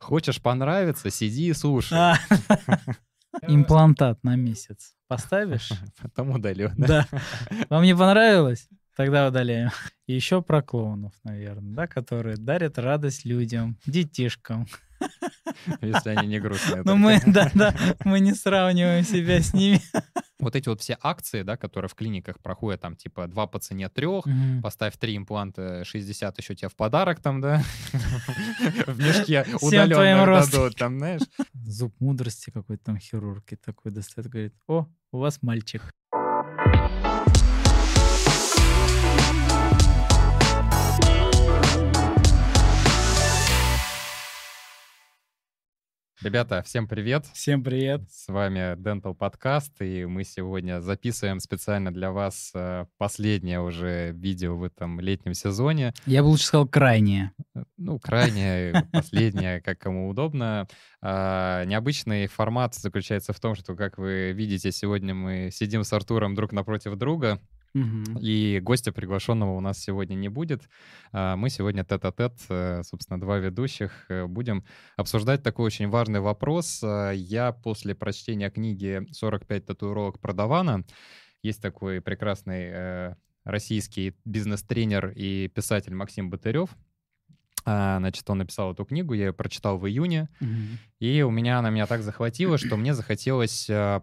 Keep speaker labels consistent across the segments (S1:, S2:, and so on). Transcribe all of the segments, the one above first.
S1: Хочешь понравиться, сиди и слушай.
S2: А. Имплантат на месяц. Поставишь?
S1: Потом удалю.
S2: Да. Вам не понравилось? Тогда удаляем. И еще про клоунов, наверное, да, которые дарят радость людям, детишкам.
S1: Если они не грустные.
S2: Ну мы, да, да, мы не сравниваем себя с ними.
S1: Вот эти вот все акции, да, которые в клиниках проходят, там, типа, два по цене трех,
S2: Мгм.
S1: поставь три импланта, 60 еще тебе в подарок там, да, в мешке удаленно дадут, там, знаешь.
S2: Зуб мудрости какой-то там хирург и такой достает, говорит, о, у вас мальчик.
S1: Ребята, всем привет.
S2: Всем привет.
S1: С вами Dental Podcast, и мы сегодня записываем специально для вас э, последнее уже видео в этом летнем сезоне.
S2: Я бы лучше сказал крайнее.
S1: Ну, крайнее, последнее, как кому удобно. А, Необычный формат заключается в том, что, как вы видите, сегодня мы сидим с Артуром друг напротив друга, И гостя приглашенного у нас сегодня не будет. А, Мы сегодня тет-а-тет, э, собственно, два ведущих, э, будем обсуждать такой очень важный вопрос. А, Я после прочтения книги «45 татуировок Продавана», есть такой прекрасный э, российский бизнес-тренер и писатель Максим Батырев. А, Значит, он написал эту книгу, я ее прочитал в июне,
S2: Мгм.
S1: и у меня она меня так захватила, что мне захотелось а,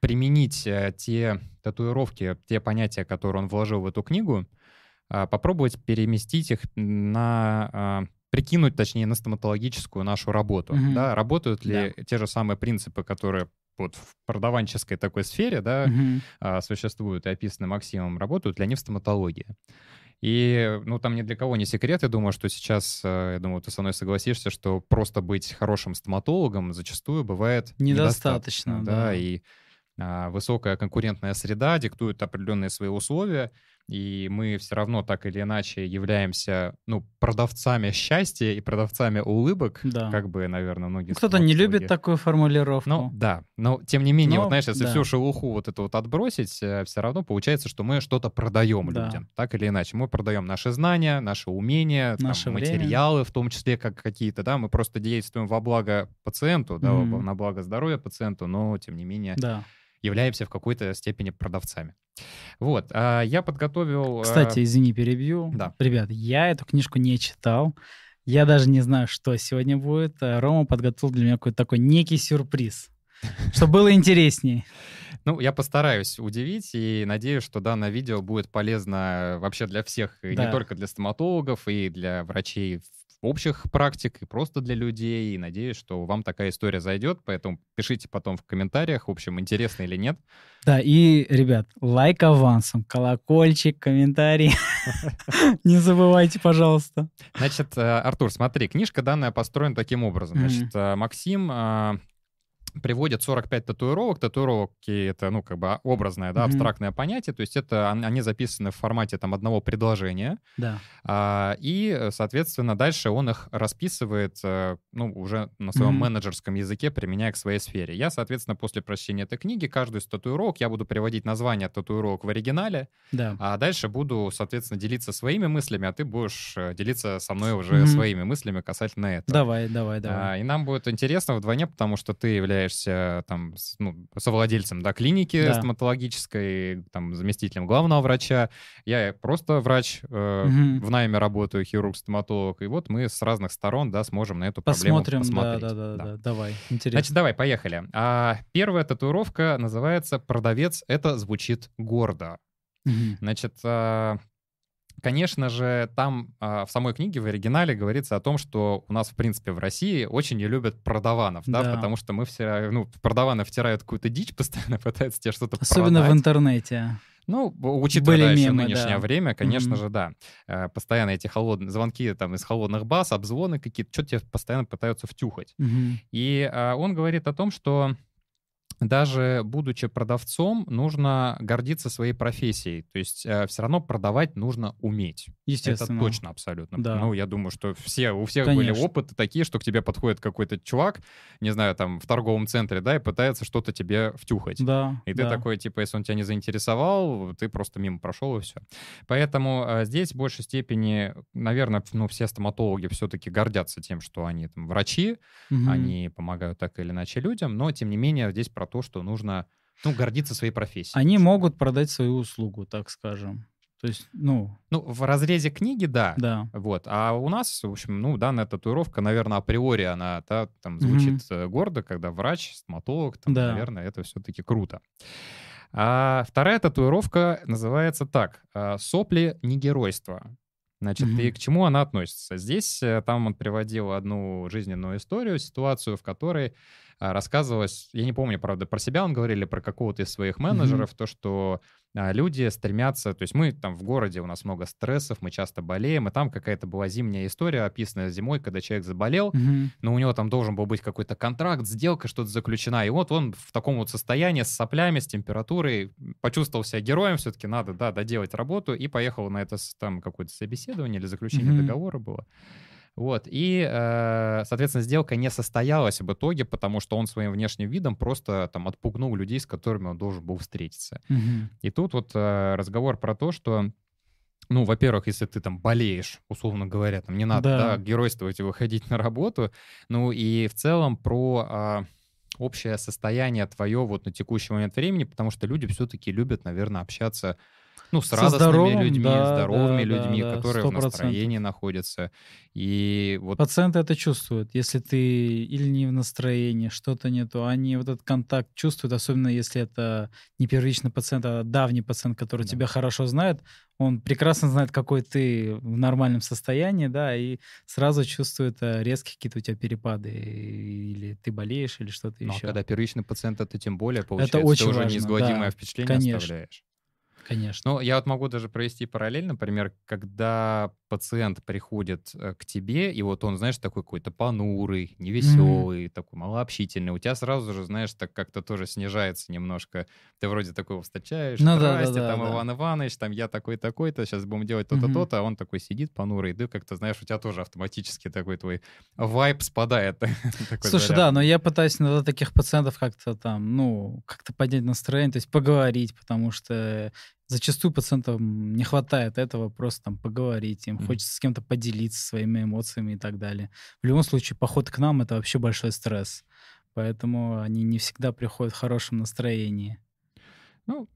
S1: применить а, те татуировки, те понятия, которые он вложил в эту книгу, а, попробовать переместить их на а, прикинуть, точнее, на стоматологическую нашу работу.
S2: Мгм.
S1: Да, работают ли те же самые принципы, которые вот в продаванческой такой сфере, да, а, существуют и описаны Максимом, работают ли они в стоматологии. И, ну, там ни для кого не секрет, я думаю, что сейчас, э, я думаю, ты со мной согласишься, что просто быть хорошим стоматологом зачастую бывает
S2: Недостаточно,
S1: да,
S2: да.
S1: и высокая конкурентная среда диктует определенные свои условия, и мы все равно так или иначе являемся, ну, продавцами счастья и продавцами улыбок,
S2: Да.
S1: как бы, наверное, многие...
S2: Кто-то не любит такую формулировку.
S1: Ну, да. Но, тем не менее,
S2: Но,
S1: вот, знаешь, если
S2: да.
S1: всю шелуху вот эту вот отбросить, все равно получается, что мы что-то продаем
S2: Да.
S1: людям. Так или иначе. Мы продаем наши знания, наши умения, там,
S2: Наше время.
S1: материалы, в том числе как какие-то, да, мы просто действуем во благо пациенту, да,
S2: Мгм.
S1: на благо здоровья пациенту, но, тем не менее,
S2: Да.
S1: Являемся в какой-то степени продавцами. Вот. а Я подготовил...
S2: Кстати, извини, перебью.
S1: да.
S2: Ребят, я эту книжку не читал. Я даже не знаю, что сегодня будет. А Рома подготовил для меня какой-то такой некий сюрприз, чтобы было интереснее.
S1: Ну, я постараюсь удивить и надеюсь, что данное видео будет полезно вообще для всех, и не
S2: Да.
S1: только для стоматологов, и для врачей общих практик, и просто для людей. И надеюсь, что вам такая история зайдет, поэтому пишите потом в комментариях, в общем, интересно или нет.
S2: Да, и, ребят, лайк авансом, колокольчик, комментарий. Не забывайте, пожалуйста.
S1: Значит, э, Артур, смотри, книжка данная построена таким образом. Значит, э, Максим э, приводит 45 татуировок. Татуировки — это, ну, как бы образное, да,
S2: Мгм.
S1: абстрактное понятие. То есть это он- они записаны в формате там одного предложения.
S2: Да.
S1: А, И, соответственно, дальше он их расписывает, э, ну, уже на своем
S2: Мгм.
S1: менеджерском языке, применяя к своей сфере. Я, соответственно, после прочтения этой книги, каждую из татуировок я буду приводить название татуировок в оригинале,
S2: Да.
S1: а дальше буду, соответственно, делиться своими мыслями, а ты будешь э, делиться со мной уже
S2: Мгм.
S1: своими мыслями касательно этого.
S2: Давай, давай,
S1: А,
S2: давай.
S1: И нам будет интересно вдвойне, потому что ты являешься там с- ну, совладельцем да, клиники
S2: Да.
S1: стоматологической, там, заместителем главного врача. Я просто врач, э,
S2: Мгм.
S1: в найме работаю, хирург-стоматолог. И вот мы с разных сторон да, сможем на эту проблему
S2: Посмотрим, да,
S1: посмотреть.
S2: да, да,
S1: Да.
S2: да, давай, интересно.
S1: Значит, давай, поехали. А, первая татуировка называется «Продавец». Это звучит гордо.
S2: Мгм.
S1: Значит, а, конечно же, там а, в самой книге, в оригинале, говорится о том, что у нас, в принципе, в России очень не любят продаванов, да,
S2: Да.
S1: потому что мы все, ну, продаваны втирают какую-то дичь постоянно, пытаются тебе что-то
S2: Особенно в
S1: продать.
S2: интернете.
S1: Ну, учитывая
S2: Были
S1: да, еще
S2: мемы,
S1: нынешнее
S2: да.
S1: время, конечно
S2: Мгм.
S1: же, да. Э, Постоянно эти холодные звонки там из холодных баз, обзвоны какие-то, что тебе постоянно пытаются втюхать.
S2: Мгм.
S1: И а, он говорит о том, что даже будучи продавцом, нужно гордиться своей профессией. То есть э, все равно продавать нужно уметь.
S2: Естественно.
S1: Это точно абсолютно.
S2: Да.
S1: Ну, я думаю, что все, у всех
S2: Конечно.
S1: были опыты такие, что к тебе подходит какой-то чувак, не знаю, там, в торговом центре, да, и пытается что-то тебе втюхать.
S2: Да.
S1: И ты
S2: да.
S1: такой, типа, если он тебя не заинтересовал, ты просто мимо прошел и все. Поэтому э, здесь в большей степени, наверное, ну, все стоматологи все-таки гордятся тем, что они там врачи,
S2: Мгм.
S1: они помогают так или иначе людям, но тем не менее здесь про то, что нужно ну, гордиться своей профессией.
S2: Они могут продать свою услугу, так скажем. То есть, ну,
S1: Ну, в разрезе книги, да.
S2: да.
S1: Вот. А у нас, в общем, ну, данная татуировка, наверное, априори она да, там звучит э, гордо, когда врач, стоматолог, там,
S2: Да.
S1: наверное, это все-таки круто. А вторая татуировка называется так. а, «Сопли не геройство». Значит, и
S2: Мгм.
S1: к чему она относится? Здесь, э, там он приводил одну жизненную историю, ситуацию, в которой рассказывалось, я не помню, правда, про себя он говорил или про какого-то из своих менеджеров, то, что а, люди стремятся, то есть мы там в городе, у нас много стрессов, мы часто болеем, и там какая-то была зимняя история, описанная зимой, когда человек заболел,
S2: Мгм.
S1: но у него там должен был быть какой-то контракт, сделка, что-то заключена. И вот он в таком вот состоянии с соплями, с температурой, почувствовал себя героем, все-таки надо, да, доделать работу, и поехал на это там какое-то собеседование или заключение
S2: Мгм.
S1: договора было. Вот, и, э, соответственно, сделка не состоялась в итоге, потому что он своим внешним видом просто там отпугнул людей, с которыми он должен был встретиться.
S2: Мгм.
S1: И тут вот э, разговор про то, что, ну, во-первых, если ты там болеешь, условно говоря, там не надо,
S2: Да.
S1: да, геройствовать и выходить на работу, ну и в целом про а, общее состояние твое вот на текущий момент времени, потому что люди все-таки любят, наверное, общаться ну, с
S2: Со
S1: радостными
S2: здоровым,
S1: людьми,
S2: да,
S1: здоровыми
S2: да,
S1: людьми,
S2: да,
S1: которые в
S2: 100%.
S1: настроении находятся. И вот
S2: Пациенты это чувствуют. Если ты или не в настроении, что-то не то, они вот этот контакт чувствуют, особенно если это не первичный пациент, а давний пациент, который
S1: Да.
S2: тебя хорошо знает, он прекрасно знает, какой ты в нормальном состоянии, да, и сразу чувствует э, резкие какие-то у тебя перепады, или ты болеешь, или что-то
S1: ну, а
S2: еще.
S1: когда первичный пациент, это тем более, получается,
S2: очень
S1: ты уже
S2: важно,
S1: неизгладимое
S2: да,
S1: впечатление
S2: конечно.
S1: оставляешь.
S2: Конечно.
S1: Ну, я вот могу даже провести параллель, например, когда пациент приходит э, к тебе, и вот он, знаешь, такой какой-то понурый, невеселый, такой малообщительный, у тебя сразу же, знаешь, так как-то тоже снижается немножко. Ты вроде такого встречаешь,
S2: Ну да, да,
S1: здрасте,
S2: да,
S1: там
S2: да.
S1: Иван Иванович, там я такой-такой-то, сейчас будем делать то-то,
S2: Мгм.
S1: то-то, а он такой сидит понурый, и ты как-то, знаешь, у тебя тоже автоматически такой твой вайб спадает.
S2: Слушай,
S1: заряд.
S2: да, но я пытаюсь иногда таких пациентов как-то там, ну, как-то поднять настроение, то есть поговорить, потому что зачастую пациентам не хватает этого, просто там поговорить, им
S1: Мгм.
S2: хочется с кем-то поделиться своими эмоциями и так далее. В любом случае, поход к нам — это вообще большой стресс, поэтому они не всегда приходят в хорошем настроении.
S1: Ну,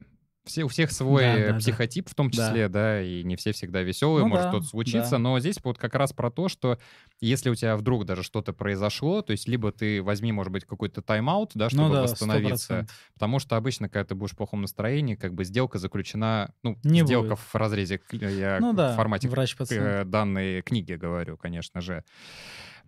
S1: все, у всех свой
S2: Да,
S1: э,
S2: да, да.
S1: психотип в том
S2: Да.
S1: числе, да. и не все всегда веселые,
S2: Ну
S1: может
S2: да,
S1: что-то случиться,
S2: да.
S1: но здесь вот как раз про то, что если у тебя вдруг даже что-то произошло, то есть либо ты возьми, может быть, какой-то тайм-аут, да, чтобы
S2: ну да,
S1: восстановиться,
S2: 100%.
S1: потому что обычно, когда ты будешь в плохом настроении, как бы сделка заключена, ну,
S2: Не
S1: сделка
S2: будет.
S1: в разрезе, я
S2: Ну
S1: в
S2: да,
S1: формате
S2: врач-пациент.
S1: э, данной книги говорю, конечно же.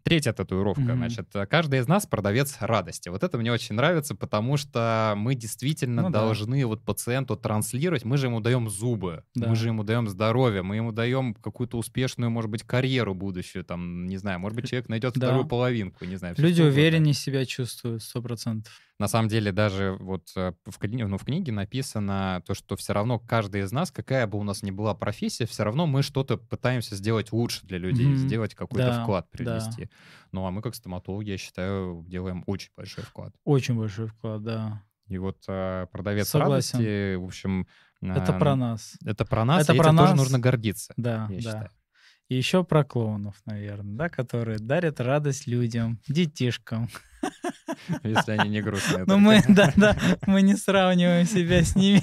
S1: Третья татуировка,
S2: Мгм.
S1: значит, э, каждый из нас продавец радости. Вот это мне очень нравится, потому что мы действительно
S2: Ну да.
S1: должны вот пациенту транслировать, мы же ему даем зубы,
S2: Да.
S1: мы же ему даем здоровье, мы ему даем какую-то успешную, может быть, карьеру будущую, там, не знаю, может быть, человек найдет
S2: Да.
S1: вторую половинку, не знаю.
S2: Люди увереннее себя чувствуют, сто процентов.
S1: На самом деле даже вот э, в, кни- ну, в книге написано то, что все равно каждый из нас, какая бы у нас ни была профессия, все равно мы что-то пытаемся сделать лучше для людей,
S2: Мгм.
S1: сделать какой-то
S2: Да,
S1: вклад
S2: да.
S1: принести. Ну а мы как стоматологи, я считаю, делаем очень большой вклад.
S2: Очень большой вклад, да.
S1: И вот э, продавец
S2: Согласен.
S1: радости, в общем...
S2: Это
S1: а,
S2: про нас.
S1: Это про нас,
S2: Это
S1: и
S2: про
S1: этим тоже
S2: нас.
S1: нужно гордиться,
S2: Да,
S1: я
S2: да.
S1: считаю.
S2: И еще про клоунов, наверное, да, которые дарят радость людям, детишкам.
S1: Если они не грустные. Только.
S2: мы, да, да, мы не сравниваем себя с ними.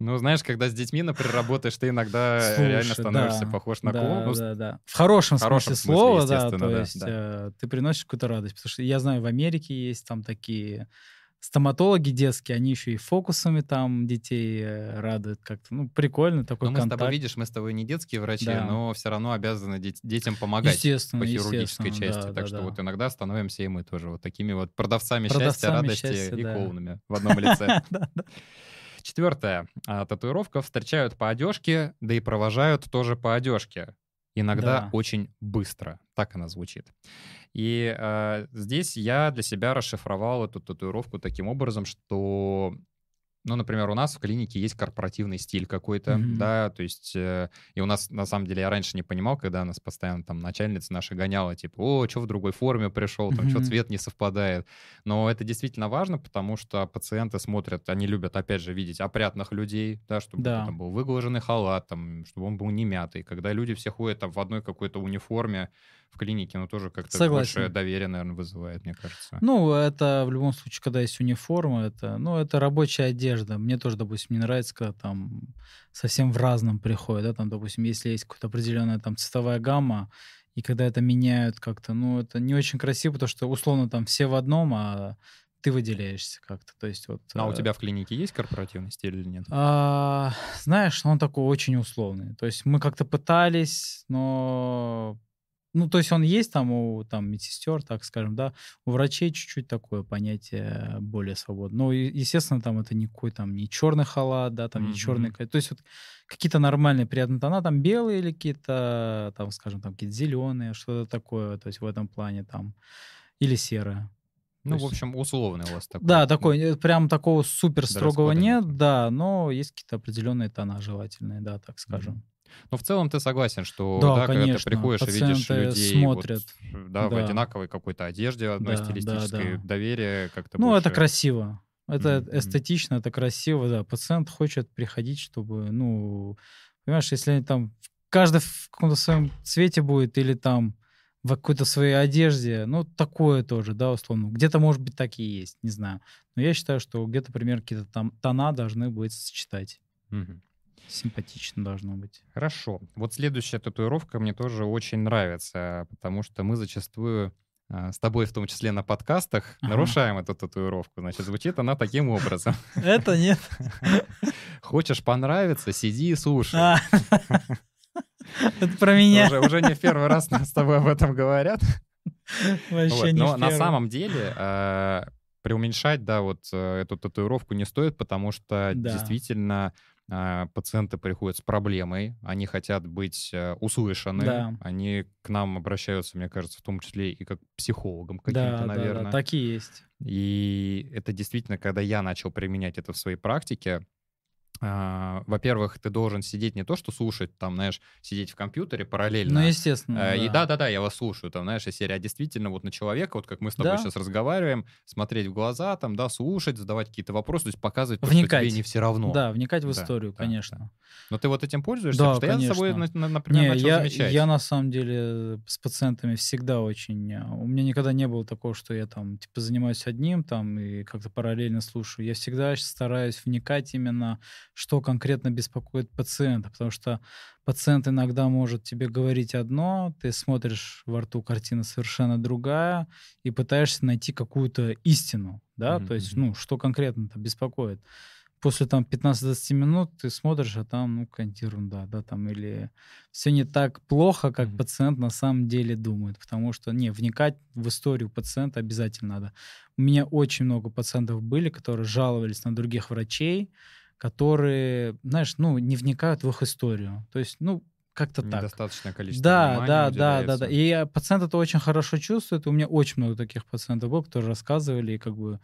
S1: Ну, знаешь, когда с детьми, например, работаешь, ты иногда
S2: Слушай,
S1: реально становишься
S2: да,
S1: похож на
S2: да,
S1: клоуна. Ну,
S2: да, да. В хорошем,
S1: в хорошем
S2: смысле
S1: смысле,
S2: слова, да, то
S1: да,
S2: есть
S1: да.
S2: э, ты приносишь какую-то радость. Потому что я знаю, в Америке есть там такие стоматологи детские, они еще и фокусами там детей э, радуют как-то. Ну, прикольно такой
S1: Ну, мы с
S2: контакт.
S1: тобой, видишь, мы с тобой не детские врачи,
S2: Да.
S1: но все равно обязаны дет- детям помогать
S2: Естественно,
S1: по хирургической
S2: естественно,
S1: части.
S2: да,
S1: так
S2: да,
S1: что
S2: да.
S1: вот иногда становимся и мы тоже вот такими вот продавцами, счастья,
S2: Продавцами
S1: радости
S2: счастья,
S1: и
S2: да.
S1: клоунами в одном лице. Четвертое. А, Татуировка встречают по одежке, да и провожают тоже по одежке. Иногда
S2: Да.
S1: очень быстро. Так она звучит. И э, здесь я для себя расшифровал эту татуировку таким образом, что ну, например, у нас в клинике есть корпоративный стиль какой-то, mm-hmm. да, то есть, э, и у нас, на самом деле, я раньше не понимал, когда нас постоянно там начальница наша гоняла, типа, о, что в другой форме пришел, там, mm-hmm. что цвет не совпадает. Но это действительно важно, потому что пациенты смотрят, они любят, опять же, видеть опрятных людей, да, чтобы да. там был выглаженный халат, там, чтобы он был не мятый. Когда люди все ходят там в одной какой-то униформе, в клинике, но тоже как-то больше доверие, наверное, вызывает, мне кажется.
S2: Ну, это в любом случае, когда есть униформа, это, ну, это рабочая одежда. Мне тоже, допустим, не нравится, когда там совсем в разном приходит, да, там, допустим, если есть какая-то определенная там цветовая гамма, и когда это меняют как-то, ну, это не очень красиво, потому что, условно, там все в одном, а ты выделяешься как-то. То есть вот.
S1: А у э, тебя в клинике есть корпоративный стиль или нет?
S2: А, знаешь, он такой очень условный. То есть мы как-то пытались, но ну, то есть он есть там у там, медсестер, так скажем, да, у врачей чуть-чуть такое понятие более свободное. Ну, естественно, там это никакой там не черный халат, да, там mm-hmm. не черный... То есть вот какие-то нормальные приятные тона, там белые или какие-то, там, скажем, там какие-то зеленые, что-то такое, то есть в этом плане там, или серое.
S1: Ну, есть... в общем, условный у вас такой.
S2: Да, такой, э, прям такого супер строгого нет, нет, да, но есть какие-то определенные тона желательные, да, так скажем. Mm-hmm.
S1: Но в целом ты согласен, что да, да, когда ты приходишь и видишь людей
S2: смотрят.
S1: Вот, да, да, в одинаковой какой-то одежде одной да, стилистической, да, да. доверие как-то
S2: Ну,
S1: больше...
S2: это красиво. Это mm-hmm. эстетично, это красиво, да. Пациент хочет приходить, чтобы, ну, понимаешь, если там каждый в каком-то своем цвете будет или там в какой-то своей одежде, ну, такое тоже, да, условно. Где-то, может быть, так и есть, не знаю. Но я считаю, что где-то примерно какие-то там тона должны быть сочетать.
S1: Mm-hmm.
S2: Симпатично должно быть.
S1: Хорошо. Вот следующая татуировка мне тоже очень нравится, потому что мы зачастую а, с тобой в том числе на подкастах ага. нарушаем эту татуировку. Значит, звучит она таким образом.
S2: Это нет.
S1: Хочешь понравиться, сиди и слушай. А.
S2: Это про меня.
S1: Уже, уже не в первый раз с тобой об этом говорят.
S2: Вообще вот. не
S1: Но на самом деле э, преуменьшать, да, вот э, эту татуировку не стоит, потому что да. действительно пациенты приходят с проблемой, они хотят быть э, услышаны, да. они к нам обращаются, мне кажется, в том числе и как к психологам каким-то,
S2: да,
S1: наверное. Да,
S2: да, так и есть.
S1: И это действительно, когда я начал применять это в своей практике, во-первых, ты должен сидеть не то, что слушать, там, знаешь, сидеть в компьютере параллельно.
S2: Ну, естественно.
S1: Да. И да-да-да, я вас слушаю, там, знаешь, серия, а действительно вот на человека, вот как мы с тобой да. сейчас разговариваем, смотреть в глаза, там, да, слушать, задавать какие-то вопросы, то есть показывать, вникать. То, что тебе не все равно.
S2: Да, вникать в историю, да, конечно. Да.
S1: Но ты вот этим пользуешься? Да, Потому что конечно. я за собой, например, не, начал
S2: я,
S1: замечать.
S2: Я, на самом деле, с пациентами всегда очень... А, у меня никогда не было такого, что я там, типа, занимаюсь одним, там, и как-то параллельно слушаю. Я всегда стараюсь вникать именно, что конкретно конкретно беспокоит пациента, потому что пациент иногда может тебе говорить одно, ты смотришь во рту картина совершенно другая и пытаешься найти какую-то истину, да, mm-hmm. то есть, ну, что конкретно-то беспокоит. После там 15-20 минут ты смотришь, а там, ну, какая-нибудь ерунда, да, там, или все не так плохо, как mm-hmm. пациент на самом деле думает, потому что, не, вникать в историю пациента обязательно надо. У меня очень много пациентов были, которые жаловались на других врачей, которые, знаешь, ну, не вникают в их историю. То есть, ну, как-то так.
S1: Недостаточное количество
S2: да, да, да, да, да. И пациент это очень хорошо чувствует. У меня очень много таких пациентов было, которые рассказывали, и как бы,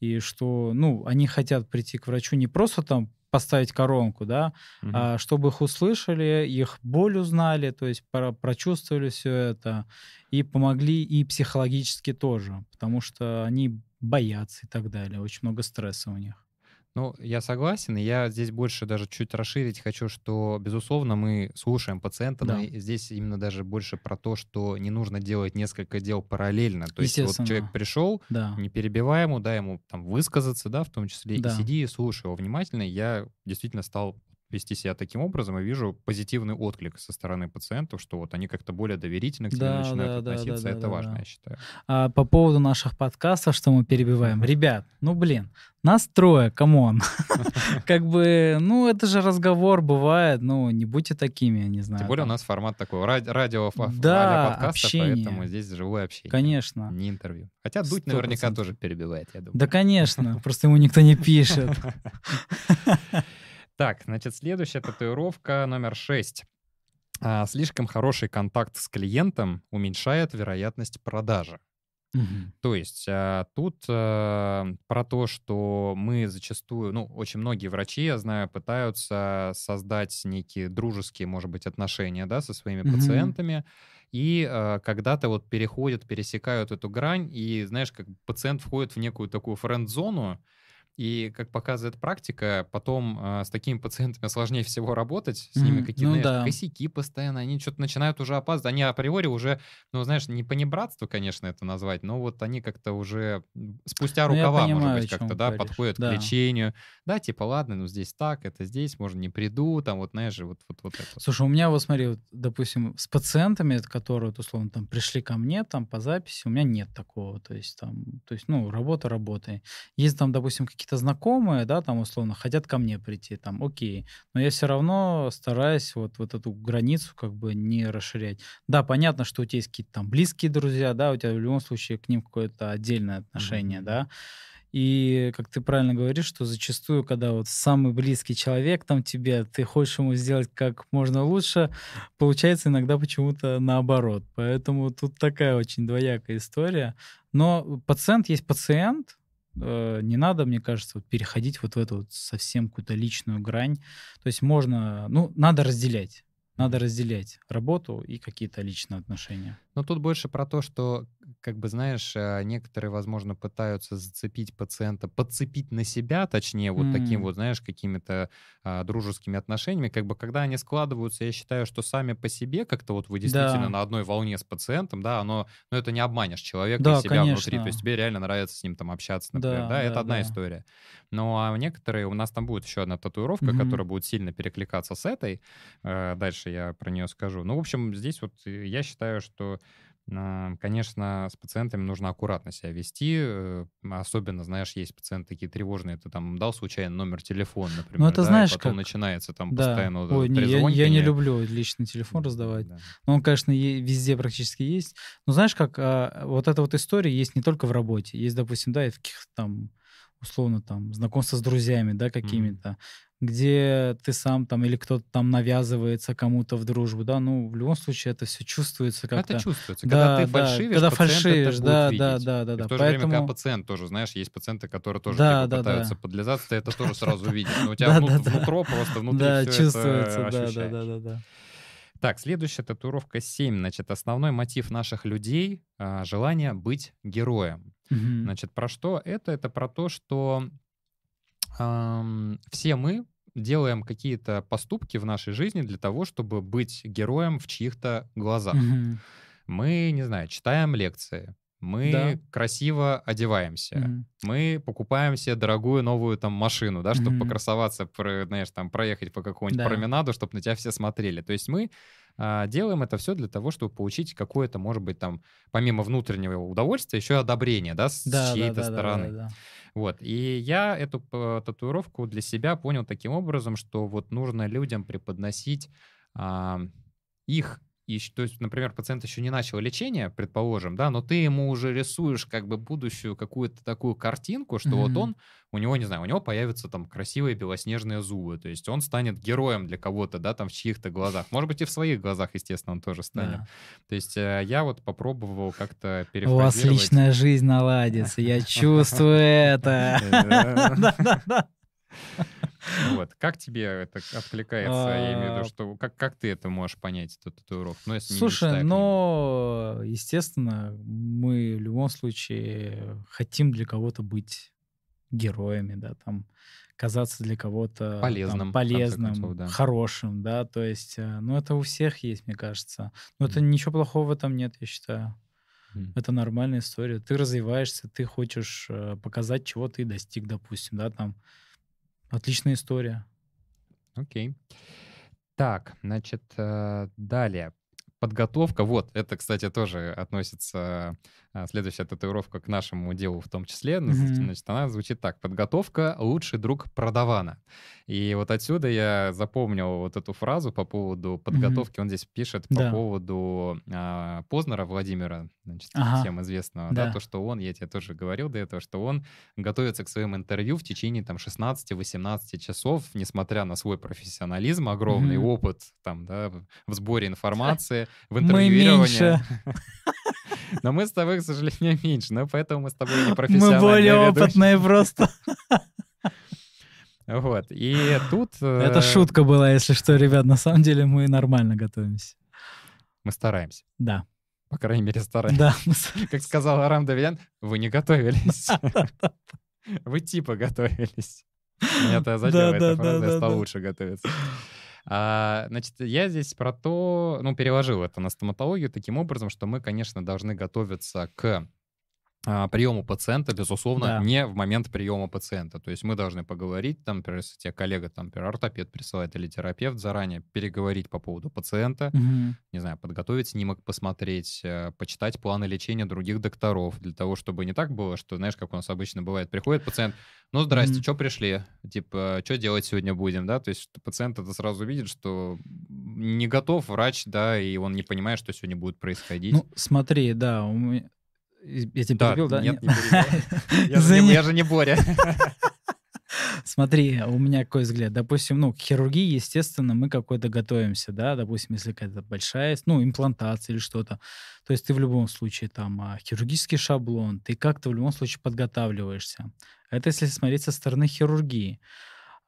S2: и что, ну, они хотят прийти к врачу не просто там поставить коронку, да, угу. а чтобы их услышали, их боль узнали, то есть про прочувствовали все это и помогли и психологически тоже, потому что они боятся и так далее, очень много стресса у них.
S1: Ну, я согласен, и я здесь больше даже чуть расширить хочу, что, безусловно, мы слушаем пациента, да. но здесь именно даже больше про то, что не нужно делать несколько дел параллельно. То есть вот человек пришел, да. не перебивай ему, дай ему там высказаться, да, в том числе, да. и сиди и слушай его внимательно. Я действительно стал вести себя таким образом, и вижу позитивный отклик со стороны пациентов, что вот они как-то более доверительно к тебе да, начинают да, относиться. Да, да, Это да, важно, да. я считаю.
S2: А по поводу наших подкастов, что мы перебиваем. Ребят, ну блин, нас трое, come on. Как бы, ну, это же разговор бывает, ну, не будьте такими, не знаю.
S1: Тем более у нас формат такой, радио, подкаста, поэтому здесь живое общение.
S2: Конечно.
S1: Не интервью. Хотя Дудь наверняка тоже перебивает, я думаю.
S2: Да, конечно, просто ему никто не пишет.
S1: Так, значит, следующая татуировка номер 6. а, слишком хороший контакт с клиентом уменьшает вероятность продажи.
S2: Мгм.
S1: То есть а, тут а, про то, что мы зачастую, ну, очень многие врачи, я знаю, пытаются создать некие дружеские, может быть, отношения, да, со своими
S2: Мгм.
S1: пациентами, и а, когда-то вот переходят, пересекают эту грань, и, знаешь, как пациент входит в некую такую френд-зону, и, как показывает практика, потом а, с такими пациентами сложнее всего работать, с ними
S2: Мгм.
S1: какие-то,
S2: Ну
S1: знаешь,
S2: да.
S1: косяки постоянно, они что-то начинают уже опаздывать, они априори уже, ну, знаешь, не понебратство, конечно, это назвать, но вот они как-то уже спустя
S2: Ну,
S1: рукава, может
S2: понимаю,
S1: быть,
S2: о чем
S1: как-то, да,
S2: говоришь.
S1: подходят к
S2: Да.
S1: лечению, да, типа, ладно, ну, здесь так, это здесь, можно не приду, там, вот, знаешь, вот, вот, вот это.
S2: Слушай, у меня вот смотри, вот, допустим, с пациентами, которые, вот, условно, там пришли ко мне там по записи, у меня нет такого, то есть там, то есть, ну, работа работой. Есть там, допустим, какие-то знакомые, да, там, условно, хотят ко мне прийти, там, окей, но я все равно стараюсь вот, вот эту границу как бы не расширять. Да, понятно, что у тебя есть какие-то там близкие друзья, да, у тебя в любом случае к ним какое-то отдельное отношение,
S1: Мгм.
S2: да, и, как ты правильно говоришь, что зачастую, когда вот самый близкий человек там тебе, ты хочешь ему сделать как можно лучше, получается иногда почему-то наоборот. Поэтому тут такая очень двоякая история. Но пациент есть пациент, э, не надо, мне кажется, вот переходить вот в эту вот совсем какую-то личную грань. То есть можно, ну, надо разделять. Надо разделять работу и какие-то личные отношения.
S1: Но тут больше про то, что, как бы, знаешь, э, некоторые, возможно, пытаются зацепить пациента, подцепить на себя, точнее, вот таким
S2: М.
S1: вот, знаешь, какими-то а, дружескими отношениями. Как бы, когда они складываются, я считаю, что сами по себе как-то вот вы действительно
S2: Да.
S1: на одной волне с пациентом, да, оно, ну, это не обманешь человека
S2: Да,
S1: и себя внутри. То
S2: конечно.
S1: есть тебе реально нравится с ним там общаться, например, да,
S2: Да,
S1: это
S2: да,
S1: одна
S2: да.
S1: история. Ну, а некоторые, у нас там будет еще одна татуировка,
S2: Мгм.
S1: которая будет сильно перекликаться с этой. Э, Дальше я про нее скажу. Ну, в общем, здесь вот э, я считаю, что Конечно, с пациентами нужно аккуратно себя вести. э, Особенно, знаешь, есть пациенты такие тревожные. Ты там дал случайно номер телефона, например.
S2: Ну, это
S1: да, и
S2: знаешь,
S1: потом
S2: как-
S1: начинается там
S2: Да.
S1: постоянно
S2: Ой, не, я, я не люблю личный телефон раздавать.
S1: Да.
S2: Ну, он, конечно, везде практически есть. Но знаешь, как а, вот эта вот история есть не только в работе. Есть, допустим, да, и в каких-то там, условно, там, знакомство с друзьями, да, какими-то, где ты сам там или кто-то там навязывается кому-то в дружбу, да, ну, в любом случае это все чувствуется как-то.
S1: Это чувствуется. Когда ты
S2: Да, да,
S1: фальшивишь,
S2: когда фальшивишь, да, да, да, да, да.
S1: в то же время, когда
S2: Поэтому-
S1: пациент тоже, знаешь, есть пациенты, которые тоже
S2: Да, да,
S1: пытаются
S2: да.
S1: подлизаться, ты это тоже сразу видишь. Но у тебя
S2: Да,
S1: внут-
S2: да, да.
S1: внутро просто внутри
S2: Да, чувствуется, да, да, да, да, да.
S1: Так, следующая татуировка 7. Значит, основной мотив наших людей а, — желание быть героем.
S2: Мгм.
S1: Значит, про что это? Это про то, что ам, все мы делаем какие-то поступки в нашей жизни для того, чтобы быть героем в чьих-то глазах.
S2: Мгм.
S1: Мы, не знаю, читаем лекции, мы
S2: Да.
S1: красиво одеваемся,
S2: Мгм.
S1: мы покупаем себе дорогую новую там машину, да, чтобы
S2: Мгм.
S1: покрасоваться, знаешь, там проехать по какому-нибудь
S2: Да.
S1: променаду, чтобы на тебя все смотрели. То есть мы делаем это все для того, чтобы получить какое-то, может быть, там, помимо внутреннего удовольствия, еще одобрение, да, с
S2: Да, да,
S1: чьей-то
S2: да, да,
S1: стороны.
S2: да, да.
S1: Вот. И я эту татуировку для себя понял таким образом, что вот нужно людям преподносить а, их и, щ- то есть, например, пациент еще не начал лечение, предположим, да, но ты ему уже рисуешь как бы будущую какую-то такую картинку, что вот
S2: Мгм.
S1: он, у него, не знаю, у него появятся там красивые белоснежные зубы, то есть он станет героем для кого-то, да, там в чьих-то глазах. Может быть, и в своих глазах, естественно, он тоже станет.
S2: Да.
S1: То есть э, я вот попробовал как-то
S2: У
S1: перефразировать.
S2: вас личная жизнь наладится, я чувствую это.
S1: Вот. Как тебе это откликается? Я имею в
S2: А,
S1: виду, что как, как ты это можешь понять, эту татуировку? Ну, если
S2: Слушай, но, естественно, мы в любом случае хотим для кого-то быть героями, да, там казаться для кого-то там,
S1: Полезным, конце
S2: полезным,
S1: концов, да.
S2: хорошим, да, то есть, э, ну, это у всех есть, мне кажется. Но это ничего плохого в этом нет, я считаю. Это нормальная история. Ты развиваешься, ты хочешь э, показать, чего ты достиг, допустим, да, там. Отличная история.
S1: Окей. Так, значит, э, далее. Подготовка. Вот, это, кстати, тоже относится следующая татуировка к нашему делу в том числе, mm-hmm. значит, она звучит так. Подготовка — лучший друг продавана. И вот отсюда я запомнил вот эту фразу по поводу подготовки. Mm-hmm. Он здесь пишет по да. поводу а, Познера Владимира, значит, ага. всем известного, да. да, то, что он, я тебе тоже говорил до этого, что он готовится к своим интервью в течение там 16-18 часов, несмотря на свой профессионализм, огромный mm-hmm. опыт там, да, в сборе информации, в интервьюировании. Но мы с тобой, к сожалению, меньше, но поэтому мы с тобой не профессиональные
S2: Мы более опытные просто.
S1: Вот, и тут...
S2: Это э, шутка была, если что, ребят, на самом деле мы нормально готовимся.
S1: Мы стараемся.
S2: Да.
S1: По крайней мере, стараемся.
S2: Да.
S1: Как сказал Арам Давилян, вы не готовились. Вы типа готовились. Меня-то задела эта фраза, я стал лучше готовиться. А, значит, я здесь про то, ну, переложил это на стоматологию таким образом, что мы, конечно, должны готовиться к приему пациента, безусловно, да. не в момент приема пациента. То есть мы должны поговорить, там, например, если тебе коллега, там, например, ортопед присылает или терапевт, заранее переговорить по поводу пациента, угу. не знаю, подготовить снимок, посмотреть, э, почитать планы лечения других докторов, для того, чтобы не так было, что, знаешь, как у нас обычно бывает, приходит пациент, ну, здрасте, mm что пришли? Типа, что делать сегодня будем, да? То есть пациент это сразу видит, что не готов врач, да, и он не понимает, что сегодня будет происходить. Ну,
S2: смотри, да, у меня я тебя да, перебил, да?
S1: Нет, не перебил. Я же не Боря.
S2: Смотри, у меня какой взгляд. Допустим, ну, к хирургии, естественно, мы какой-то готовимся, да, допустим, если какая-то большая, ну, имплантация или что-то. То есть ты в любом случае там а, хирургический шаблон, ты как-то в любом случае подготавливаешься. Это если смотреть со стороны хирургии.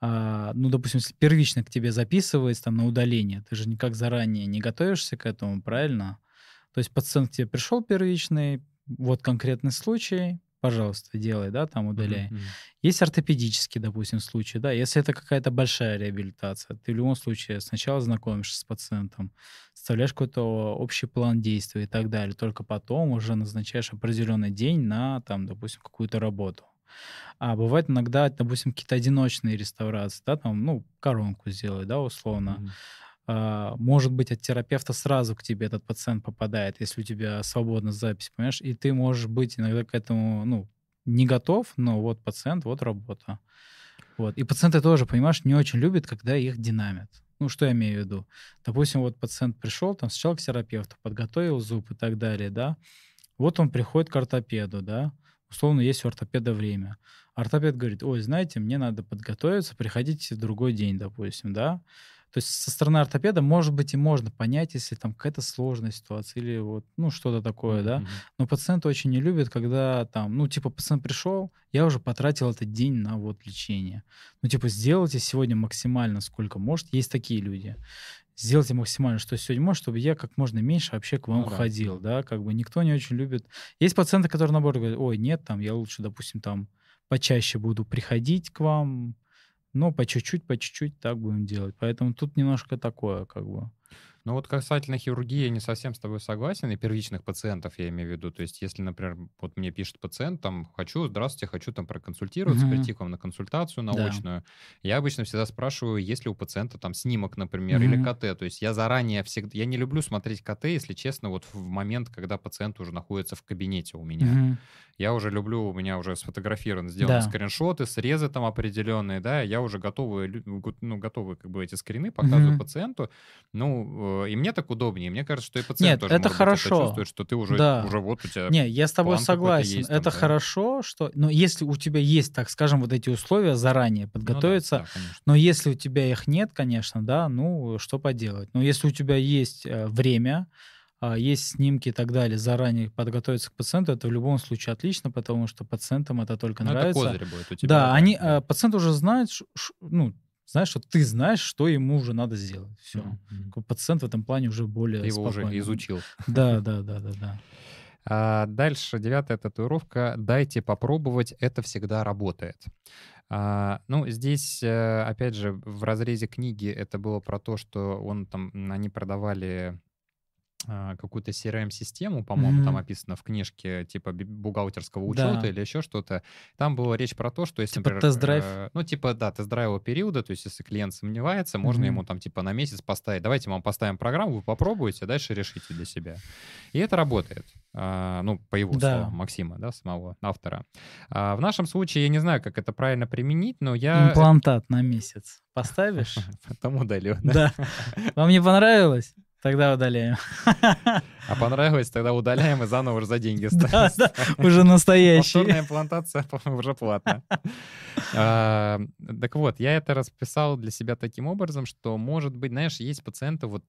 S2: А, ну, допустим, если первично к тебе записывается там на удаление, ты же никак заранее не готовишься к этому, правильно? То есть пациент к тебе пришел первичный, вот конкретный случай, пожалуйста, делай, да, там удаляй. Mm-hmm. Есть ортопедический, допустим, случай, да, если это какая-то большая реабилитация, ты в любом случае сначала знакомишься с пациентом, составляешь какой-то общий план действий и так далее, только потом уже назначаешь определенный день на, там, допустим, какую-то работу. А бывает иногда, допустим, какие-то одиночные реставрации, да, там, ну, коронку сделай, да, условно. Mm-hmm. А, может быть, от терапевта сразу к тебе этот пациент попадает, если у тебя свободна запись, понимаешь, и ты можешь быть иногда к этому, ну, не готов, но вот пациент, вот работа. Вот. И пациенты тоже, понимаешь, не очень любят, когда их динамят. Ну, что я имею в виду? Допустим, вот пациент пришел, там, сначала к терапевту, подготовил зуб и так далее, да. Вот он приходит к ортопеду, да. Условно, есть у ортопеда время. Ортопед говорит, ой, знаете, мне надо подготовиться, приходите в другой день, допустим, да. То есть со стороны ортопеда, может быть, и можно понять, если там какая-то сложная ситуация или вот, ну, что-то такое, mm-hmm. да. Но пациент очень не любит, когда там, ну, типа, пациент пришел, я уже потратил этот день на вот лечение. Ну, типа, сделайте сегодня максимально сколько может. Есть такие люди. Сделайте максимально, что сегодня может, чтобы я как можно меньше вообще к вам ну, ходил, да. да, как бы никто не очень любит. Есть пациенты, которые, наоборот, говорят, ой, нет, там, я лучше, допустим, там, почаще буду приходить к вам, но по чуть-чуть, по чуть-чуть так будем делать. Поэтому тут немножко такое, как бы.
S1: Ну вот касательно хирургии я не совсем с тобой согласен, и первичных пациентов я имею в виду. То есть если, например, вот мне пишет пациент, там, хочу, здравствуйте, хочу там проконсультироваться, угу. прийти к вам на консультацию научную, да. я обычно всегда спрашиваю, есть ли у пациента там снимок, например, угу. или КТ. То есть я заранее всегда, я не люблю смотреть КТ, если честно, вот в момент, когда пациент уже находится в кабинете у меня. Угу. Я уже люблю, у меня уже сфотографированы, сделаны да. скриншоты, срезы там определенные, да, я уже готовы, ну, готовы как бы эти скрины показываю угу. пациенту, ну, и мне так удобнее. Мне кажется, что и пациент
S2: Нет,
S1: тоже
S2: это хорошо.
S1: Быть, это чувствует, что ты уже, да. уже вот у тебя.
S2: Не, я с тобой согласен. Есть, там, это да. хорошо, что. Но если у тебя есть, так скажем, вот эти условия заранее подготовиться, ну, да, да, но если у тебя их нет, конечно, да, ну что поделать. Но если у тебя есть э, время, а, есть снимки и так далее, заранее подготовиться к пациенту, это в любом случае отлично, потому что пациентам это только ну, нравится. Это
S1: козырь будет у тебя.
S2: Да, они, да. Э, пациент уже знает, ну, знаешь, что ты знаешь, что ему уже надо сделать. Все. Mm-hmm. Пациент в этом плане уже более
S1: Ты его спокойный. уже изучил.
S2: Да, да, да, да, да.
S1: А дальше девятая татуировка. Дайте попробовать, это всегда работает. А, ну, здесь, э, опять же, в разрезе книги это было про то, что он там, они продавали какую-то CRM-систему, по-моему, mm-hmm. там описано в книжке типа бухгалтерского учета да. или еще что-то. Там была речь про то, что если,
S2: типа например, тест-драйв?
S1: Э, ну, типа, да, тест-драйвового периода, то есть если клиент сомневается, mm-hmm. можно ему там типа на месяц поставить, давайте мы вам поставим программу, вы попробуйте, а дальше решите для себя. И это работает. А, ну, по его да. словам, Максима, да, самого автора. А в нашем случае, я не знаю, как это правильно применить, но я...
S2: Имплантат на месяц поставишь?
S1: Потом удалю.
S2: Да. Вам не понравилось? Тогда удаляем.
S1: А понравилось, тогда удаляем и заново уже за деньги ставим.
S2: Да, да, уже настоящий.
S1: Повторная имплантация уже платная. А, так вот, я это расписал для себя таким образом, что, может быть, знаешь, есть пациенты, вот,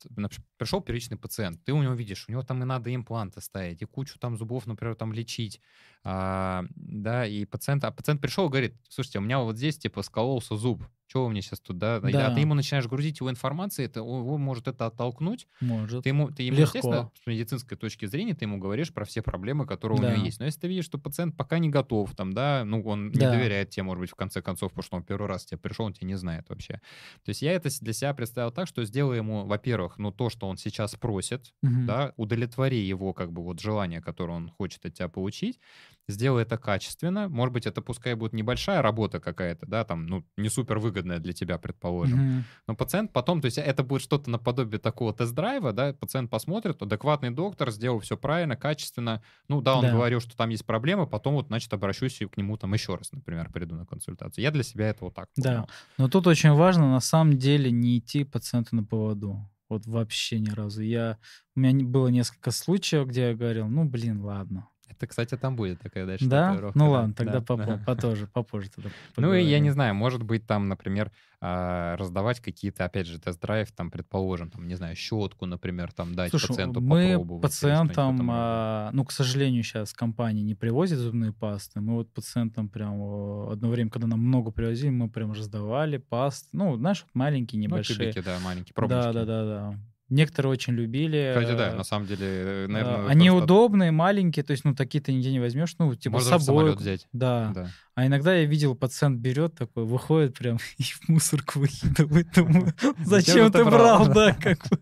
S1: пришел первичный пациент, ты у него видишь, у него там и надо импланты ставить, и кучу там зубов, например, там лечить, а, да, и пациент, а пациент пришел и говорит, слушайте, у меня вот здесь, типа, скололся зуб, что вы мне сейчас тут, да? да. А ты ему начинаешь грузить его информацией, это, его может это оттолкнуть.
S2: Может.
S1: Ты ему, ты ему Легко. естественно, с медицинской точки зрения, ты ему говоришь про все проблемы, которые да. у него есть. Но если ты видишь, что пациент пока не готов, там, да, ну, он да. не доверяет тебе, может быть, в конце концов, потому что он первый раз тебе пришел, он тебя не знает вообще. То есть я это для себя представил так, что сделаю ему, во-первых, ну, то, что он сейчас просит, угу. да, удовлетвори его, как бы, вот желание, которое он хочет от тебя получить, сделай это качественно. Может быть, это пускай будет небольшая работа какая-то, да, там, ну, не супер выгодная для тебя, предположим. Mm-hmm. Но пациент потом, то есть это будет что-то наподобие такого тест-драйва, да, пациент посмотрит, адекватный доктор сделал все правильно, качественно. Ну, да, он да. говорил, что там есть проблемы, потом вот, значит, обращусь к нему там еще раз, например, приду на консультацию. Я для себя это вот так
S2: понял. Да, но тут очень важно на самом деле не идти пациенту на поводу. Вот вообще ни разу. Я... У меня было несколько случаев, где я говорил, ну, блин, ладно,
S1: это, кстати, там будет такая дальше
S2: да? татуировка. Ну ладно, тогда да, попозже, да. попозже, попозже тогда
S1: Ну и я не знаю, может быть там, например, а, раздавать какие-то, опять же, тест-драйв, там, предположим, там, не знаю, щетку, например, там дать Слушай, пациенту
S2: мы
S1: попробовать.
S2: пациентам, а, ну, к сожалению, сейчас компания не привозит зубные пасты. Мы вот пациентам прям одно время, когда нам много привозили, мы прям раздавали пасты. Ну, знаешь, вот маленькие, ну, небольшие. Ну,
S1: тюбики, да, маленькие, пробнички.
S2: Да, да, да, да. Некоторые очень любили.
S1: Кстати, да, на самом деле, э, наверное...
S2: Они просто... удобные, маленькие, то есть, ну, такие ты нигде не возьмешь, ну, типа
S1: Можно
S2: с собой.
S1: взять.
S2: Да. да. А иногда я видел, пациент берет такой, выходит прям и в мусорку выкидывает. Думаю, зачем ты брал, да, как бы.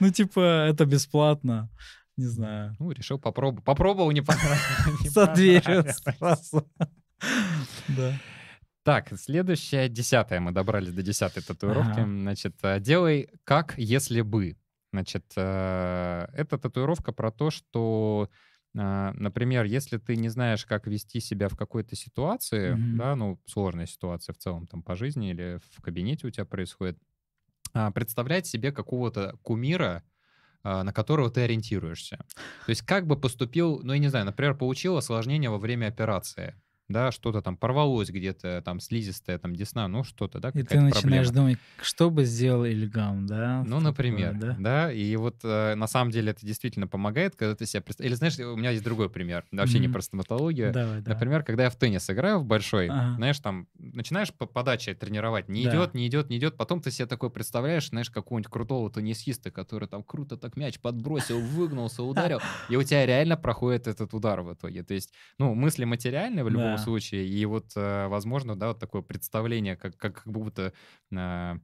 S2: Ну, типа, это бесплатно. Не знаю.
S1: Ну, решил попробовать. Попробовал, не понравилось.
S2: За дверью сразу. Да.
S1: Так, следующая, десятая. Мы добрались до десятой татуировки. Ага. Значит, э, делай как, если бы. Значит, э, это татуировка про то, что э, Например, если ты не знаешь, как вести себя в какой-то ситуации, mm-hmm. да, ну, сложная ситуация в целом там по жизни или в кабинете у тебя происходит, а, представлять себе какого-то кумира, на которого ты ориентируешься. То есть как бы поступил, ну, я не знаю, например, получил осложнение во время операции да, что-то там порвалось где-то, там слизистая, там десна, ну что-то, да,
S2: И ты начинаешь проблема. думать, что бы сделал Ильгам, да?
S1: Ну, например, такое, да? да, и вот э, на самом деле это действительно помогает, когда ты себя представляешь. Или знаешь, у меня есть другой пример, вообще mm-hmm. не про стоматологию.
S2: Давай.
S1: Например, когда я в теннис играю в большой, ага. знаешь, там начинаешь по подаче тренировать, не да. идет, не идет, не идет, потом ты себе такой представляешь, знаешь, какого-нибудь крутого теннисиста, который там круто так мяч подбросил, выгнулся, ударил, и у тебя реально проходит этот удар в итоге. То есть, ну, мысли материальные в любом любом случае. И вот, э, возможно, да, вот такое представление, как, как, как будто э,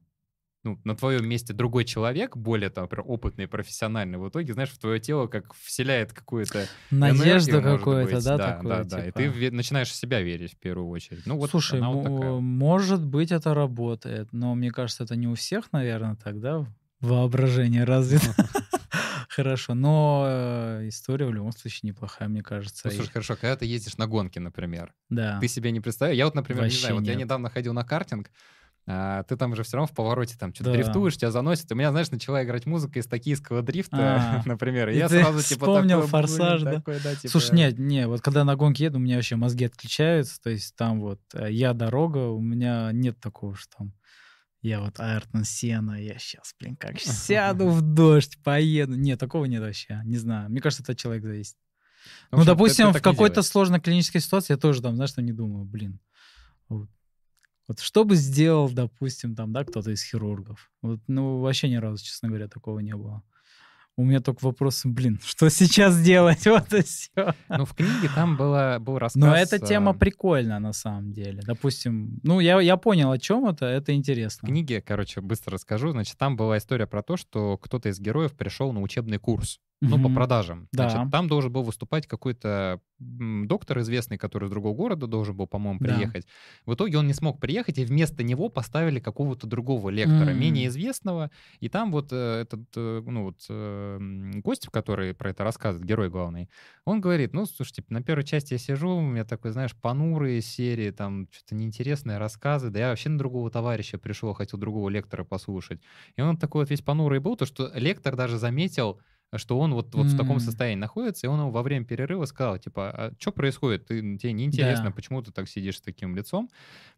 S1: ну, на твоем месте другой человек, более там, например, опытный, профессиональный, в итоге, знаешь, в твое тело как вселяет какую-то
S2: надежду какую-то, да,
S1: да,
S2: такое,
S1: да, да, и ты типа. начинаешь в себя верить в первую очередь. Ну вот
S2: Слушай, она вот такая. может быть это работает, но мне кажется, это не у всех, наверное, тогда воображение развито. Хорошо, но э, история в любом случае неплохая, мне кажется.
S1: Ну, слушай, и... хорошо, когда ты ездишь на гонки, например,
S2: да.
S1: ты себе не представляешь? Я вот, например, Вообще не знаю, вот я недавно ходил на картинг, а, ты там уже все равно в повороте там что-то да. дрифтуешь, тебя заносит. У меня, знаешь, начала играть музыка из токийского дрифта, а, например. И, я сразу типа
S2: вспомнил форсаж, да? Такой, да типа... Слушай, нет, не, вот когда на гонке еду, у меня вообще мозги отключаются, то есть там вот э, я дорога, у меня нет такого, что там я вот Айртон Сена, я сейчас, блин, как сяду в дождь, поеду. Нет, такого нет вообще, не знаю. Мне кажется, это человек зависит. Ну, ну допустим, в какой-то сложной клинической ситуации я тоже там, знаешь, что не думаю, блин. Вот. вот что бы сделал, допустим, там, да, кто-то из хирургов? Вот, ну, вообще ни разу, честно говоря, такого не было. У меня только вопрос, блин, что сейчас делать? Вот и все.
S1: Ну, в книге там было, был рассказ...
S2: Но эта тема
S1: э,
S2: прикольная на самом деле. Допустим, ну, я, я понял, о чем это, это
S1: В
S2: интересно.
S1: книге, короче, быстро расскажу. Значит, там была история про то, что кто-то из героев пришел на учебный курс. Ну, по
S2: Мгм.
S1: продажам.
S2: Да.
S1: Значит, там должен был выступать какой-то доктор известный, который из другого города должен был, по-моему,
S2: Да.
S1: приехать. В итоге он не смог приехать, и вместо него поставили какого-то другого лектора,
S2: М.
S1: менее известного. И там вот э, этот, э, ну, вот, э, гость, который про это рассказывает, герой главный, он говорит, ну, слушайте, на первой части я сижу, у меня такой, знаешь, понурые серии, там, что-то неинтересные рассказы, да я вообще на другого товарища пришел, хотел другого лектора послушать. И он такой вот весь понурый был, то, что лектор даже заметил, что он вот, вот в таком состоянии находится, и он ему во время перерыва сказал, типа, а что происходит? Ты, тебе неинтересно,
S2: Да.
S1: почему ты так сидишь с таким лицом?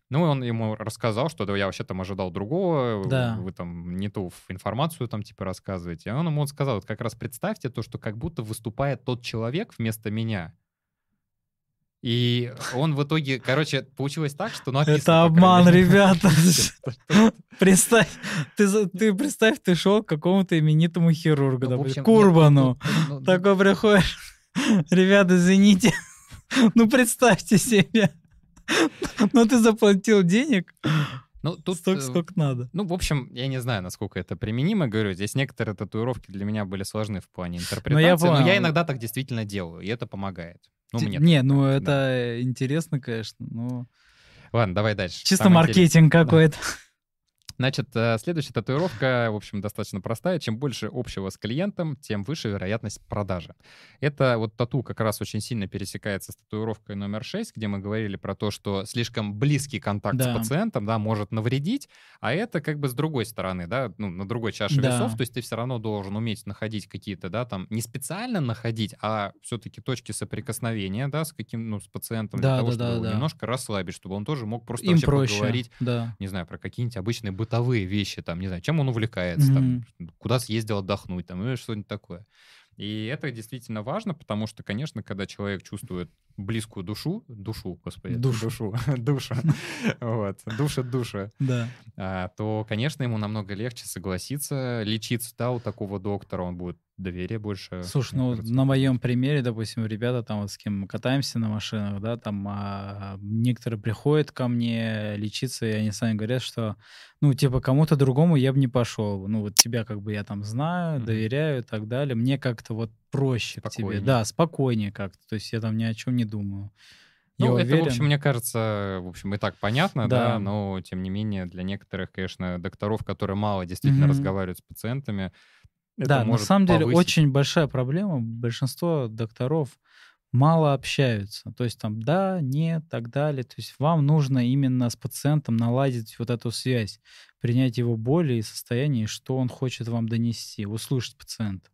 S1: Ну, и он ему рассказал, что да, я вообще там ожидал другого,
S2: Да.
S1: вы там не ту информацию там типа рассказываете. А он ему вот сказал, вот как раз представьте то, что как будто выступает тот человек вместо меня. И он в итоге, короче, получилось так, что написано...
S2: Это
S1: по
S2: обман, ребята. Представь, ты, ты представь, ты шел к какому-то именитому хирургу,
S1: Ну,
S2: допустим, Курбану.
S1: нет, ну, ну, ну,
S2: Такой приходишь, ребята, извините, ну представьте себе, ну ты заплатил денег
S1: ну, тут,
S2: столько,
S1: э,
S2: сколько надо.
S1: Ну, в общем, я не знаю, насколько это применимо, говорю, здесь некоторые татуировки для меня были сложны в плане интерпретации, но я,
S2: понял.
S1: иногда так действительно делаю, и это помогает. Ну, мне
S2: Не,
S1: так,
S2: ну
S1: да.
S2: это интересно, конечно, ну
S1: Ладно, давай дальше.
S2: чисто
S1: Самое интересное.
S2: маркетинг какой-то.
S1: Значит, э, следующая татуировка, в общем, достаточно простая. Чем больше общего с клиентом, тем выше вероятность продажи. Это вот тату как раз очень сильно пересекается с татуировкой номер 6, где мы говорили про то, что слишком близкий контакт
S2: Да.
S1: с пациентом, да, может навредить, а это как бы с другой стороны, да, ну, на другой чаше
S2: Да.
S1: весов, то есть ты все равно должен уметь находить какие-то, да, там, не специально находить, а все-таки точки соприкосновения, да, с каким, ну, с пациентом, для
S2: Да,
S1: того,
S2: да,
S1: чтобы
S2: да,
S1: его
S2: да.
S1: немножко расслабить, чтобы он тоже мог просто
S2: Им
S1: вообще
S2: проще,
S1: поговорить
S2: да.
S1: не знаю, про какие-нибудь обычные бытовые вещи, там, не знаю, чем он увлекается, там,
S2: Мгм.
S1: куда съездил отдохнуть, там, или что-нибудь такое. И это действительно важно, потому что, конечно, когда человек чувствует близкую душу, душу, господи,
S2: Душу.
S1: душу, душу, вот, душа душа,
S2: Да.
S1: а, то, конечно, ему намного легче согласиться, лечиться, да, у такого доктора, он будет доверие больше.
S2: Слушай, ну
S1: кажется.
S2: на моем примере, допустим, ребята там вот с кем мы катаемся на машинах, да, там а, некоторые приходят ко мне лечиться, и они сами говорят, что, ну, типа, кому-то другому я бы не пошел. Ну, вот тебя как бы я там знаю,
S1: Мгм.
S2: доверяю и так далее. Мне как-то вот проще к тебе.
S1: Спокойнее.
S2: Да, спокойнее как-то. То есть я там ни о чем не думаю.
S1: Ну,
S2: Я
S1: это, в общем,
S2: уверен.
S1: мне кажется, в общем, и так понятно, да.
S2: Да.
S1: но, тем не менее, для некоторых, конечно, докторов, которые мало действительно
S2: Мгм.
S1: разговаривают с пациентами, это
S2: Да, на самом деле
S1: повысить.
S2: очень большая проблема. Большинство докторов мало общаются. То есть там да, нет, так далее. То есть вам нужно именно с пациентом наладить вот эту связь, принять его боли и состояние, что он хочет вам донести, услышать пациента.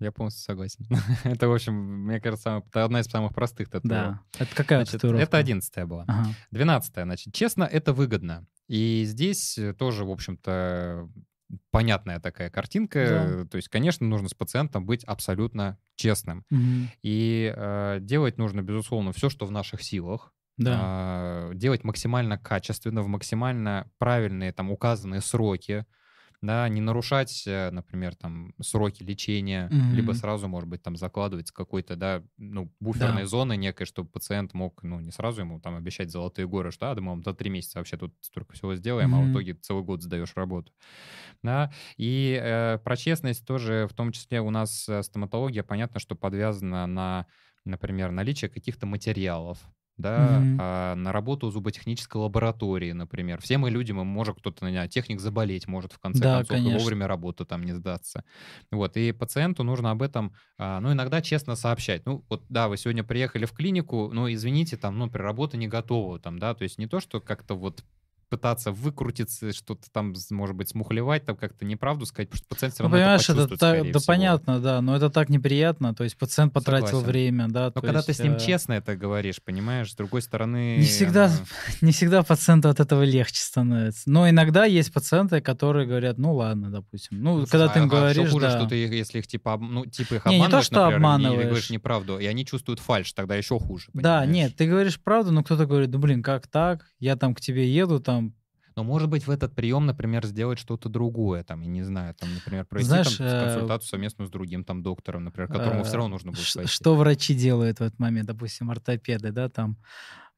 S1: Я полностью согласен. это, в общем, мне кажется, это одна из самых простых татуировок.
S2: Да. Это какая
S1: Значит,
S2: татуировка?
S1: это одиннадцатая была.
S2: Ага.
S1: Двенадцатая, значит, честно, это выгодно. И здесь э, тоже, в общем-то, понятная такая картинка.
S2: Да.
S1: То есть, конечно, нужно с пациентом быть абсолютно честным.
S2: Мгм.
S1: И э, делать нужно, безусловно, все, что в наших силах.
S2: Да.
S1: а, делать максимально качественно, в максимально правильные там указанные сроки, да, не нарушать, э, например, там сроки лечения, либо
S2: Мгм.
S1: сразу, может быть, там закладывать какой-то, да, ну, буферной
S2: Да.
S1: зоны некой, чтобы пациент мог, ну, не сразу ему там обещать золотые горы, что, а, да, мы вам за три месяца вообще тут столько всего сделаем, а в итоге целый год сдаешь работу. Да, и э, про честность тоже, в том числе у нас э, стоматология, понятно, что подвязана на, например, наличие каких-то материалов, да,
S2: Мгм.
S1: а, на работу зуботехнической лаборатории, например. Все мы люди, мы может кто-то, знаю, техник заболеть может в конце
S2: Да,
S1: концов, и
S2: конечно.
S1: вовремя работу там не сдаться. Вот, и пациенту нужно об этом, а, ну, иногда честно сообщать. Ну, вот, да, вы сегодня приехали в клинику, но, извините, там, ну, при работе не готова, там, да, то есть не то, что как-то вот пытаться выкрутиться, что-то там, может быть, смухлевать, там как-то неправду сказать, потому что пациент все
S2: Ну,
S1: равно
S2: понимаешь,
S1: это
S2: это, так- да
S1: всего.
S2: понятно, да, но это так неприятно. То есть пациент потратил
S1: Согласен.
S2: время, да.
S1: Но когда ты
S2: есть,
S1: с ним
S2: э,
S1: честно это говоришь, понимаешь, с другой стороны...
S2: Не всегда,
S1: оно-
S2: не всегда пациенту от этого легче становится. Но иногда есть пациенты, которые говорят, ну ладно, допустим. Ну,
S1: Ну,
S2: когда
S1: слушай,
S2: ты им
S1: а- а
S2: говоришь,
S1: хуже,
S2: да.
S1: что ты, если их типа, ну, типа их
S2: Не, не то,
S1: обманываешь,
S2: что
S1: например, или- или
S2: обманываешь.
S1: говоришь неправду, и они чувствуют фальш, тогда еще хуже.
S2: Да,
S1: понимаешь?
S2: нет, ты говоришь правду, но кто-то говорит, ну блин, как так? Я там к тебе еду, там
S1: но, может быть, в этот прием, например, сделать что-то другое, там, я не знаю, там, например, пройти
S2: Знаешь,
S1: там,
S2: э,
S1: консультацию совместно с другим там доктором, например, которому
S2: э,
S1: все равно нужно будет пойти.
S2: Что врачи делают в этот момент, допустим, ортопеды, да, там,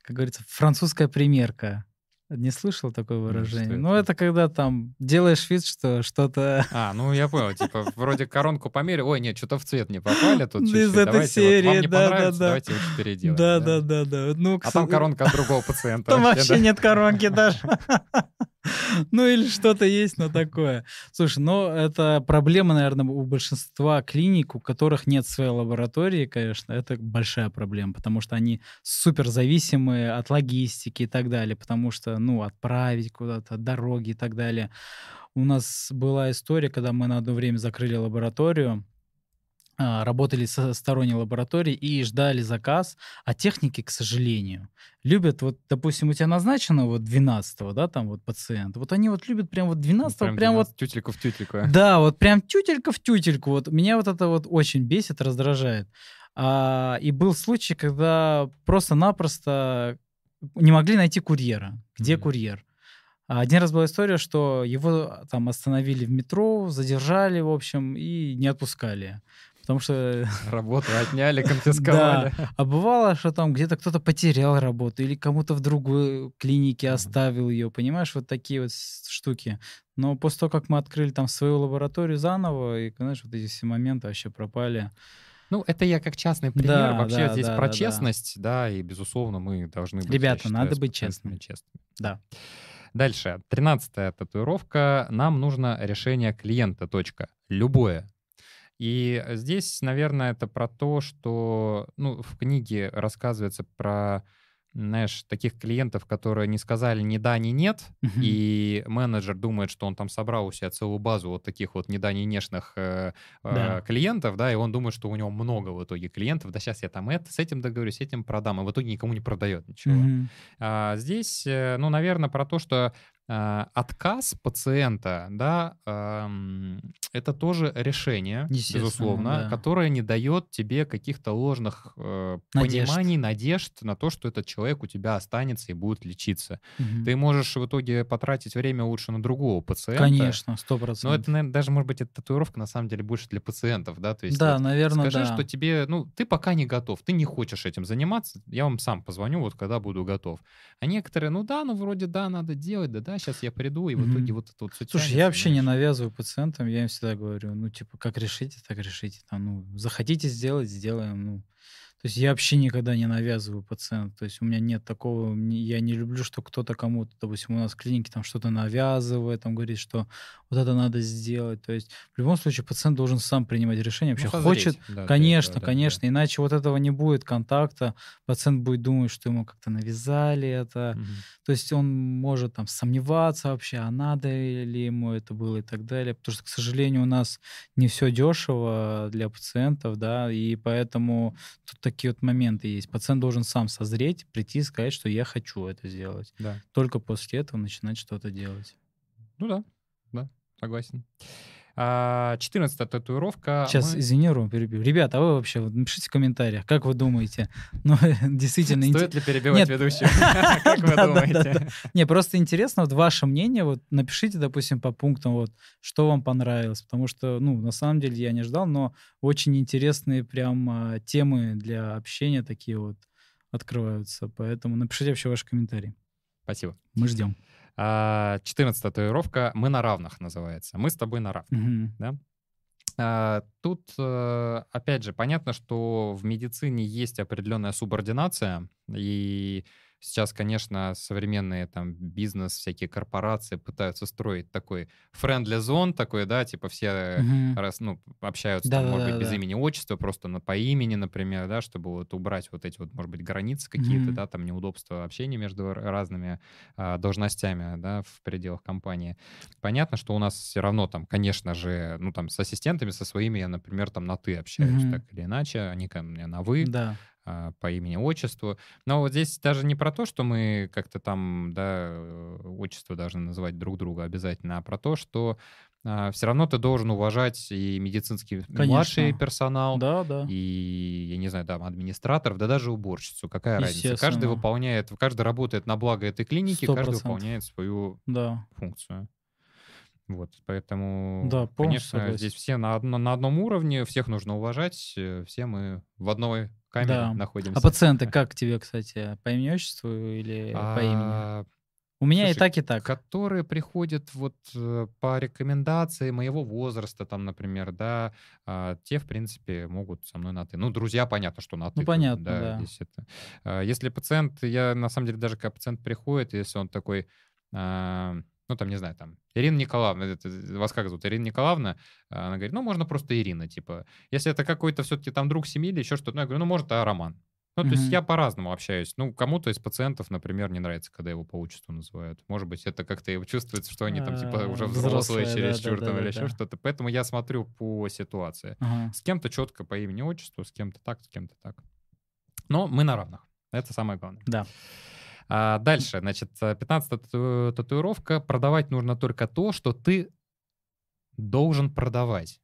S2: как говорится, французская примерка. Не слышал такое выражение? Ну,
S1: это?
S2: это когда там делаешь вид, что что-то
S1: А, ну я понял, типа, вроде коронку померил, ой, нет, что-то в цвет не попали тут
S2: Из
S1: чуть-чуть,
S2: этой
S1: давайте, вот вам
S2: серии,
S1: не
S2: да,
S1: понравится,
S2: да, да.
S1: давайте лучше переделаем.
S2: Да, да, да, да. Ну,
S1: А там коронка от другого пациента.
S2: Там вообще нет коронки даже. Ну или что-то есть, но такое. Слушай, ну это проблема, наверное, у большинства клиник, у которых нет своей лаборатории, конечно, это большая проблема, потому что они супер зависимые от логистики и так далее, потому что, ну, отправить куда-то, от дороги и так далее. У нас была история, когда мы на одно время закрыли лабораторию, а, работали со сторонней лабораторией и ждали заказ, а техники, к сожалению, любят, вот, допустим, у тебя назначено вот 12 да, там вот пациент, вот они вот любят прям вот 12 прям, прям вот,
S1: тютельку в тютельку.
S2: да, вот прям тютелька в тютельку, вот меня вот это вот очень бесит, раздражает. А, и был случай, когда просто-напросто не могли найти курьера. Где
S1: Мгм.
S2: курьер? Один раз была история, что его там остановили в метро, задержали, в общем, и не отпускали. Потому что
S1: Работу отняли, конфисковали.
S2: а бывало, что там где-то кто-то потерял работу или кому-то в другой клинике оставил ее, понимаешь, вот такие вот штуки. Но после того, как мы открыли там свою лабораторию заново, и, знаешь, вот эти все моменты вообще пропали.
S1: Ну, это я как частный пример.
S2: Да,
S1: Вообще
S2: да,
S1: здесь
S2: да,
S1: про
S2: да, да.
S1: честность, да, и, безусловно, мы должны быть,
S2: Ребята,
S1: считаю,
S2: надо быть честными.
S1: честными.
S2: Да.
S1: Дальше. Тринадцатая татуировка. Нам нужно решение клиента. Точка. Любое. И здесь, наверное, это про то, что ну, в книге рассказывается про, знаешь, таких клиентов, которые не сказали ни да, ни нет,
S2: Мгм.
S1: и менеджер думает, что он там собрал у себя целую базу вот таких вот ни да, ни нешных э, э,
S2: Да.
S1: клиентов, да, и он думает, что у него много в итоге клиентов, да сейчас я там это, с этим договорюсь, с этим продам, и в итоге никому не продает ничего.
S2: Мгм.
S1: А, Здесь, э, ну, наверное, про то, что отказ пациента, да, это тоже решение, безусловно,
S2: да.
S1: которое не дает тебе каких-то ложных э,
S2: Надежд.
S1: пониманий, надежд на то, что этот человек у тебя останется и будет лечиться.
S2: Мгм.
S1: Ты можешь в итоге потратить время лучше на другого пациента.
S2: Конечно, сто
S1: Но
S2: процентов.
S1: это, наверное, даже, может быть, эта татуировка на самом деле больше для пациентов, да? То есть
S2: Да,
S1: вот
S2: наверное,
S1: Скажи,
S2: да.
S1: что тебе, ну, ты пока не готов, ты не хочешь этим заниматься, я вам сам позвоню, вот когда буду готов. А некоторые, ну да, ну вроде да, надо делать, да, да, сейчас я приду, и в итоге вот это вот всё
S2: Слушай,
S1: тянется,
S2: я вообще не
S1: знаешь.
S2: навязываю пациентам, я им всегда говорю, ну, типа, как решите, так решите. Там, ну, захотите сделать, сделаем. Ну, то есть я вообще никогда не навязываю пациенту. То есть у меня нет такого, я не люблю, что кто-то кому-то, допустим, у нас в клинике там что-то навязывает, там говорит, что вот это надо сделать. То есть в любом случае пациент должен сам принимать решение.
S1: Ну,
S2: Вообще
S1: созреть,
S2: хочет,
S1: да,
S2: конечно,
S1: этого, да,
S2: конечно, иначе вот этого не будет контакта. Пациент будет думать, что ему как-то навязали
S1: да.
S2: это.
S1: Мгм.
S2: То есть он может там сомневаться вообще, а надо ли ему это было и так далее. Потому что, к сожалению, у нас не все дешево для пациентов, да, и поэтому тут такие вот моменты есть. Пациент должен сам созреть, прийти и сказать, что я хочу это сделать.
S1: Да.
S2: Только после этого начинать что-то делать.
S1: Ну да, да, согласен. А, 14 татуировка.
S2: Сейчас,
S1: мы-
S2: извини, Ром, перебью. Ребята, а вы вообще вот напишите в комментариях, как вы думаете? Ну, действительно,
S1: Стоит ли перебивать
S2: Нет.
S1: ведущего? Как вы думаете?
S2: Не, просто интересно, вот ваше мнение, вот напишите, допустим, по пунктам, вот, что вам понравилось, потому что, ну, на самом деле я не ждал, но очень интересные прям а, темы для общения такие вот открываются, поэтому напишите вообще ваши комментарии.
S1: Спасибо.
S2: Мы ждем.
S1: А, 14 татуировка. Мы на равных называется. Мы с тобой на равных.
S2: Мгм.
S1: А, Тут, э, опять же, понятно, что в медицине есть определенная субординация, и сейчас, конечно, современные там бизнес, всякие корпорации пытаются строить такой friendly zone, такой, да, типа все
S2: Мгм.
S1: раз, ну, общаются, там, может быть, без
S2: Да-да-да-да.
S1: имени отчества, просто на, по имени, например, да, чтобы вот убрать вот эти вот, может быть, границы какие-то,
S2: Мгм.
S1: да, там неудобства общения между разными а, должностями, да, в пределах компании. Понятно, что у нас все равно там, конечно же, ну, там, с ассистентами, со своими я, например, там на «ты» общаюсь,
S2: Мгм.
S1: так или иначе, они ко мне на «вы»,
S2: Да.
S1: А, по имени, отчеству. Но вот здесь даже не про то, что мы как-то там, да, отчество должны называть друг друга обязательно, а про то, что а, все равно ты должен уважать и медицинский
S2: Конечно.
S1: младший персонал,
S2: Да, да.
S1: и, я не знаю, там, администраторов, да даже уборщицу. Какая разница? Каждый выполняет, каждый работает на благо этой клиники,
S2: Сто
S1: каждый
S2: процентов.
S1: выполняет свою
S2: Да.
S1: функцию. Вот, поэтому,
S2: Да,
S1: конечно,
S2: согласен.
S1: здесь все на, одно- на одном уровне, всех нужно уважать, э, все мы в одной камере
S2: Да.
S1: находимся.
S2: А пациенты как тебе, кстати, по имени отчеству или по имени?
S1: А,
S2: У меня и
S1: слушай,
S2: так, и так.
S1: которые приходят вот э, по рекомендации моего возраста, там, например, да, а, те, в принципе, могут со мной на «ты». Ну, друзья, понятно, что на «ты».
S2: Ну, понятно, да.
S1: здесь это. А, Если пациент, я, на самом деле, даже когда пациент приходит, если он такой, а, ну, там, не знаю, там, Ирина Николаевна, это, вас как зовут? Ирина Николаевна, а, она говорит, ну, можно просто Ирина, типа. Если это какой-то все-таки там друг семьи или еще что-то, ну, я говорю, ну, может, а Роман. Ну, то есть
S2: Мгм.
S1: я по-разному общаюсь. Ну, кому-то из пациентов, например, не нравится, когда его по отчеству называют. Может быть, это как-то и чувствуется, что они там типа
S2: А,
S1: уже взрослые
S2: взрослые, да, да,
S1: там
S2: да,
S1: или еще что-то. Поэтому я смотрю по ситуации. С кем-то четко по имени отчеству, с кем-то так, с кем-то так. Но мы на равных. Это самое главное.
S2: Да.
S1: А дальше, значит, 15 татуировка. Продавать нужно только то, что ты должен продавать.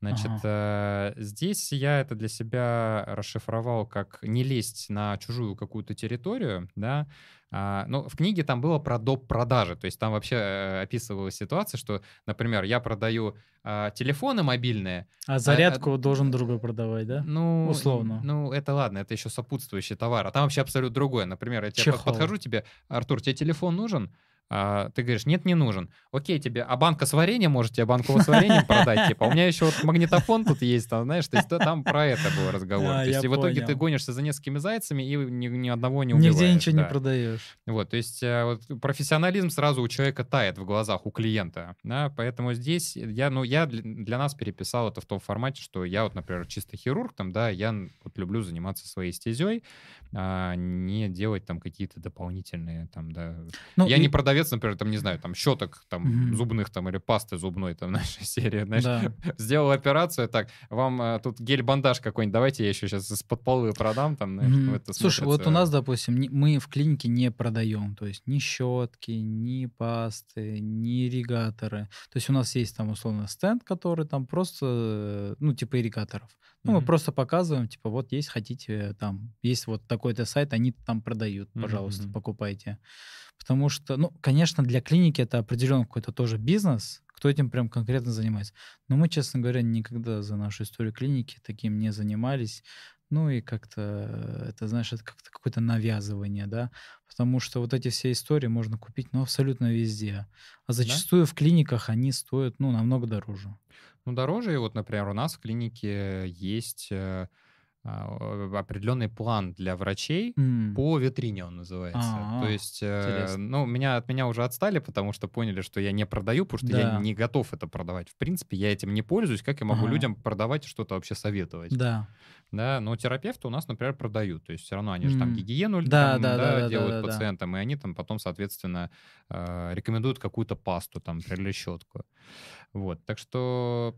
S1: Значит, э, здесь я это для себя расшифровал как не лезть на чужую какую-то территорию, да. А, ну, в книге там было про доп. продажи, то есть там вообще э, описывалась ситуация, что, например, я продаю а, телефоны мобильные,
S2: А зарядку должен другой продавать, да?
S1: ну,
S2: Условно.
S1: Ну, это ладно, это еще сопутствующий товар. А там вообще абсолютно другое. Например, я тебе
S2: Чехол.
S1: подхожу тебе, Артур, тебе телефон нужен? А, ты говоришь, нет, не нужен. Окей, тебе, а банка с вареньем, может, тебе банку с вареньем продать? Типа, у меня еще вот магнитофон тут есть, там, знаешь, то есть да, там про это был разговор.
S2: А,
S1: То есть и в итоге ты гонишься за несколькими зайцами и ни, ни одного не убиваешь.
S2: Нигде ничего не
S1: да.
S2: продаешь.
S1: Вот, то есть э, вот профессионализм сразу у человека тает в глазах у клиента, да, поэтому здесь я, ну, я для, нас переписал это в том формате, что я вот, например, чисто хирург, там, да, я вот люблю заниматься своей стезей, а не делать там какие-то дополнительные, там, да.
S2: Ну,
S1: я
S2: и-
S1: не продавец, например, там, не знаю, там, щеток, там,
S2: Мгм.
S1: зубных, там, или пасты зубной, там, наша серия, знаешь,
S2: Да.
S1: сделал операцию, так, вам э, тут гель-бандаж какой-нибудь, давайте я еще сейчас из-под полы продам, там, знаешь, ну, это
S2: Слушай, вот у
S1: смотрится-
S2: нас, допустим, не- мы в клинике не продаем, то есть ни щетки, ни пасты, ни ирригаторы. То есть у нас есть там условно стенд, который там просто, э, ну, типа ирригаторов. Ну, мы
S1: Мгм.
S2: просто показываем, типа, вот есть, хотите, там, есть вот такой-то сайт, они там продают, пожалуйста,
S1: мгм.
S2: покупайте. Потому что, ну, конечно, для клиники это определенно какой-то тоже бизнес, кто этим прям конкретно занимается. Но мы, честно говоря, никогда за нашу историю клиники таким не занимались. Ну и как-то, это, знаешь, это как-то какое-то навязывание, да, потому что вот эти все истории можно купить, ну, абсолютно везде. А зачастую в клиниках они стоят, ну, намного дороже.
S1: Ну, дороже. И вот, например, у нас в клинике есть э, определенный план для врачей.
S2: М,
S1: По витрине он называется.
S2: А,
S1: То есть, э, ну, меня, от меня уже отстали, потому что поняли, что я не продаю, потому что я
S2: Да.
S1: не готов это продавать. В принципе, я этим не пользуюсь. Как я могу
S2: Ага.
S1: людям продавать и что-то вообще советовать?
S2: Да.
S1: Да, но терапевты у нас, например, продают. То есть все равно они же там гигиену
S2: Да,
S1: там,
S2: да, да, да,
S1: делают
S2: да, да.
S1: пациентам, и они там потом, соответственно, э, рекомендуют какую-то пасту там или щетку. Вот, так что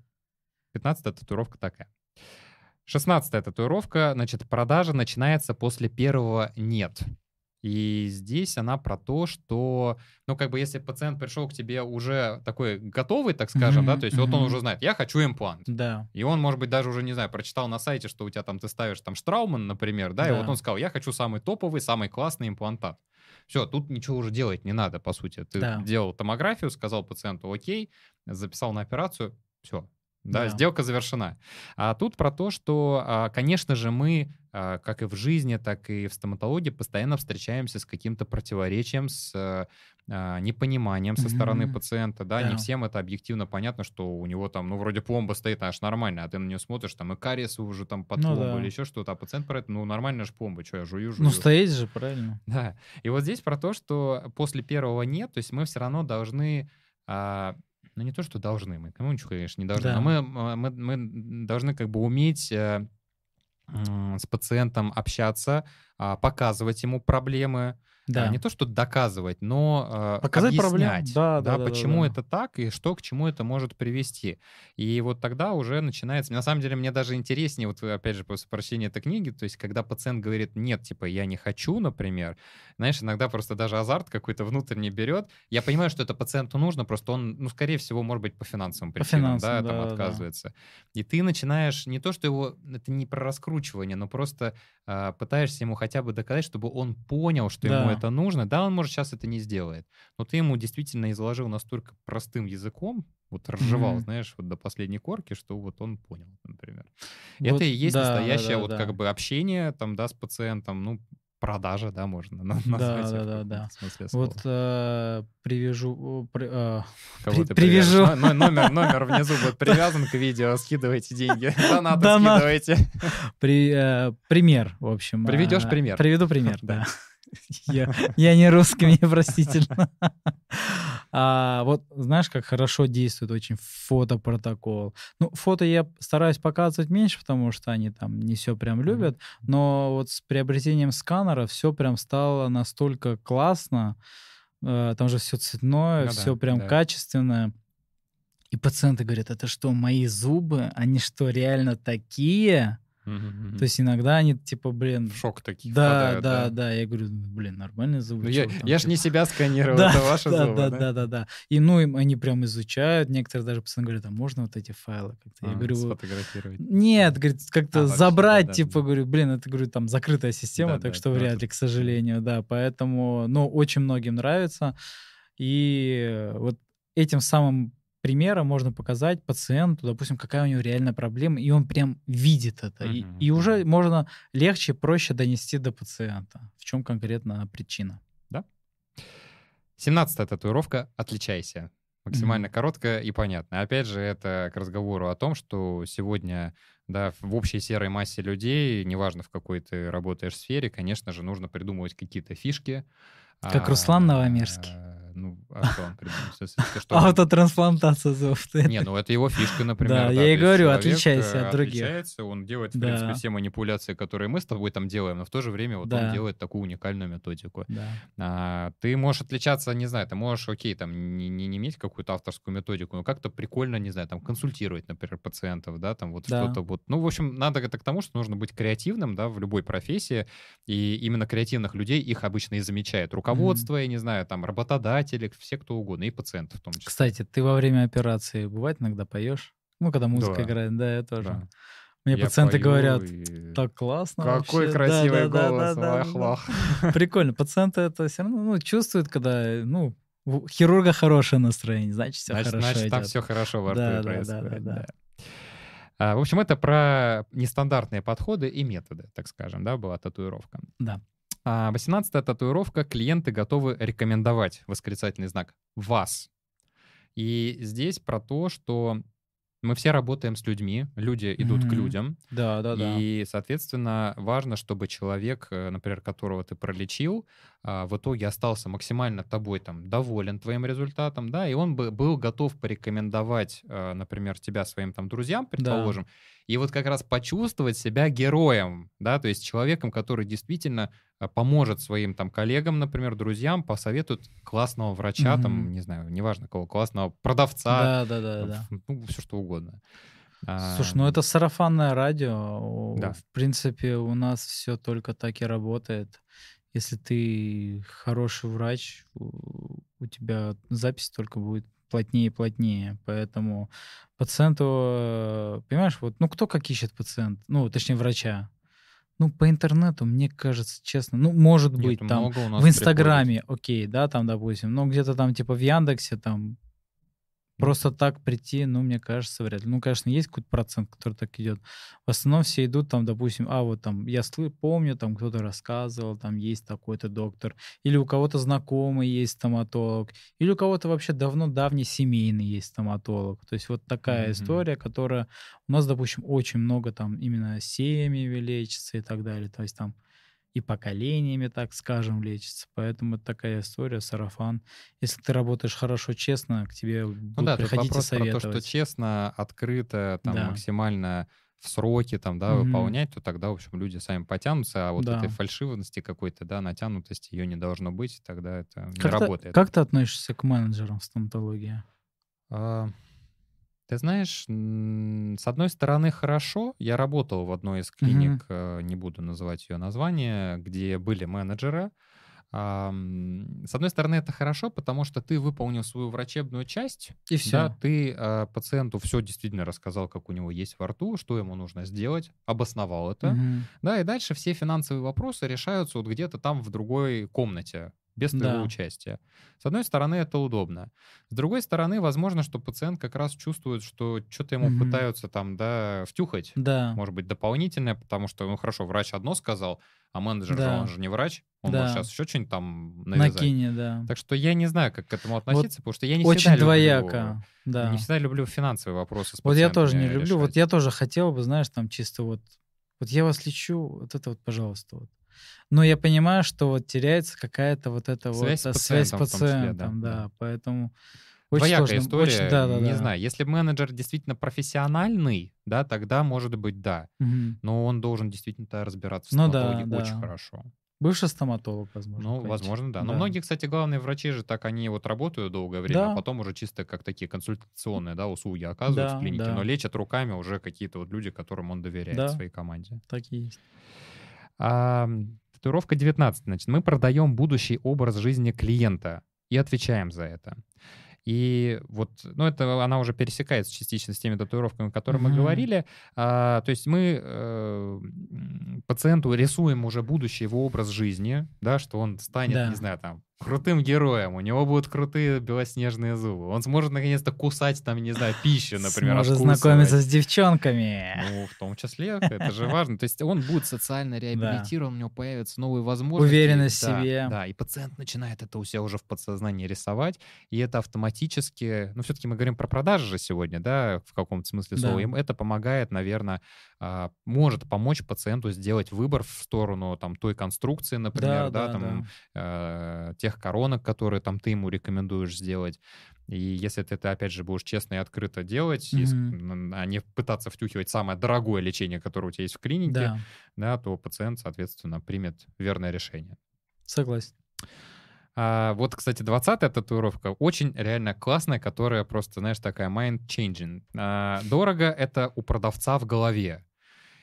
S1: 15 татуировка такая. 16 татуировка, значит, продажа начинается после первого «нет». И здесь она про то, что, ну, как бы, если пациент пришел к тебе уже такой готовый, так скажем, да,
S2: Мгм,
S1: то есть вот он уже знает, я хочу имплант.
S2: Да.
S1: И он, может быть, даже уже, не знаю, прочитал на сайте, что у тебя там, ты ставишь там Штрауман, например, да, и
S2: Да.
S1: вот он сказал, я хочу самый топовый, самый классный имплантат. Все, тут ничего уже делать не надо, по сути. Ты
S2: Да.
S1: делал томографию, сказал пациенту окей, записал на операцию, все. Да,
S2: Да.
S1: сделка завершена. А тут про то, что, а, конечно же, мы, а, как и в жизни, так и в стоматологии, постоянно встречаемся с каким-то противоречием, с а, непониманием со стороны
S2: Мгм.
S1: пациента, да, не
S2: Да.
S1: всем это объективно понятно, что у него там, ну, вроде пломба стоит, аж нормально, а ты на нее смотришь, там, и кариес уже там под
S2: Ну
S1: пломбу
S2: да.
S1: или еще что-то, а пациент про это, ну, нормальная же пломба, что я жую, жую.
S2: Ну, стоит же, правильно.
S1: Да. И вот здесь про то, что после первого нет, то есть мы все равно должны, ну не то, что должны, мы кому ничего, конечно, не должны,
S2: Да.
S1: но мы, а, мы, мы должны как бы уметь э, с пациентом общаться, а, показывать ему проблемы, Да. Не то, что доказывать, но
S2: э, Показать
S1: объяснять,
S2: Да,
S1: да,
S2: да,
S1: почему
S2: да,
S1: это так и что к чему это может привести. И вот тогда уже начинается... На самом деле мне даже интереснее, вот опять же, после прочтения этой книги, то есть когда пациент говорит, нет, типа, я не хочу, например, знаешь, иногда просто даже азарт какой-то внутренний берет. Я понимаю, что это пациенту нужно, просто он, ну, скорее всего, может быть, по финансовым причинам, по финансам, да, там отказывается. Да. И ты начинаешь не то, что его... Это не про раскручивание, но просто э, пытаешься ему хотя бы доказать, чтобы он понял, что да. ему это нужно. Да, он, может, сейчас это не сделает, но ты ему действительно изложил настолько простым языком, вот разжевал, mm-hmm. знаешь, вот до последней корки, что вот он понял, например. Вот, это и есть да, настоящее да, да, вот да. как бы общение там, да, с пациентом, ну, продажа, да, можно назвать.
S2: Да, да, да, да. Вот э, привяжу... При, э,
S1: Кого при, привяжу... Но, номер, номер внизу будет привязан к видео, скидывайте деньги, донаты Донат. скидывайте.
S2: При, э, пример, в общем.
S1: Приведешь э, пример.
S2: Приведу пример, да. Я, я не русский, мне простительно. А вот знаешь, как хорошо действует очень фотопротокол. Ну, фото я стараюсь показывать меньше, потому что они там не все прям любят, но вот с приобретением сканера все прям стало настолько классно. Э, там же все цветное, ну, все да, прям да. качественное. И пациенты говорят, это что, мои зубы? Они что, реально такие? Mm-hmm. То есть иногда они типа, блин...
S1: В шок такие
S2: да, впадают, да, да, да. Я говорю, блин, нормальные зубы. Ну,
S1: я,
S2: там,
S1: я
S2: типа...
S1: ж не себя сканировал, да, это ваши
S2: да,
S1: зубы,
S2: да? Да, да, да, да. И ну, им, они прям изучают, некоторые даже пацаны говорят, а можно вот эти файлы как-то? Я а, говорю...
S1: Сфотографировать.
S2: Нет, говорит, как-то а, забрать, да, типа, да. говорю, блин, это, говорю, там закрытая система, да, так да, что вряд ли, к сожалению, да. Поэтому, ну, очень многим нравится. И вот этим самым примера можно показать пациенту, допустим, какая у него реальная проблема, и он прям видит это. Uh-huh. И, и уже можно легче, проще донести до пациента, в чем конкретно причина.
S1: Да. Семнадцатая татуировка «Отличайся». Максимально mm-hmm. короткая и понятная. Опять же, это к разговору о том, что сегодня да, в общей серой массе людей, неважно в какой ты работаешь сфере, конечно же, нужно придумывать какие-то фишки.
S2: Как Руслан Новомерский.
S1: А, ну, а что он придумал?
S2: Что Аутотрансплантация зубов.
S1: Не, ну это его фишка, например.
S2: Да, я и говорю, отличайся от других.
S1: Отличается, он делает, в принципе, все манипуляции, которые мы с тобой там делаем, но в то же время вот он делает такую уникальную методику. А, ты можешь отличаться, не знаю, ты можешь, окей, там, не, не иметь какую-то авторскую методику, но как-то прикольно, не знаю, там, консультировать, например, пациентов, да, там вот что-то вот. Ну, в общем, надо это к тому, что нужно быть креативным, да, в любой профессии, и именно креативных людей их обычно и замечает руководство, я не знаю, там, работодатель, работодатели, все кто угодно, и пациенты в том числе.
S2: Кстати, ты во время операции бывает иногда поешь? Ну, когда музыка да. играет, да, я тоже. Да. Мне я пациенты говорят, и... так классно
S1: Какой
S2: вообще.
S1: красивый да, голос, да, да,
S2: да, Прикольно. Пациенты это все равно ну, чувствуют, когда, ну, у хирурга хорошее настроение, значит, все
S1: значит,
S2: хорошо
S1: Значит,
S2: идет.
S1: там все хорошо во рту
S2: да,
S1: происходит.
S2: Да, да, да, да.
S1: А, в общем, это про нестандартные подходы и методы, так скажем, да, была татуировка.
S2: Да.
S1: А 18-я татуировка. Клиенты готовы рекомендовать восклицательный знак «вас». И здесь про то, что мы все работаем с людьми, люди идут mm-hmm. к людям.
S2: Да, да, да.
S1: И, соответственно, важно, чтобы человек, э, например, которого ты пролечил, а, в итоге остался максимально тобой там доволен твоим результатом, да, и он бы был готов порекомендовать, э, например, тебя своим там друзьям, предположим, да. и вот как раз почувствовать себя героем, да, то есть человеком, который действительно э, поможет своим там коллегам, например, друзьям, посоветует классного врача, mm-hmm. там, не знаю, неважно кого, классного продавца,
S2: да, да, да, да.
S1: ну, все что угодно.
S2: Слушай, ну это сарафанное радио. Да. В принципе, у нас все только так и работает. Если ты хороший врач, у тебя запись только будет плотнее и плотнее. Поэтому пациенту, э, понимаешь, вот, ну кто как ищет пациент, ну, точнее, врача. Ну, по интернету, мне кажется, честно, ну, может быть, Нет, там в Инстаграме, приходит. окей, да, там, допустим, но где-то там, типа, в Яндексе, там, Просто так прийти, ну, мне кажется, вряд ли. Ну, конечно, есть какой-то процент, который так идет. В основном все идут там, допустим, а вот там, я помню, там кто-то рассказывал, там есть такой-то доктор, или у кого-то знакомый есть стоматолог, или у кого-то вообще давно давний семейный есть стоматолог. То есть вот такая mm-hmm. история, которая у нас, допустим, очень много там именно семьями лечится и так далее. То есть там и поколениями, так скажем, лечится. Поэтому это такая история, сарафан. Если ты работаешь хорошо, честно, к тебе ну будут
S1: да,
S2: приходить
S1: вопрос
S2: и советовать.
S1: про то, что честно, открыто, там, да. максимально в сроки там, да,
S2: Мгм.
S1: выполнять, то тогда, в общем, люди сами потянутся, а вот
S2: Да.
S1: этой фальшивости какой-то, да, натянутости ее не должно быть, тогда это не
S2: Как, ты,
S1: работает.
S2: как ты относишься к менеджерам в стоматологии?
S1: А, Ты знаешь, с одной стороны, хорошо. Я работал в одной из клиник, э, не буду называть ее название, где были менеджеры. А, С одной стороны, это хорошо, потому что ты выполнил свою врачебную часть,
S2: И все.
S1: да, ты э, пациенту все действительно рассказал, как у него есть во рту, что ему нужно сделать, обосновал это, да, и дальше все финансовые вопросы решаются вот где-то там в другой комнате, без твоего
S2: Да.
S1: участия. С одной стороны, это удобно. С другой стороны, возможно, что пациент как раз чувствует, что что-то ему
S2: Мгм.
S1: пытаются там, да, втюхать,
S2: Да.
S1: может быть, дополнительное, потому что, ну, хорошо, врач одно сказал, а менеджер же,
S2: Да.
S1: он же не врач, он
S2: Да.
S1: может сейчас еще что-нибудь там навязать.
S2: Накини, да.
S1: Так что я не знаю, как к этому относиться, потому что я не
S2: Очень
S1: всегда люблю-
S2: двояко. Да.
S1: Не всегда люблю финансовые вопросы
S2: Вот я тоже не
S1: пациентами
S2: люблю. Вот
S1: решать.
S2: я тоже хотел бы, знаешь, там чисто вот, вот я вас лечу, вот это вот, пожалуйста, вот. Но я понимаю, что вот теряется какая-то вот эта
S1: Связь
S2: вот
S1: с
S2: связь с
S1: пациентом в том числе,
S2: пациентом,
S1: да,
S2: да,
S1: да.
S2: поэтому очень
S1: Двоякая
S2: сложно,
S1: история,
S2: очень- да, да,
S1: не
S2: да.
S1: знаю. Если менеджер действительно профессиональный, да, тогда, может быть, да.
S2: Мгм.
S1: Но он должен действительно разбираться в
S2: Ну да,
S1: стоматологии очень
S2: да.
S1: хорошо.
S2: Бывший стоматолог, возможно.
S1: Ну, возможно, да. Но многие, кстати, главные врачи же так, они вот работают долгое время,
S2: Да.
S1: а потом уже чисто как такие консультационные, да, услуги оказывают
S2: Да,
S1: в клинике,
S2: да.
S1: но лечат руками уже какие-то вот люди, которым он доверяет
S2: Да.
S1: своей команде.
S2: Так и есть.
S1: А, татуировка 19. Значит, мы продаем будущий образ жизни клиента и отвечаем за это. И вот, ну, это она уже пересекается частично с теми татуировками, о которых мы
S2: Мгм.
S1: говорили. А, то есть мы э, пациенту рисуем уже будущий его образ жизни, да, что он станет,
S2: Да.
S1: не знаю, там, крутым героем, у него будут крутые белоснежные зубы, он сможет наконец-то кусать, там, не знаю, пищу, например,
S2: Сможет
S1: откусывать.
S2: знакомиться с девчонками.
S1: Ну, в том числе, это же важно. То есть он будет социально реабилитирован, у него появятся новые возможности.
S2: Уверенность в себе.
S1: Да, и пациент начинает это у себя уже в подсознании рисовать, и это автоматически, ну, все-таки мы говорим про продажи же сегодня, да, в каком-то смысле слова, им это помогает, наверное, может помочь пациенту сделать выбор в сторону там той конструкции, например, да,
S2: да,
S1: там э, тех коронок, которые там ты ему рекомендуешь сделать. И если ты это, опять же, будешь честно и открыто делать, и
S2: Мгм.
S1: н- а не пытаться втюхивать самое дорогое лечение, которое у тебя есть в клинике,
S2: Да,
S1: да, то пациент, соответственно, примет верное решение.
S2: согласен.
S1: А, вот, кстати, 20-я татуировка очень реально классная, которая просто, знаешь, такая mind-changing. А, дорого — это у продавца в голове.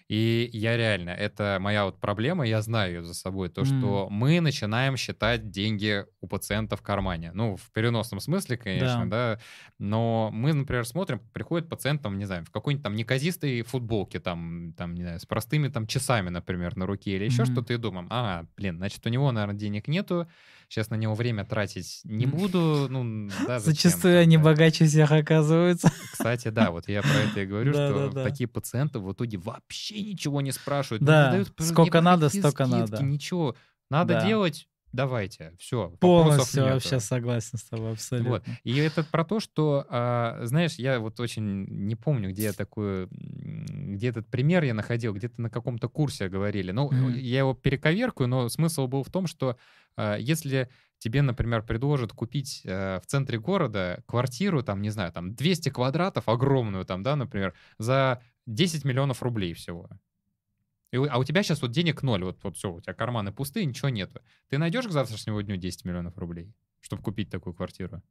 S1: И я реально, это моя вот проблема, я знаю ее за собой, то, что мы начинаем считать деньги у пациента в кармане. Ну, в переносном смысле, конечно, да. Но мы, например, смотрим, приходит пациент, там, не знаю, в какой-нибудь там неказистой футболке, там, там, не знаю, с простыми там часами, например, на руке или еще
S2: Мгм.
S1: что-то, и думаем, а, блин, значит, у него, наверное, денег нету, сейчас на него время тратить не буду, ну, да,
S2: Зачастую они богаче всех оказываются.
S1: Кстати, да, вот я про это и говорю, что такие пациенты в итоге вообще ничего не спрашивают. не
S2: Да, сколько надо, столько надо.
S1: Ничего. Надо делать, давайте, все,
S2: Полностью вообще согласен с тобой, абсолютно.
S1: Вот. И это про то, что, а, знаешь, я вот очень не помню, где я такую, где этот пример я находил, где-то на каком-то курсе говорили. Ну,
S2: Мгм.
S1: я его перековеркаю, но смысл был в том, что а, если тебе, например, предложат купить э, в центре города квартиру, там, не знаю, там 200 квадратов, огромную там, да, например, за 10 миллионов рублей всего. И а у тебя сейчас вот денег ноль, вот, вот все, у тебя карманы пустые, ничего нету. Ты найдешь к завтрашнему дню 10 миллионов рублей, чтобы купить такую квартиру?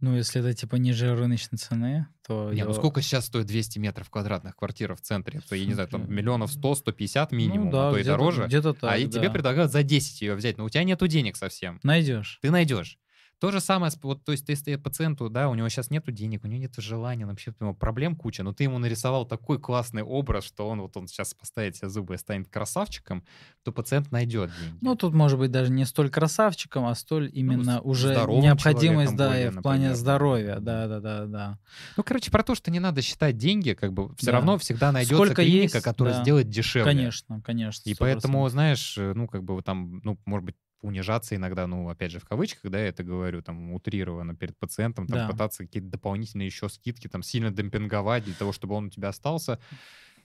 S2: Ну, если это типа ниже рыночной цены, то...
S1: Не,
S2: я-
S1: ну сколько сейчас стоит 200 метров квадратных квартира в центре? То, я не знаю, там миллионов 100, 150
S2: Ну
S1: минимум,
S2: да,
S1: а то и
S2: где-то-
S1: дороже.
S2: Где-то так,
S1: а и тебе
S2: да.
S1: предлагают за 10 ее взять, но у тебя нету денег совсем.
S2: Найдешь.
S1: Ты найдешь. То же самое, вот, то есть, если пациенту, да, у него сейчас нету денег, у него нету желания, вообще у него проблем куча, но ты ему нарисовал такой классный образ, что он вот он сейчас поставит себе зубы и станет красавчиком, то пациент найдет деньги.
S2: Ну, тут может быть даже не столь красавчиком, а столь именно
S1: с-
S2: уже необходимость, да,
S1: более,
S2: и в плане
S1: например.
S2: здоровья. Да, да, да, да.
S1: Ну, короче, про то, что не надо считать деньги, как бы все
S2: Да.
S1: равно всегда найдется
S2: Сколько
S1: клиника,
S2: есть,
S1: которая
S2: да.
S1: сделает дешевле.
S2: Конечно, конечно.
S1: И
S2: 100%.
S1: поэтому, знаешь, э, ну, как бы там, ну, может быть, унижаться иногда, ну, опять же, в кавычках, да, я это говорю, там, утрированно перед пациентом, там,
S2: Да.
S1: пытаться какие-то дополнительные еще скидки, там, сильно демпинговать для того, чтобы он у тебя остался.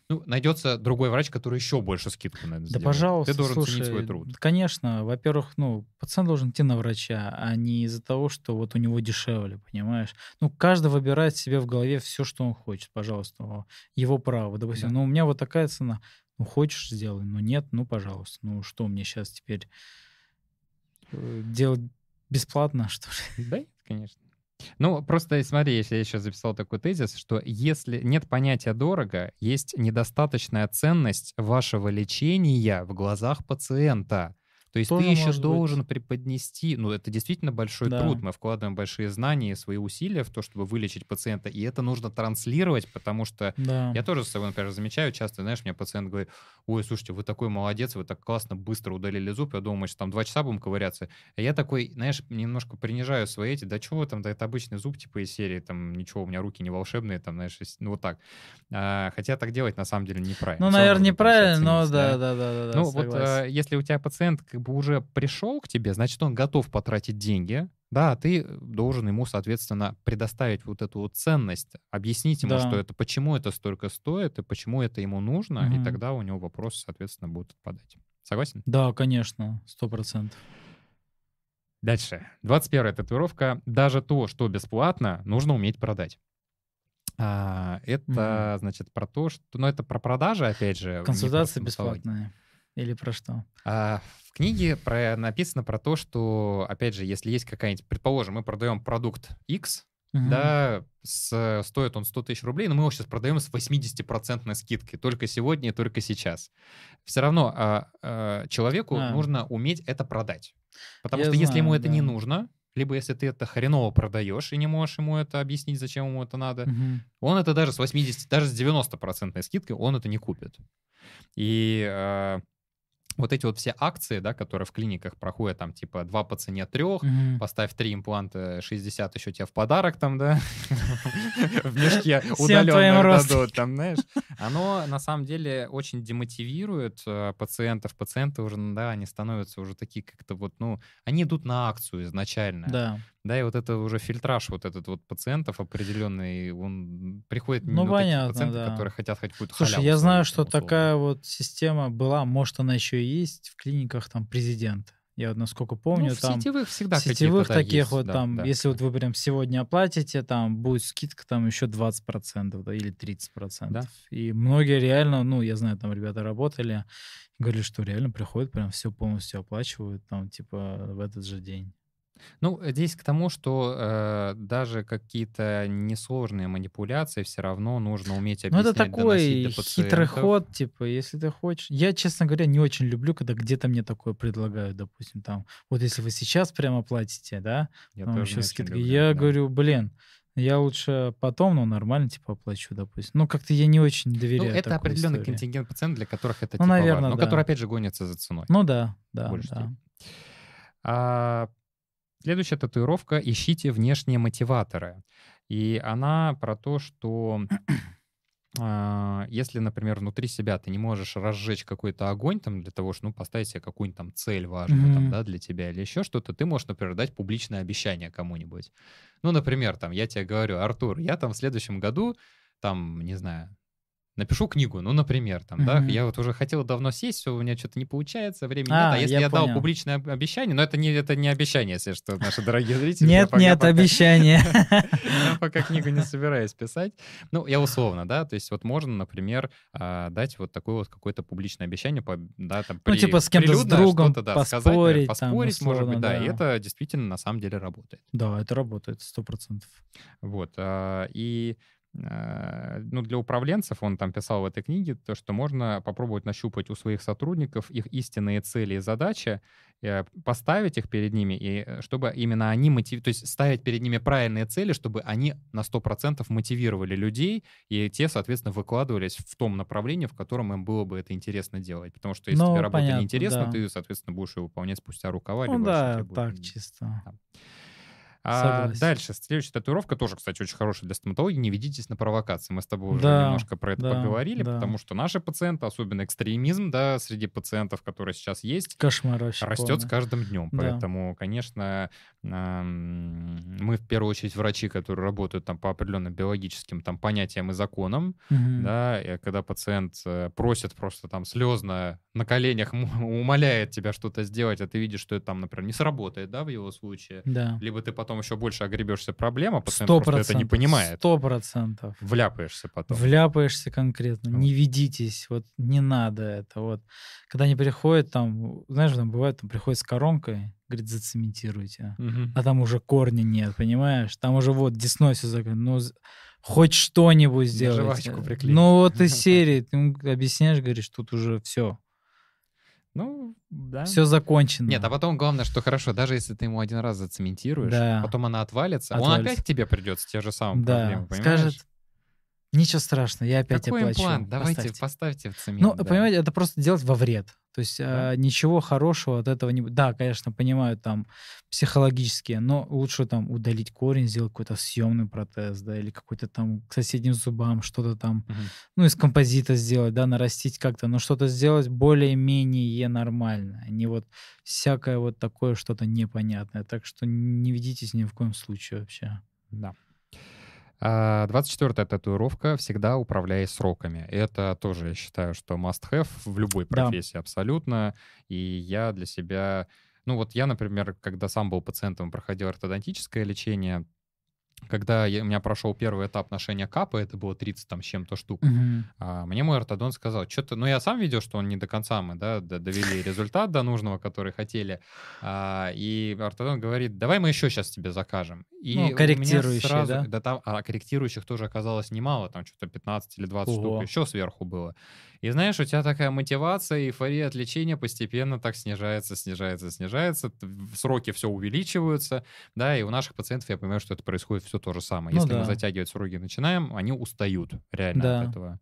S1: Ну, найдется другой врач, который еще больше скидку на это
S2: Да,
S1: сделает.
S2: пожалуйста,
S1: Ты должен
S2: слушай,
S1: ценить свой труд.
S2: Конечно, во-первых, ну, пациент должен идти на врача, а не из-за того, что вот у него дешевле, понимаешь? Ну, каждый выбирает себе в голове все, что он хочет, пожалуйста, его право. Допустим,
S1: Да.
S2: ну, у меня вот такая цена. Ну, хочешь, сделай, ну, нет, ну, пожалуйста. Ну, что мне сейчас теперь делать бесплатно, что ли?
S1: Да, конечно. Ну, просто смотри, если я еще записал такой тезис, что если нет понятия дорого, есть недостаточная ценность вашего лечения в глазах пациента. То есть
S2: Тоже
S1: ты еще
S2: может быть.
S1: должен преподнести, ну это действительно большой
S2: Да.
S1: труд, мы вкладываем большие знания и свои усилия в то, чтобы вылечить пациента, и это нужно транслировать, потому что
S2: Да.
S1: я тоже с собой, например, замечаю часто, знаешь, мне пациент говорит, ой, слушайте, вы такой молодец, вы так классно быстро удалили зуб, я думал, мы сейчас там два часа будем ковыряться. А я такой, знаешь, немножко принижаю свои эти, да чего там, да это обычный зуб типа из серии, там ничего, у меня руки не волшебные, там, знаешь, ну вот так. А, хотя так делать на самом деле неправильно.
S2: Ну, наверное, неправильно, но да, да, да, да,
S1: ну, вот э, если у тебя пациент как бы уже пришел к тебе, значит, он готов потратить деньги, да, а ты должен ему, соответственно, предоставить вот эту вот ценность, объяснить ему,
S2: Да.
S1: что это, почему это столько стоит и почему это ему нужно, и
S2: Мгм.
S1: тогда у него вопросы, соответственно, будут отпадать. Согласен?
S2: Да, конечно, сто процентов.
S1: Дальше. 21 татуировка. Даже то, что бесплатно, нужно уметь продать. А, это, значит, про то, что... Ну, это про продажи, опять же. стоматологию.
S2: бесплатные. Или про что?
S1: А, в книге про, написано про то, что, опять же, если есть какая-нибудь, предположим, мы продаем продукт X,
S2: Мгм.
S1: да, с- стоит он 100 тысяч рублей, но мы его сейчас продаем с 80% скидкой, только сегодня и только сейчас. Все равно а, а, человеку
S2: А.
S1: нужно уметь это продать. Потому
S2: Я
S1: что если ему
S2: знаю,
S1: это не
S2: да.
S1: нужно, либо если ты это хреново продаешь и не можешь ему это объяснить, зачем ему это надо,
S2: Мгм.
S1: он это даже с 80, даже с 90% скидкой, он это не купит. И э, вот эти вот все акции, да, которые в клиниках проходят, там, типа, 2 по цене трех,
S2: Мгм.
S1: поставь 3 импланта, 60 еще тебе в подарок там, да, в мешке удаленно дадут, там, знаешь. Оно, на самом деле, очень демотивирует э, пациентов. Пациенты уже, да, они становятся уже такие как-то вот, ну, они идут на акцию изначально.
S2: Да.
S1: Да, и вот это уже фильтраж вот этот вот пациентов определенный, он приходит
S2: Ну,
S1: вот
S2: понятно,
S1: пациенты,
S2: да.
S1: которые хотят хоть какую-то
S2: Слушай,
S1: халяву
S2: я знаю, что
S1: условно.
S2: такая вот система была, может, она еще и есть в клиниках там президента. Я вот насколько помню,
S1: ну, в
S2: там
S1: сетевых всегда
S2: сетевых
S1: да,
S2: таких
S1: есть,
S2: вот
S1: да,
S2: там,
S1: да,
S2: если вот
S1: да.
S2: вы прям сегодня оплатите, там будет скидка там еще 20% да, или 30%.
S1: Да.
S2: И многие реально, ну, я знаю, там ребята работали, говорили, что реально приходят, прям все полностью оплачивают, там, типа, в этот же день.
S1: Ну, здесь к тому, что э, даже какие-то несложные манипуляции все равно нужно уметь
S2: Ну,
S1: объяснять,
S2: это такой хитрый ход, типа, если ты хочешь. Я, честно говоря, не очень люблю, когда где-то мне такое предлагают, допустим, там, вот если вы сейчас прямо платите, да,
S1: Я тоже
S2: еще скидка.
S1: люблю,
S2: Я
S1: да.
S2: говорю, блин, я лучше потом, ну, нормально, типа, оплачу, допустим. Ну, как-то я не очень
S1: Ну,
S2: доверяю
S1: это
S2: такой
S1: определенный
S2: истории.
S1: контингент пациентов, для которых это
S2: Ну,
S1: типа
S2: наверно,
S1: важно, но
S2: да.
S1: который, опять же, гонится за ценой.
S2: Ну, да, да,
S1: большей
S2: да.
S1: А, следующая татуировка «Ищите внешние мотиваторы». И она про то, что а, если, например, внутри себя ты не можешь разжечь какой-то огонь там для того, чтобы ну, поставить себе какую-нибудь там цель важную там,
S2: Мгм.
S1: да, для тебя или еще что-то, ты можешь, например, дать публичное обещание кому-нибудь. Ну, например, там, я тебе говорю, Артур, я там в следующем году, там, не знаю, напишу книгу, ну, например, там, да,
S2: Мгм.
S1: я вот уже хотел давно сесть, все, у меня что-то не получается, времени
S2: А,
S1: нет, а если
S2: я
S1: я, дал публичное об- обещание, но это не, это не обещание, если что, наши дорогие зрители.
S2: Нет, нет, обещание.
S1: Я пока книгу не собираюсь писать. Ну, я условно, да, то есть вот можно, например, а, дать вот такое вот какое-то публичное обещание, да, там,
S2: Ну, типа с кем-то, с другом
S1: да,
S2: поспорить
S1: поспорить, может быть, да, и
S2: да.
S1: это действительно на самом деле работает.
S2: Да, это работает, сто процентов.
S1: Вот. а, И ну, для управленцев, он там писал в этой книге, то, что можно попробовать нащупать у своих сотрудников их истинные цели и задачи, э, поставить их перед ними, и э, чтобы именно они мотив... то есть ставить перед ними правильные цели, чтобы они на 100% мотивировали людей, и те, соответственно, выкладывались в том направлении, в котором им было бы это интересно делать. Потому что если
S2: Ну,
S1: тебе работа
S2: понятно,
S1: неинтересна,
S2: да.
S1: ты, соответственно, будешь ее выполнять спустя рукава.
S2: Ну да, так чисто.
S1: А
S2: Согласен.
S1: дальше, следующая татуировка тоже, кстати, очень хорошая для стоматологии. Не ведитесь на провокации. Мы с тобой уже
S2: Да,
S1: немножко про это
S2: да,
S1: поговорили,
S2: да.
S1: потому что наши пациенты, особенно экстремизм, да, среди пациентов, которые сейчас есть,
S2: Кошмар
S1: растет с
S2: полный.
S1: каждым днем.
S2: Да.
S1: Поэтому, конечно, мы в первую очередь врачи, которые работают там по определенным биологическим там понятиям и законам,
S2: Мгм.
S1: да, и когда пациент э, просит просто там слезно на коленях умоляет тебя что-то сделать, а ты видишь, что это там, например, не сработает, да, в его случае,
S2: Да.
S1: либо ты потом еще больше огребешься проблем, а пациент
S2: Сто
S1: просто это не понимает,
S2: Сто процентов.
S1: вляпаешься потом.
S2: Вляпаешься конкретно.
S1: Вот.
S2: Не ведитесь. Вот не надо это. Вот. Когда они приходят, там, знаешь, там бывает, там приходят с коронкой, говорит, зацементируйте.
S1: Мгм.
S2: А там уже корня нет, понимаешь? Там уже вот десной все закрыто. Ну, хоть что-нибудь
S1: жвачку приклеить.
S2: Ну, вот из серии. Ты объясняешь, говоришь, тут уже все.
S1: Ну, да.
S2: Все закончено.
S1: Нет, а потом главное, что хорошо, даже если ты ему один раз зацементируешь,
S2: Да.
S1: потом она отвалится, он
S2: Отвалится.
S1: опять к тебе придет с те же самые
S2: да.
S1: проблемы, понимаешь?
S2: Скажет, ничего страшного, я опять
S1: Какой
S2: оплачу.
S1: имплант? Давайте
S2: Поставьте».
S1: поставьте в цемент.
S2: Ну,
S1: да.
S2: понимаете, это просто делать во вред. То есть
S1: Да.
S2: а, ничего хорошего от этого не будет. Да, конечно, понимаю, там психологические, но лучше там удалить корень, сделать какой-то съемный протез, да, или какой-то там к соседним зубам что-то там,
S1: Мгм.
S2: ну, из композита сделать, да, нарастить как-то, но что-то сделать более-менее нормальное, не вот всякое вот такое что-то непонятное. Так что не ведитесь ни в коем случае вообще.
S1: Да. А, 24-я татуировка «Всегда управляй сроками». Это тоже, я считаю, что must-have в любой
S2: Да.
S1: профессии абсолютно. И я для себя... Ну вот я, например, когда сам был пациентом, проходил ортодонтическое лечение, когда я- у меня прошел первый этап ношения капы, это было 30 там с чем-то штук,
S2: Мгм.
S1: а, мне мой ортодонт сказал, что-то, ну я сам видел, что он не до конца мы, да, довели результат до нужного, который хотели, А, и ортодонт говорит, давай мы еще сейчас тебе закажем. И
S2: Ну, корректирующие,
S1: сразу-
S2: да?
S1: там, а корректирующих тоже оказалось немало, там что-то 15 или 20
S2: Ого.
S1: штук еще сверху было. И знаешь, у тебя такая мотивация, эйфория от лечения постепенно так снижается, снижается, снижается, сроки все увеличиваются, да, и у наших пациентов я понимаю, что это происходит все то же самое.
S2: Ну
S1: Если мы
S2: да.
S1: затягивать сроки начинаем, они устают реально
S2: Да.
S1: от этого.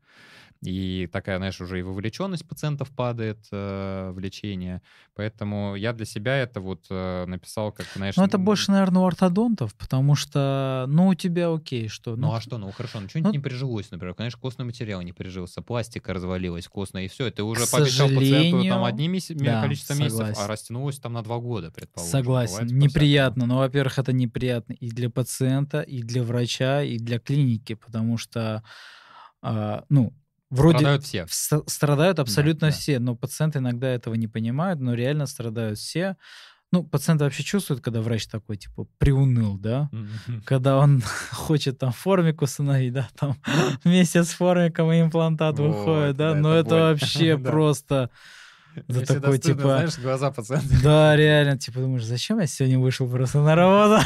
S1: И такая, знаешь, уже и вовлеченность пациентов падает э, в лечение. Поэтому я для себя это вот э, написал, как, знаешь...
S2: Ну, это больше, наверное, у ортодонтов, потому что, ну, у тебя окей, что...
S1: Ну а что, ну хорошо, ну что-нибудь
S2: ну-
S1: не прижилось, например, конечно, костный материал не прижился, пластика развалилась костная, и все, ты уже пообещал пациенту там одни меся-
S2: да,
S1: количество месяцев,
S2: согласен.
S1: а растянулось там на два года, предположим.
S2: Согласен,
S1: Бывает
S2: неприятно. Но, во-первых, это неприятно и для пациента, и для врача, и для клиники, потому что, а, ну, вроде
S1: Страдают все.
S2: вс- страдают абсолютно
S1: да.
S2: все, но пациенты иногда этого не понимают, но реально страдают все. Ну, пациенты вообще чувствуют, когда врач такой, типа, приуныл, да?
S1: Мгм.
S2: Когда он хочет там формик установить, да, там вместе с формиком и имплантат
S1: Вот,
S2: выходит, да,
S1: да,
S2: но
S1: это
S2: это
S1: боль.
S2: вообще
S1: Да.
S2: просто... Это
S1: всегда
S2: такой,
S1: стыдно,
S2: типа...
S1: знаешь, глаза пациента.
S2: Да, реально, типа думаешь, зачем я сегодня вышел просто на работу?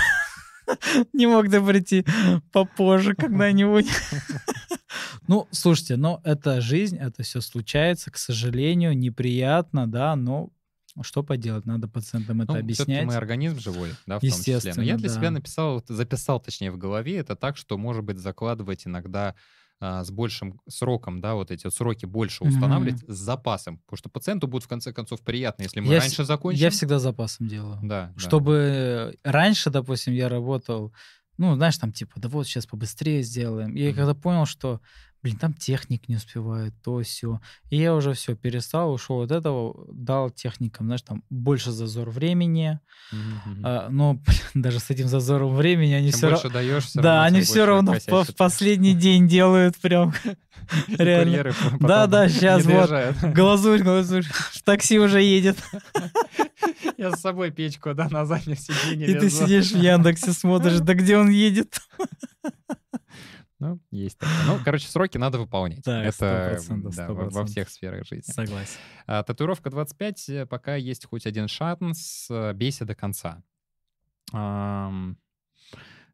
S2: Не мог ты прийти попозже когда-нибудь. Ну, слушайте, но это жизнь, это все случается, к сожалению, неприятно, да, но что поделать, надо пациентам это
S1: Ну,
S2: объяснять.
S1: мы организм живой, да, в том числе. Но
S2: Естественно,
S1: я для
S2: да.
S1: себя написал, записал, точнее, в голове это так, что, может быть, закладывать иногда а, с большим сроком, да, вот эти вот сроки больше устанавливать с запасом, потому что пациенту будет в конце концов приятно, если мы
S2: Я
S1: раньше закончим.
S2: Я всегда запасом делаю.
S1: Да, да.
S2: Чтобы раньше, допустим, я работал, ну, знаешь, там типа, да вот сейчас побыстрее сделаем. И я
S1: Мгм.
S2: когда понял, что, блин, там техник не успевает, то все. И я уже все перестал, ушел от этого, дал техникам, знаешь, там больше зазор времени.
S1: Мгм.
S2: А, но блин, даже с этим зазором времени они
S1: Чем
S2: все равно...
S1: даешь, всё
S2: Да,
S1: равно,
S2: они
S1: тем
S2: все равно в, в последний день делают прям. Реально. Да, да, сейчас вот. Глазурь, глазурь. Такси уже едет.
S1: Я с собой печку, да, на заднем сиденье
S2: И ты сидишь в Яндексе, смотришь, да где он едет?
S1: Ну, есть такое. Ну, короче, сроки надо выполнять.
S2: Да,
S1: Это
S2: 100%,
S1: да, во- во
S2: 100%.
S1: всех сферах жизни.
S2: Согласен.
S1: А, татуировка 25, э, пока есть хоть один шанс, э, бейся до конца. Ам,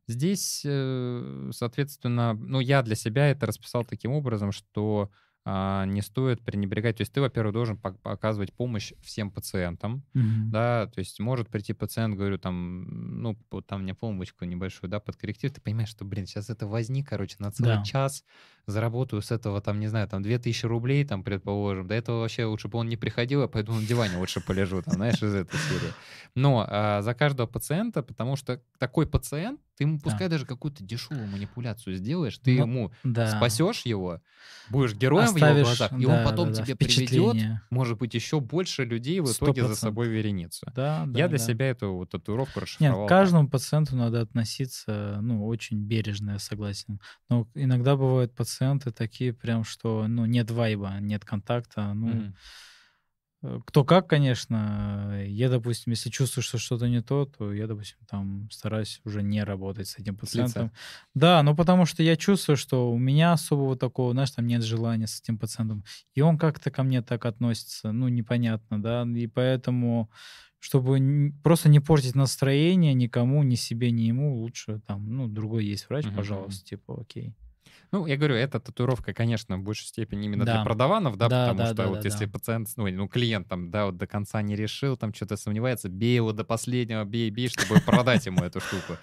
S1: Здесь, э, соответственно, ну, я для себя это расписал таким образом, что а, не стоит пренебрегать. То есть ты, во-первых, должен пок- оказывать помощь всем пациентам,
S2: Мгм.
S1: да, то есть может прийти пациент, говорю, там, ну, там мне помощку небольшую, да, под корректив, ты понимаешь, что, блин, сейчас это возьми, короче, на целый
S2: Да.
S1: час, заработаю с этого, там, не знаю, там, 2000 рублей, там, предположим, до этого вообще лучше бы он не приходил, я пойду на диване лучше полежу, там, знаешь, из этой серии. Но а, за каждого пациента, потому что такой пациент, Ты ему
S2: Да.
S1: пускай даже какую-то дешевую манипуляцию сделаешь, ты
S2: Ну,
S1: ему
S2: Да.
S1: спасешь его, будешь героем в его
S2: Оставишь,
S1: глазах, и
S2: да,
S1: он потом
S2: да, да,
S1: тебе приведет, может быть, еще больше людей в
S2: Сто
S1: итоге за собой вереницу.
S2: Да, да,
S1: Я для
S2: да.
S1: себя эту вот татуировку
S2: Нет,
S1: расшифровал.
S2: к
S1: так.
S2: каждому пациенту надо относиться, ну, очень бережно, я согласен. Но иногда бывают пациенты такие прям, что, ну, нет вайба, нет контакта, ну. Э, Кто как, конечно. Я, допустим, если чувствую, что что-то не то, то я, допустим, там стараюсь уже не работать с этим
S1: лица.
S2: пациентом. Да, ну потому что я чувствую, что у меня особого такого, знаешь, там нет желания с этим пациентом. И он как-то ко мне так относится, ну, непонятно, да. И поэтому, чтобы просто не портить настроение никому, ни себе, ни ему, лучше там, ну, другой есть врач,
S1: мгм.
S2: пожалуйста, типа, окей.
S1: Ну, я говорю, эта татуировка, конечно, в большей степени именно для
S2: Да.
S1: продаванов, да,
S2: Да,
S1: потому
S2: да,
S1: что
S2: да,
S1: вот
S2: да,
S1: если
S2: да.
S1: пациент, ну, ну, клиент там, да, вот до конца не решил, там что-то сомневается, бей его до последнего, бей, бей, чтобы продать ему эту штуку.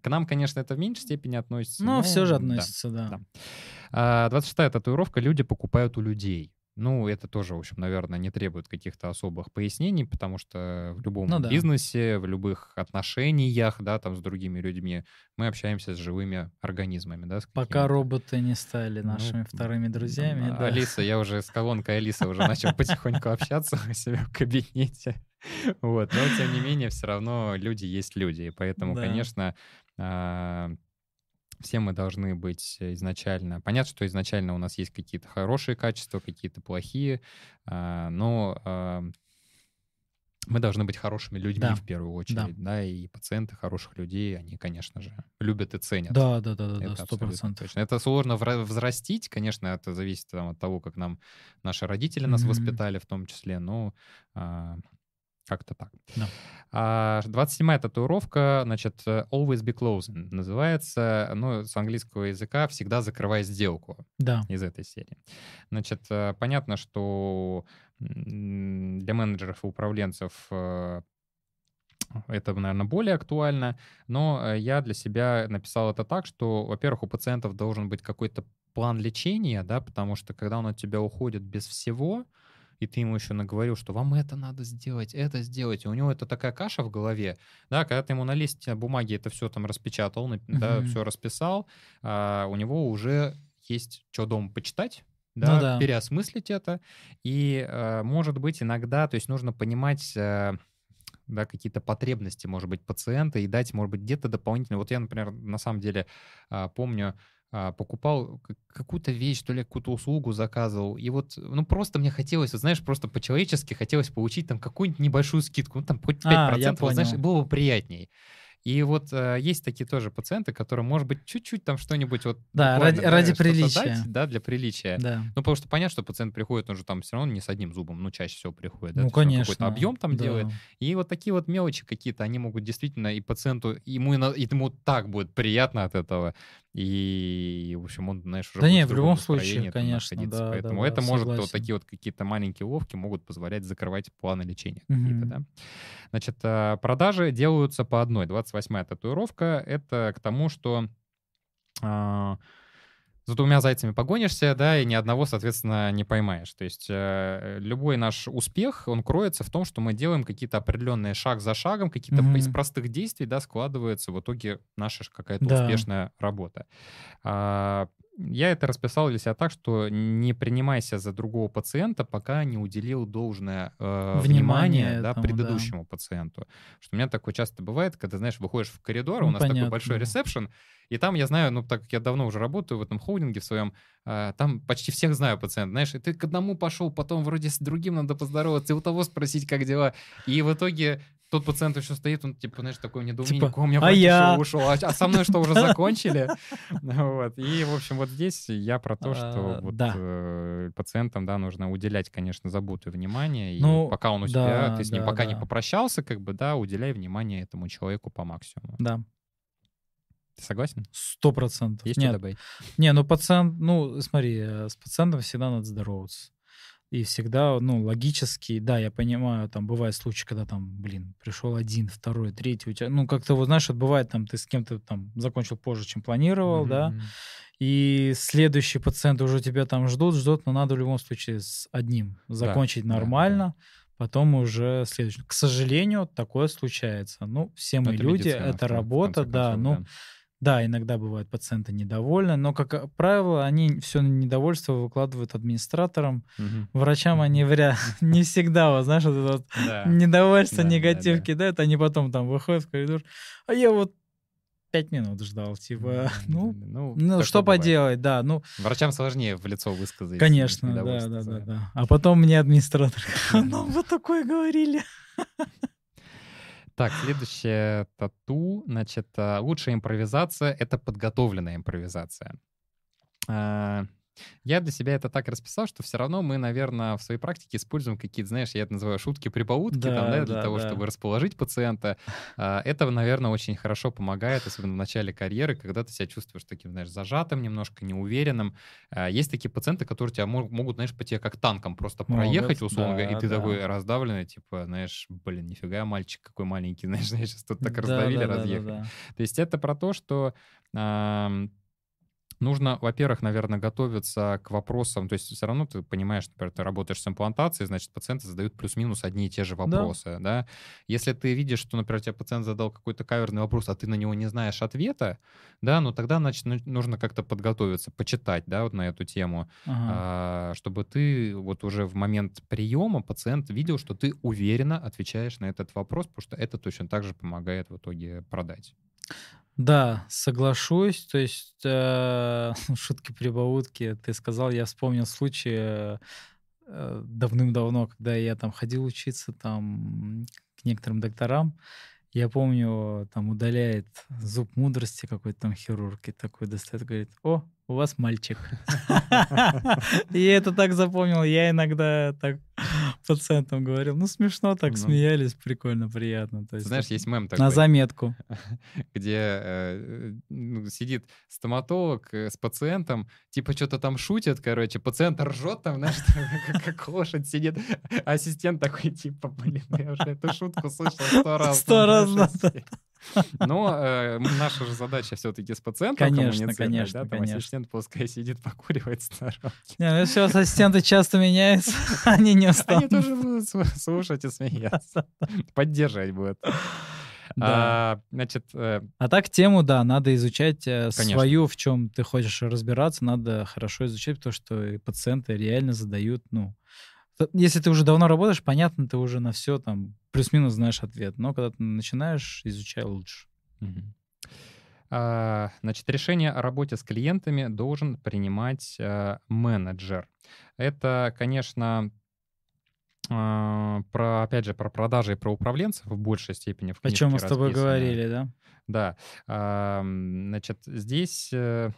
S1: К нам, конечно, это в меньшей степени относится.
S2: Но все же
S1: да.
S2: относится, да.
S1: да. А, 26-я татуировка люди покупают у людей. Ну, это тоже, в общем, наверное, не требует каких-то особых пояснений, потому что в любом
S2: Ну да.
S1: бизнесе, в любых отношениях, да, там с другими людьми мы общаемся с живыми организмами, да,
S2: Пока роботы не стали
S1: Ну,
S2: нашими вторыми друзьями.
S1: а,
S2: да.
S1: Алиса, я уже с колонкой Алисы уже начал потихоньку общаться у себя в кабинете. Вот. Но, тем не менее, все равно люди есть люди. И поэтому,
S2: Да.
S1: конечно, а, все мы должны быть изначально... Понятно, что изначально у нас есть какие-то хорошие качества, какие-то плохие, а, но а, мы должны быть хорошими людьми
S2: Да.
S1: в первую очередь, да. и пациенты хороших людей, они, конечно же, любят и ценят.
S2: Да, да, да, да, да, сто процентов.
S1: точно. Это сложно взрастить, конечно, это зависит там, от того, как нам наши родители нас
S2: Мгм.
S1: воспитали в том числе, но а, как-то так.
S2: Да.
S1: А, 27-я татуировка, значит, always be closing называется, ну, с английского языка «всегда закрывай сделку»
S2: Да.
S1: из этой серии. Значит, э, понятно, что для менеджеров и управленцев э, это, наверное, более актуально, но э, я для себя написал это так, что, во-первых, у пациентов должен быть какой-то план лечения, да, потому что когда он от тебя уходит без всего, и ты ему еще наговорил, что вам это надо сделать, это сделать, и у него это такая каша в голове, да, когда ты ему на листе бумаги это все там распечатал, да,
S2: Мгм.
S1: все расписал, а, у него уже есть что дома почитать,
S2: Ну
S1: да,
S2: да.
S1: переосмыслить это, и, э, может быть, иногда, то есть нужно понимать, э, да, какие-то потребности, может быть, пациента и дать, может быть, где-то дополнительно. Вот я, например, на самом деле а, помню, а, покупал к- какую-то вещь, то ли какую-то услугу заказывал, и вот, ну, просто мне хотелось, вот, знаешь, просто по-человечески хотелось получить там какую-нибудь небольшую скидку, ну, там хоть 5%,
S2: А,
S1: вот, знаешь, было бы приятней. И вот э, есть такие тоже пациенты, которые, может быть, чуть-чуть там что-нибудь вот
S2: Да, ради- ради
S1: что-то
S2: приличия.
S1: дать, да, для приличия.
S2: Да.
S1: Ну, потому что понятно, что пациент приходит, он же там все равно не с одним зубом, ну, чаще всего приходит, да,
S2: Ну,
S1: то
S2: конечно.
S1: какой-то объем там
S2: да.
S1: делает. И вот такие вот мелочи какие-то, они могут действительно и пациенту, ему, ему так будет приятно от этого. И, в общем, он, знаешь, уже
S2: Да не,
S1: в
S2: любом случае, конечно,
S1: находиться.
S2: да, да,
S1: Поэтому
S2: да,
S1: это может, вот
S2: согласен.
S1: такие вот какие-то маленькие уловки могут позволять закрывать планы лечения какие-то,
S2: Мгм.
S1: да. Значит, а, продажи делаются по одной. 28-я татуировка — это к тому, что а, за двумя зайцами погонишься, да, и ни одного, соответственно, не поймаешь. То есть э, любой наш успех, он кроется в том, что мы делаем какие-то определенные шаг за шагом, какие-то
S2: Мгм.
S1: из простых действий, да, складывается в итоге наша какая-то
S2: Да.
S1: успешная работа. А, я это расписал для себя так, что не принимайся за другого пациента, пока не уделил должное э,
S2: Внимание
S1: внимание да,
S2: этому, да.
S1: предыдущему пациенту. Что у меня такое часто бывает, когда, знаешь, выходишь в коридор,
S2: Ну,
S1: у нас такой
S2: понятно.
S1: большой ресепшн, и там я знаю, ну, так как я давно уже работаю в этом холдинге в своем, а, там почти всех знаю пациентов, знаешь, и ты к одному пошел, потом вроде с другим надо поздороваться, и у того спросить, как дела. И в итоге тот пациент еще стоит, он, типа, знаешь, такой недоумение,
S2: Типа,
S1: у меня
S2: «А я?»
S1: ушел, а, а со мной что, уже закончили? Вот. И, в общем, вот здесь я про то, что
S2: А,
S1: вот э, пациентам, да, нужно уделять, конечно, заботу и внимание, и
S2: Ну,
S1: пока он у тебя, ты с ним пока не попрощался, как бы, да, уделяй внимание этому человеку по максимуму.
S2: Да,
S1: Ты согласен?
S2: сто процентов.
S1: Есть что
S2: Нет,
S1: добавить?
S2: не, ну пациент, ну смотри, э, с пациентом всегда надо здороваться. И всегда, ну, логически, да, я понимаю, там бывают случаи, когда там, блин, пришел один, второй, третий, у тебя, ну, как-то вот, знаешь, вот бывает там, ты с кем-то там закончил позже, чем планировал, да,
S1: Мгм.
S2: и следующий пациент уже тебя там ждут, ждут, но надо в любом случае с одним закончить
S1: да,
S2: нормально, потом уже следующий. К сожалению, такое случается. Ну, все мы
S1: это
S2: люди, это работа,
S1: конце
S2: да,
S1: концов,
S2: ну,
S1: да.
S2: Да, иногда бывают пациенты недовольны, но, как правило, они все недовольство выкладывают администраторам.
S1: Мгм.
S2: Врачам они вряд не всегда, вот, знаешь, вот это вот
S1: Да.
S2: недовольство,
S1: Да,
S2: негатив
S1: да.
S2: кидают, они потом там выходят в коридор, а я вот пять минут ждал, типа, ну,
S1: ну,
S2: ну
S1: такое
S2: что
S1: бывает.
S2: поделать, да, ну,
S1: Врачам сложнее в лицо высказать.
S2: конечно, да, да, да, да. А потом мне администратор, «А нам вот такое говорили.
S1: Так, следующее тату. Значит, а, лучшая импровизация — это подготовленная импровизация. Я для себя это так расписал, что все равно мы, наверное, в своей практике используем какие-то, знаешь, я это называю шутки-прибаутки, там,
S2: Да,
S1: да, для
S2: да,
S1: того,
S2: да.
S1: чтобы расположить пациента. А, Это, наверное, очень хорошо помогает, особенно в начале карьеры, когда ты себя чувствуешь таким, знаешь, зажатым, немножко неуверенным. А, Есть такие пациенты, которые тебя мо- могут, знаешь, по тебе как танком просто
S2: Могут,
S1: проехать, условно говоря, и
S2: да,
S1: ты
S2: да.
S1: такой раздавленный, типа, знаешь, блин, нифига, мальчик какой маленький, знаешь, сейчас тут так
S2: Да,
S1: раздавили,
S2: да, да, да,
S1: разъехали.
S2: да.
S1: То есть это про то, что нужно, во-первых, наверное, готовиться к вопросам. То есть все равно ты понимаешь, например, ты работаешь с имплантацией, значит, пациенты задают плюс-минус одни и те же вопросы. Да. Если ты видишь, что, например, тебе пациент задал какой-то каверный вопрос, а ты на него не знаешь ответа, да, ну тогда, значит, ну, нужно как-то подготовиться, почитать, да, вот на эту тему,
S2: Ага.
S1: а, чтобы ты вот уже в момент приема пациент видел, что ты уверенно отвечаешь на этот вопрос, потому что это точно так же помогает в итоге продать.
S2: Да, соглашусь. То есть э, шутки-прибаутки. Ты сказал, я вспомнил случай э, э, давным-давно, когда я там ходил учиться там к некоторым докторам. Я помню, там удаляет зуб мудрости какой-то там хирург и такой достает, говорит, о, у вас мальчик. И это так запомнил. Я иногда так пациентам говорил. Ну, смешно так
S1: Ну.
S2: смеялись, прикольно, приятно. То есть
S1: Знаешь, есть мем
S2: на
S1: такой,
S2: заметку.
S1: где э, ну, сидит стоматолог э, с пациентом, типа что-то там шутит, короче, пациент ржет там, знаешь, как, как лошадь сидит, а ассистент такой, типа, блин, я уже эту шутку слышал сто раз.
S2: Сто
S1: там,
S2: раз.
S1: Но э, наша же задача все-таки с пациентом
S2: Конечно, конечно,
S1: да, там
S2: конечно.
S1: ассистент пускай сидит, покуривает сторонке.
S2: Не, ну вас ассистенты часто меняются, они не
S1: Они
S2: устанут.
S1: тоже будут слу- слушать и смеяться, поддерживать будут.
S2: Да.
S1: А, Значит, э,
S2: А так тему, да, надо изучать э,
S1: Конечно.
S2: свою, в чем ты хочешь разбираться, надо хорошо изучать, потому что пациенты реально задают, ну, если ты уже давно работаешь, понятно, ты уже на все там плюс-минус знаешь ответ, но когда ты начинаешь, изучай лучше.
S1: А, Значит, решение о работе с клиентами должен принимать э, менеджер. Это, конечно, а, про, опять же, про продажи и про управленцев в большей степени в
S2: О чем мы с тобой говорили, да?
S1: Да. Значит, здесь э,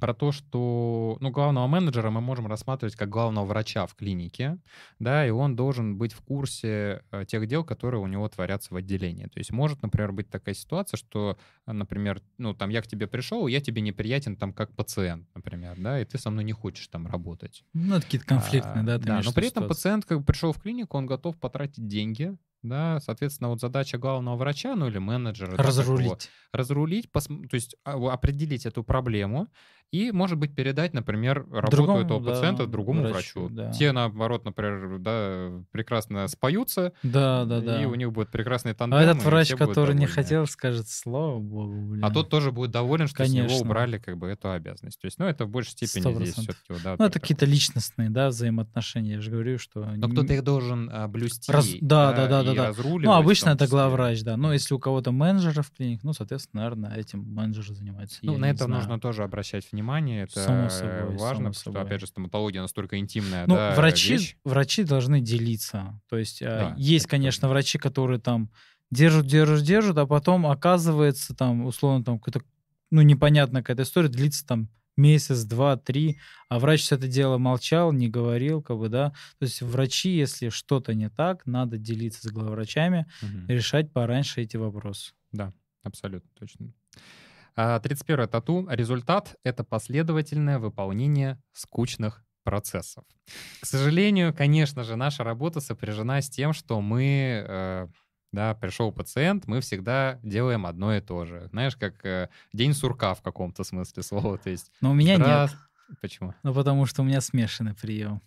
S1: про то, что ну, главного менеджера мы можем рассматривать как главного врача в клинике, да, и он должен быть в курсе э, тех дел, которые у него творятся в отделении. То есть может, например, быть такая ситуация, что, э, например, ну, там, я к тебе пришел, я тебе неприятен там как пациент, например, да, и ты со мной не хочешь там работать.
S2: Ну, это какие-то конфликтные,
S1: А,
S2: да, ты
S1: Да, но при этом
S2: ситуации.
S1: пациент как бы пришел в клинику, он готов потратить деньги, да, соответственно, вот задача главного врача, ну или менеджера, да, такого,
S2: Разрулить.
S1: разрулить, пос- то есть а, определить эту проблему и, может быть, передать, например, работу
S2: Другому,
S1: этого
S2: да,
S1: пациента другому
S2: врачу,
S1: врачу.
S2: да.
S1: Те, наоборот, например, да, прекрасно споются,
S2: Да, да, да.
S1: и у них будет прекрасный тандем.
S2: А этот врач, который не хотел, скажет, слава богу, блин.
S1: А тот тоже будет доволен, что с него
S2: Конечно.
S1: убрали как бы эту обязанность. То есть, ну, это в большей степени
S2: Сто
S1: здесь
S2: процентов.
S1: все-таки, да.
S2: Ну, это какие-то личностные, да, взаимоотношения. Я же говорю, что...
S1: Но кто-то их должен а, блюсти.
S2: Раз- да, да, да, да, да.
S1: разруливать
S2: Ну, обычно это главврач, да. Но если у кого-то менеджера в клиник, ну, соответственно, наверное, этим менеджер занимается.
S1: Ну,
S2: я
S1: на это
S2: знаю.
S1: нужно тоже обращать внимание. Это
S2: Само собой,
S1: важно,
S2: само
S1: потому что,
S2: собой.
S1: опять же, стоматология настолько интимная
S2: Ну,
S1: да,
S2: врачи,
S1: вещь.
S2: врачи должны делиться. То есть а,
S1: Да,
S2: есть, конечно,
S1: точно.
S2: врачи, которые там держат, держат, держат, а потом оказывается там, условно, там какой-то, ну, непонятная какая-то история, длится там месяц, два, три, а врач все это дело молчал, не говорил, как бы, да. То есть врачи, если что-то не так, надо делиться с главврачами,
S1: Мгм.
S2: решать пораньше эти вопросы.
S1: Да, абсолютно точно. А, 31 тату. Результат — это последовательное выполнение скучных процессов. К сожалению, конечно же, наша работа сопряжена с тем, что мы, э, да, пришел пациент, мы всегда делаем одно и то же. Знаешь, как э, день сурка в каком-то смысле слова. То есть,
S2: Но у меня
S1: «Здра-
S2: нет.
S1: Почему?
S2: Ну, потому что у меня смешанный прием.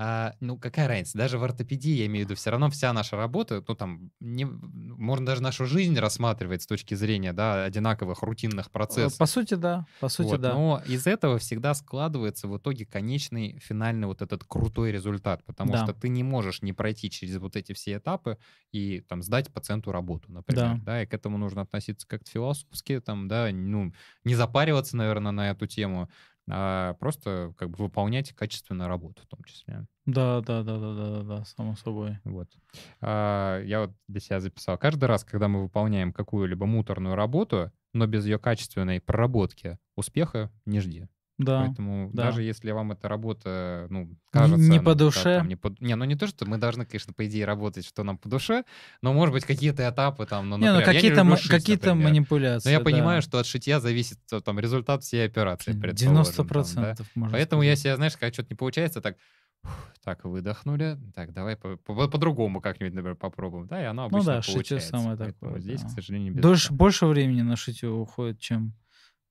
S1: А, ну, какая разница? Даже в ортопедии, я имею в виду, все равно вся наша работа, ну, там, не, ну, можно даже нашу жизнь рассматривать с точки зрения, да, одинаковых рутинных процессов.
S2: По сути, да, по сути,
S1: Вот,
S2: да.
S1: Но из этого всегда складывается в итоге конечный, финальный вот этот крутой результат, потому
S2: Да.
S1: что ты не можешь не пройти через вот эти все этапы и там сдать пациенту работу, например,
S2: Да.
S1: да, и к этому нужно относиться как-то философски, там, да, ну, не запариваться, наверное, на эту тему, а просто как бы выполнять качественную работу в том числе.
S2: Да, да, да, да, да, да, да, само собой.
S1: Вот. А, Я вот для себя записал. Каждый раз, когда мы выполняем какую-либо муторную работу, но без ее качественной проработки, успеха не жди.
S2: Да.
S1: Поэтому
S2: да.
S1: даже если вам эта работа, ну, кажется...
S2: не
S1: ну,
S2: по
S1: да,
S2: душе.
S1: там, не, по- не, ну не то, что мы должны, конечно, по идее работать, что нам по душе, но, может быть, какие-то этапы там, ну,
S2: не, ну
S1: например, я не
S2: какие-то,
S1: шить,
S2: какие-то
S1: например.
S2: манипуляции.
S1: Но я
S2: да.
S1: понимаю, что от шитья зависит э, там результат всей операции,
S2: Блин,
S1: предположим.
S2: 90%
S1: там, да.
S2: можно
S1: Поэтому я
S2: сказать.
S1: себя, знаешь, когда что-то не получается, так, так, выдохнули, так, давай по- по- по-другому как-нибудь, например, попробуем. Да, и оно
S2: Ну
S1: обычно
S2: да, шитье
S1: получается.
S2: самое
S1: Поэтому
S2: такое,
S1: здесь,
S2: да.
S1: к сожалению, без
S2: Дольше, больше времени на шитье уходит, чем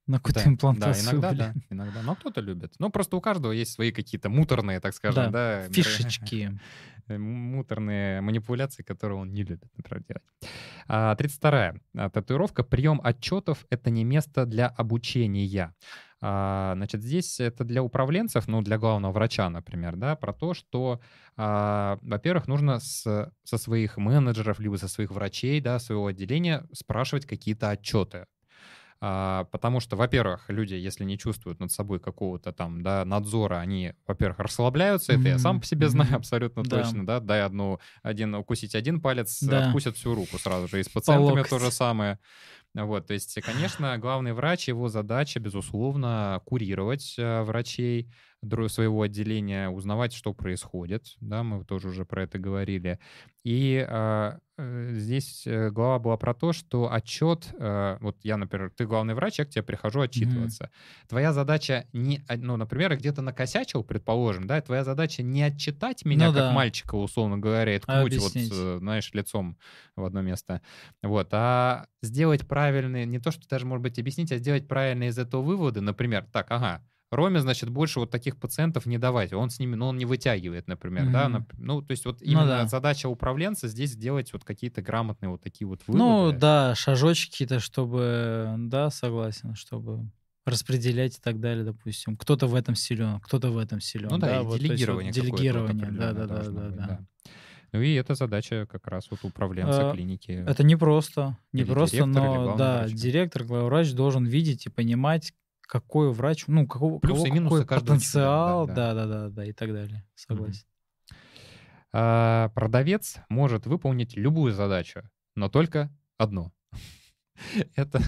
S2: на какую-то
S1: Да,
S2: имплантацию.
S1: Да, иногда,
S2: блин.
S1: да, иногда. Но кто-то любит. Ну, просто у каждого есть свои какие-то муторные, так скажем, да, меры-
S2: Фишечки.
S1: муторные манипуляции, которые он не любит, например, делать. А, 32-я а, татуировка. Прием отчетов — это не место для обучения. А, Значит, здесь это для управленцев, ну, для главного врача, например, да, про то, что, а, во-первых, нужно с- со своих менеджеров, либо со своих врачей, да, своего отделения спрашивать какие-то отчеты. А, Потому что, во-первых, люди, если не чувствуют над собой какого-то там, да, надзора, они, во-первых, расслабляются, это я сам по себе знаю абсолютно
S2: Да.
S1: точно, да, дай одну, один, укусить один палец,
S2: Да.
S1: откусят всю руку сразу же, и с пациентами то же самое. Вот, то есть, конечно, главный врач, его задача, безусловно, курировать э, врачей своего отделения, узнавать, что происходит, да, мы тоже уже про это говорили. И а, э, здесь э, глава была про то, что отчет, э, вот я, например, ты главный врач, я к тебе прихожу отчитываться. Твоя задача не, ну, например, где-то накосячил, предположим, да, твоя задача не отчитать меня
S2: Ну
S1: как
S2: да.
S1: мальчика, условно говоря, и ткнуть вот,
S2: объяснить.
S1: э, знаешь, лицом в одно место. Вот, а сделать правильные, не то, что даже, может быть, объяснить, а сделать правильные из этого выводы, например, так, ага, Роме, значит, больше вот таких пациентов не давать. Он с ними, ну, он не вытягивает, например, да.
S2: Мгм.
S1: нап- Ну, то есть вот
S2: Ну
S1: именно
S2: да.
S1: задача управленца здесь сделать вот какие-то грамотные вот такие вот выводы.
S2: Ну да, шажочки какие-то, чтобы, да, согласен, чтобы распределять и так далее, допустим. Кто-то в этом силен, кто-то в этом силен.
S1: Ну да, и
S2: вот, есть вот
S1: делегирование вот
S2: делегирование, да, да, да, да,
S1: быть,
S2: да.
S1: Ну и это задача как раз вот управленца
S2: А,
S1: клиники.
S2: Это не просто, не просто,
S1: директор,
S2: но да,
S1: врач.
S2: директор, главврач должен видеть и понимать, какой врач, ну, какого,
S1: Плюсы
S2: кого
S1: и минусы
S2: какой потенциал,
S1: да,
S2: да, да, да, да, и так далее. Согласен.
S1: А, продавец может выполнить любую задачу, но только одну. Это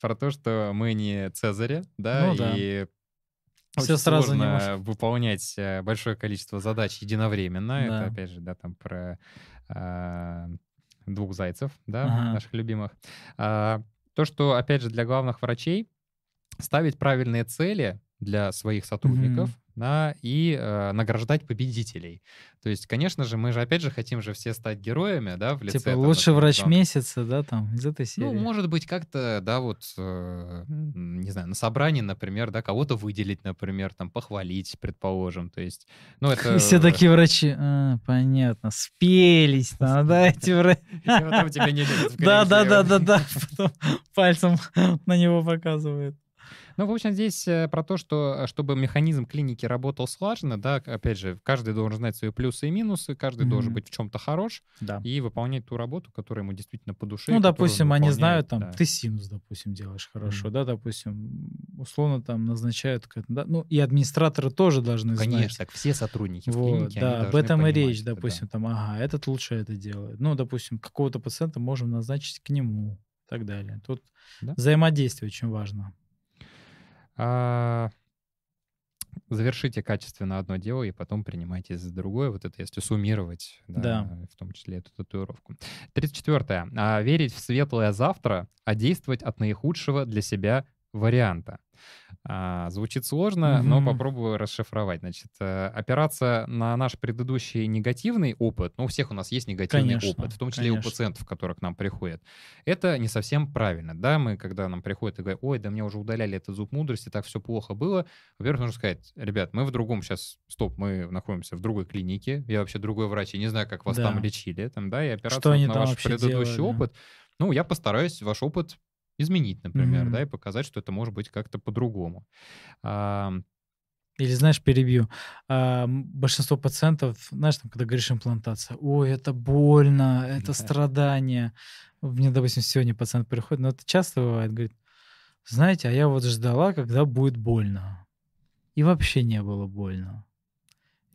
S1: про то, что мы не Цезаря, да,
S2: Ну да.
S1: и очень
S2: сразу не
S1: сложно выполнять э, большое количество задач единовременно.
S2: Да.
S1: Это, опять же, да, там про а, двух зайцев, да,
S2: Ага.
S1: наших любимых. А, То, что, опять же, для главных врачей ставить правильные цели для своих сотрудников, да, и э, награждать победителей. То есть, конечно же, мы же, опять же, хотим же все стать героями, да, в лице...
S2: Типа
S1: там,
S2: лучший
S1: например,
S2: врач
S1: главных
S2: месяца, да, там, из этой серии.
S1: ну, может быть, как-то, да, вот, э, не знаю, на собрании, например, да, кого-то выделить, например, там, похвалить, предположим, то есть, ну, это...
S2: И все такие врачи, «А, понятно, спелись там, да, эти врачи. Да, да, да, да, да. Потом пальцем на него показывает.
S1: Ну, в общем, здесь э, про то, что э, чтобы механизм клиники работал слаженно, да, опять же, каждый должен знать свои плюсы и минусы, каждый должен
S2: Мгм.
S1: быть в чем-то хорош
S2: Да.
S1: и выполнять ту работу, которая ему действительно по душе.
S2: Ну, допустим, они знают, там,
S1: да.
S2: ты синус, допустим, делаешь хорошо,
S1: Мгм.
S2: да, допустим, условно там назначают, да, ну, и администраторы тоже должны
S1: Конечно,
S2: знать.
S1: так все сотрудники в
S2: Вот,
S1: клинике, они
S2: да, об этом и речь,
S1: это, да.
S2: допустим, там, ага, этот лучше это делает. Ну, допустим, какого-то пациента можем назначить к нему и так далее. Тут
S1: Да.
S2: взаимодействие очень важно.
S1: А, Завершите качественно одно дело и потом принимайтесь за другое. Вот это если суммировать, да,
S2: Да.
S1: в том числе эту татуировку. 34. А, верить в светлое завтра, а действовать от наихудшего для себя варианта. А, звучит сложно,
S2: Мгм.
S1: но попробую расшифровать. Значит, э, опираться на наш предыдущий негативный опыт, ну, у всех у нас есть негативный
S2: Конечно,
S1: опыт, в том числе и у
S2: конечно.
S1: пациентов, которые к нам приходят. Это не совсем правильно, да, мы, когда нам приходят и говорят, ой, да мне уже удаляли этот зуб мудрости, так все плохо было. Во-первых, нужно сказать, ребят, мы в другом сейчас, стоп, мы находимся в другой клинике, я вообще другой врач, я не знаю, как вас
S2: Да.
S1: там лечили, там, да, и опираться
S2: Что
S1: вот на ваш предыдущий
S2: делали?
S1: опыт, ну, я постараюсь ваш опыт изменить, например,
S2: Мгм.
S1: да, и показать, что это может быть как-то по-другому. А,
S2: Или, знаешь, перебью. А, большинство пациентов, знаешь, там, когда говоришь имплантация, ой, это больно, это
S1: Да.
S2: страдание. Мне, допустим, сегодня пациент приходит, но это часто бывает, говорит, знаете, а я вот ждала, когда будет больно. И вообще не было больно.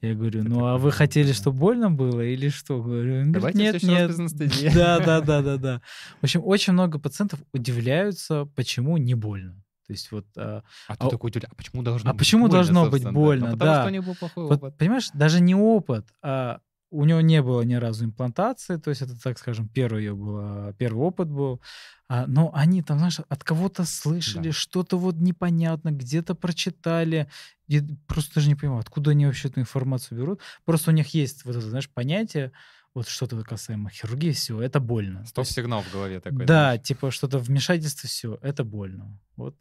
S2: Я говорю, ну а вы хотели, чтобы больно было или что? Говорю,
S1: Давайте
S2: нет, нет. Да, да, да, да, да. В общем, очень много пациентов удивляются, почему не больно. То есть вот а,
S1: А
S2: А
S1: ты такой, «Тюля, а почему должно
S2: а
S1: быть
S2: почему
S1: больно,
S2: должно быть больно?
S1: Ну, потому
S2: Да.
S1: что у них был плохой
S2: Вот,
S1: опыт.
S2: понимаешь, даже не опыт, а у него не было ни разу имплантации, то есть это, так скажем, первый ее был, первый опыт был. А, но они там, знаешь, от кого-то слышали,
S1: Да.
S2: что-то вот непонятно, где-то прочитали. Я просто даже не понимаю, откуда они вообще эту информацию берут. Просто у них есть вот это, знаешь, понятие, вот что-то касаемо хирургии, все, это больно.
S1: Стоп-сигнал в голове такой.
S2: да,
S1: знаешь.
S2: типа что-то вмешательство, все, это больно. Вот.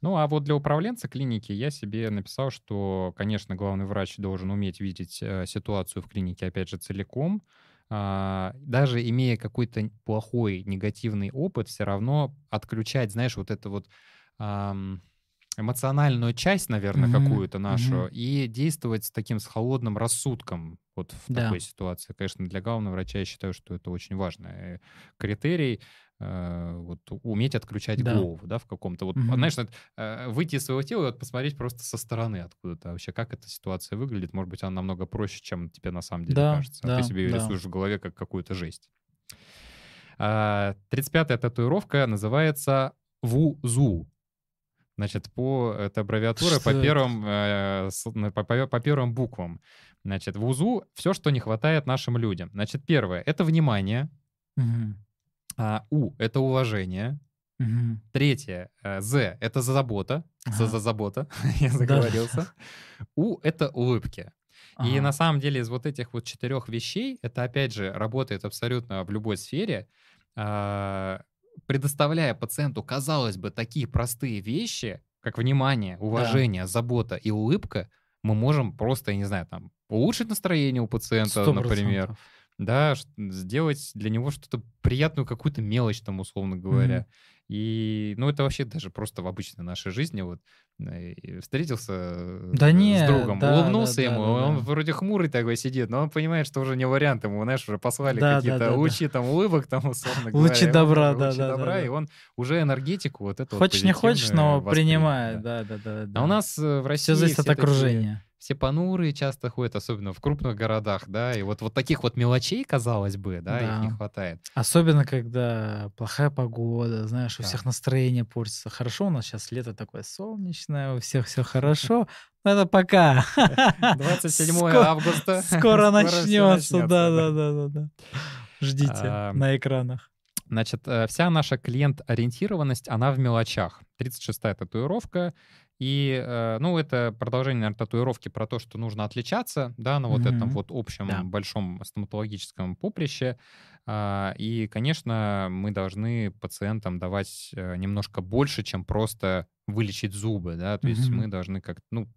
S1: Ну, а вот для управленца клиники я себе написал, что, конечно, главный врач должен уметь видеть э, ситуацию в клинике, опять же, целиком. А, даже имея какой-то плохой, негативный опыт, все равно отключать, знаешь, вот это вот эмоциональную часть, наверное,
S2: Мгм,
S1: какую-то нашу,
S2: мгм.
S1: и действовать с таким с холодным рассудком вот в
S2: Да.
S1: такой ситуации. Конечно, для главного врача я считаю, что это очень важный э, критерий, вот уметь отключать
S2: Да.
S1: голову, да, в каком-то вот,
S2: Мгм.
S1: знаешь, э, выйти из своего тела и вот посмотреть просто со стороны откуда-то вообще, как эта ситуация выглядит. Может быть, она намного проще, чем тебе на самом деле
S2: Да,
S1: кажется. а
S2: да,
S1: ты себе ее
S2: да.
S1: рисуешь в голове как какую-то жесть. А, 35-я татуировка называется ВУЗУ. Значит, по это аббревиатура
S2: Что
S1: по
S2: это?
S1: первым, э, с- по, по- по первым буквам. Значит, в УЗУ все, что не хватает нашим людям. Значит, первое — это внимание.
S2: Мгм.
S1: А, У — это уважение.
S2: Мгм.
S1: Третье, э, З — это за забота. За,
S2: Ага.
S1: за забота, я
S2: Да.
S1: заговорился. У — это улыбки. И
S2: Ага.
S1: на самом деле из вот этих вот четырех вещей, это опять же работает абсолютно в любой сфере, а, предоставляя пациенту, казалось бы, такие простые вещи, как внимание, уважение, забота и улыбка, мы можем просто, я не знаю, там, улучшить настроение у пациента,
S2: Сто
S1: например,
S2: процентов.
S1: да, сделать для него что-то приятную, какую-то мелочь там, условно говоря.
S2: Мгм.
S1: И, ну, это вообще даже просто в обычной нашей жизни, вот, э, встретился э,
S2: Да
S1: с
S2: не,
S1: другом,
S2: да,
S1: улыбнулся
S2: да,
S1: ему,
S2: да, да,
S1: он
S2: да.
S1: вроде хмурый такой сидит, но он понимает, что уже не вариант, ему, знаешь, уже послали
S2: Да, да,
S1: какие-то
S2: да, да.
S1: лучи там улыбок, там, условно говоря.
S2: Лучи
S1: он
S2: добра,
S1: уже
S2: да,
S1: лучи
S2: да, да,
S1: добра,
S2: да.
S1: и он уже энергетику вот эту вот
S2: Хочешь не хочешь, но принимает,
S1: да.
S2: да, да, да.
S1: А
S2: да.
S1: у нас э, в России
S2: все зависит от
S1: все такие-
S2: окружения.
S1: Все понурые часто ходят, особенно в крупных городах, да, и вот, вот таких вот мелочей, казалось бы, да, их не
S2: Да.
S1: хватает.
S2: Особенно, когда плохая погода, знаешь, у
S1: Да.
S2: всех настроение портится. Хорошо, у нас сейчас лето такое солнечное, у всех все хорошо. Но это пока.
S1: 27
S2: Ско-
S1: августа.
S2: Скоро начнется. Да,
S1: да.
S2: да, да, да, да. Ждите
S1: А,
S2: на экранах.
S1: Значит, э, вся наша клиент-ориентированность, она в мелочах. 36-я татуировка. И, э, ну, это продолжение, наверное, татуировки про то, что нужно отличаться, да, на вот этом
S2: Мгм.
S1: вот общем
S2: Да.
S1: большом стоматологическом поприще. А, И, конечно, мы должны пациентам давать э, немножко больше, чем просто вылечить зубы, да, то есть
S2: Мгм.
S1: мы должны как ну,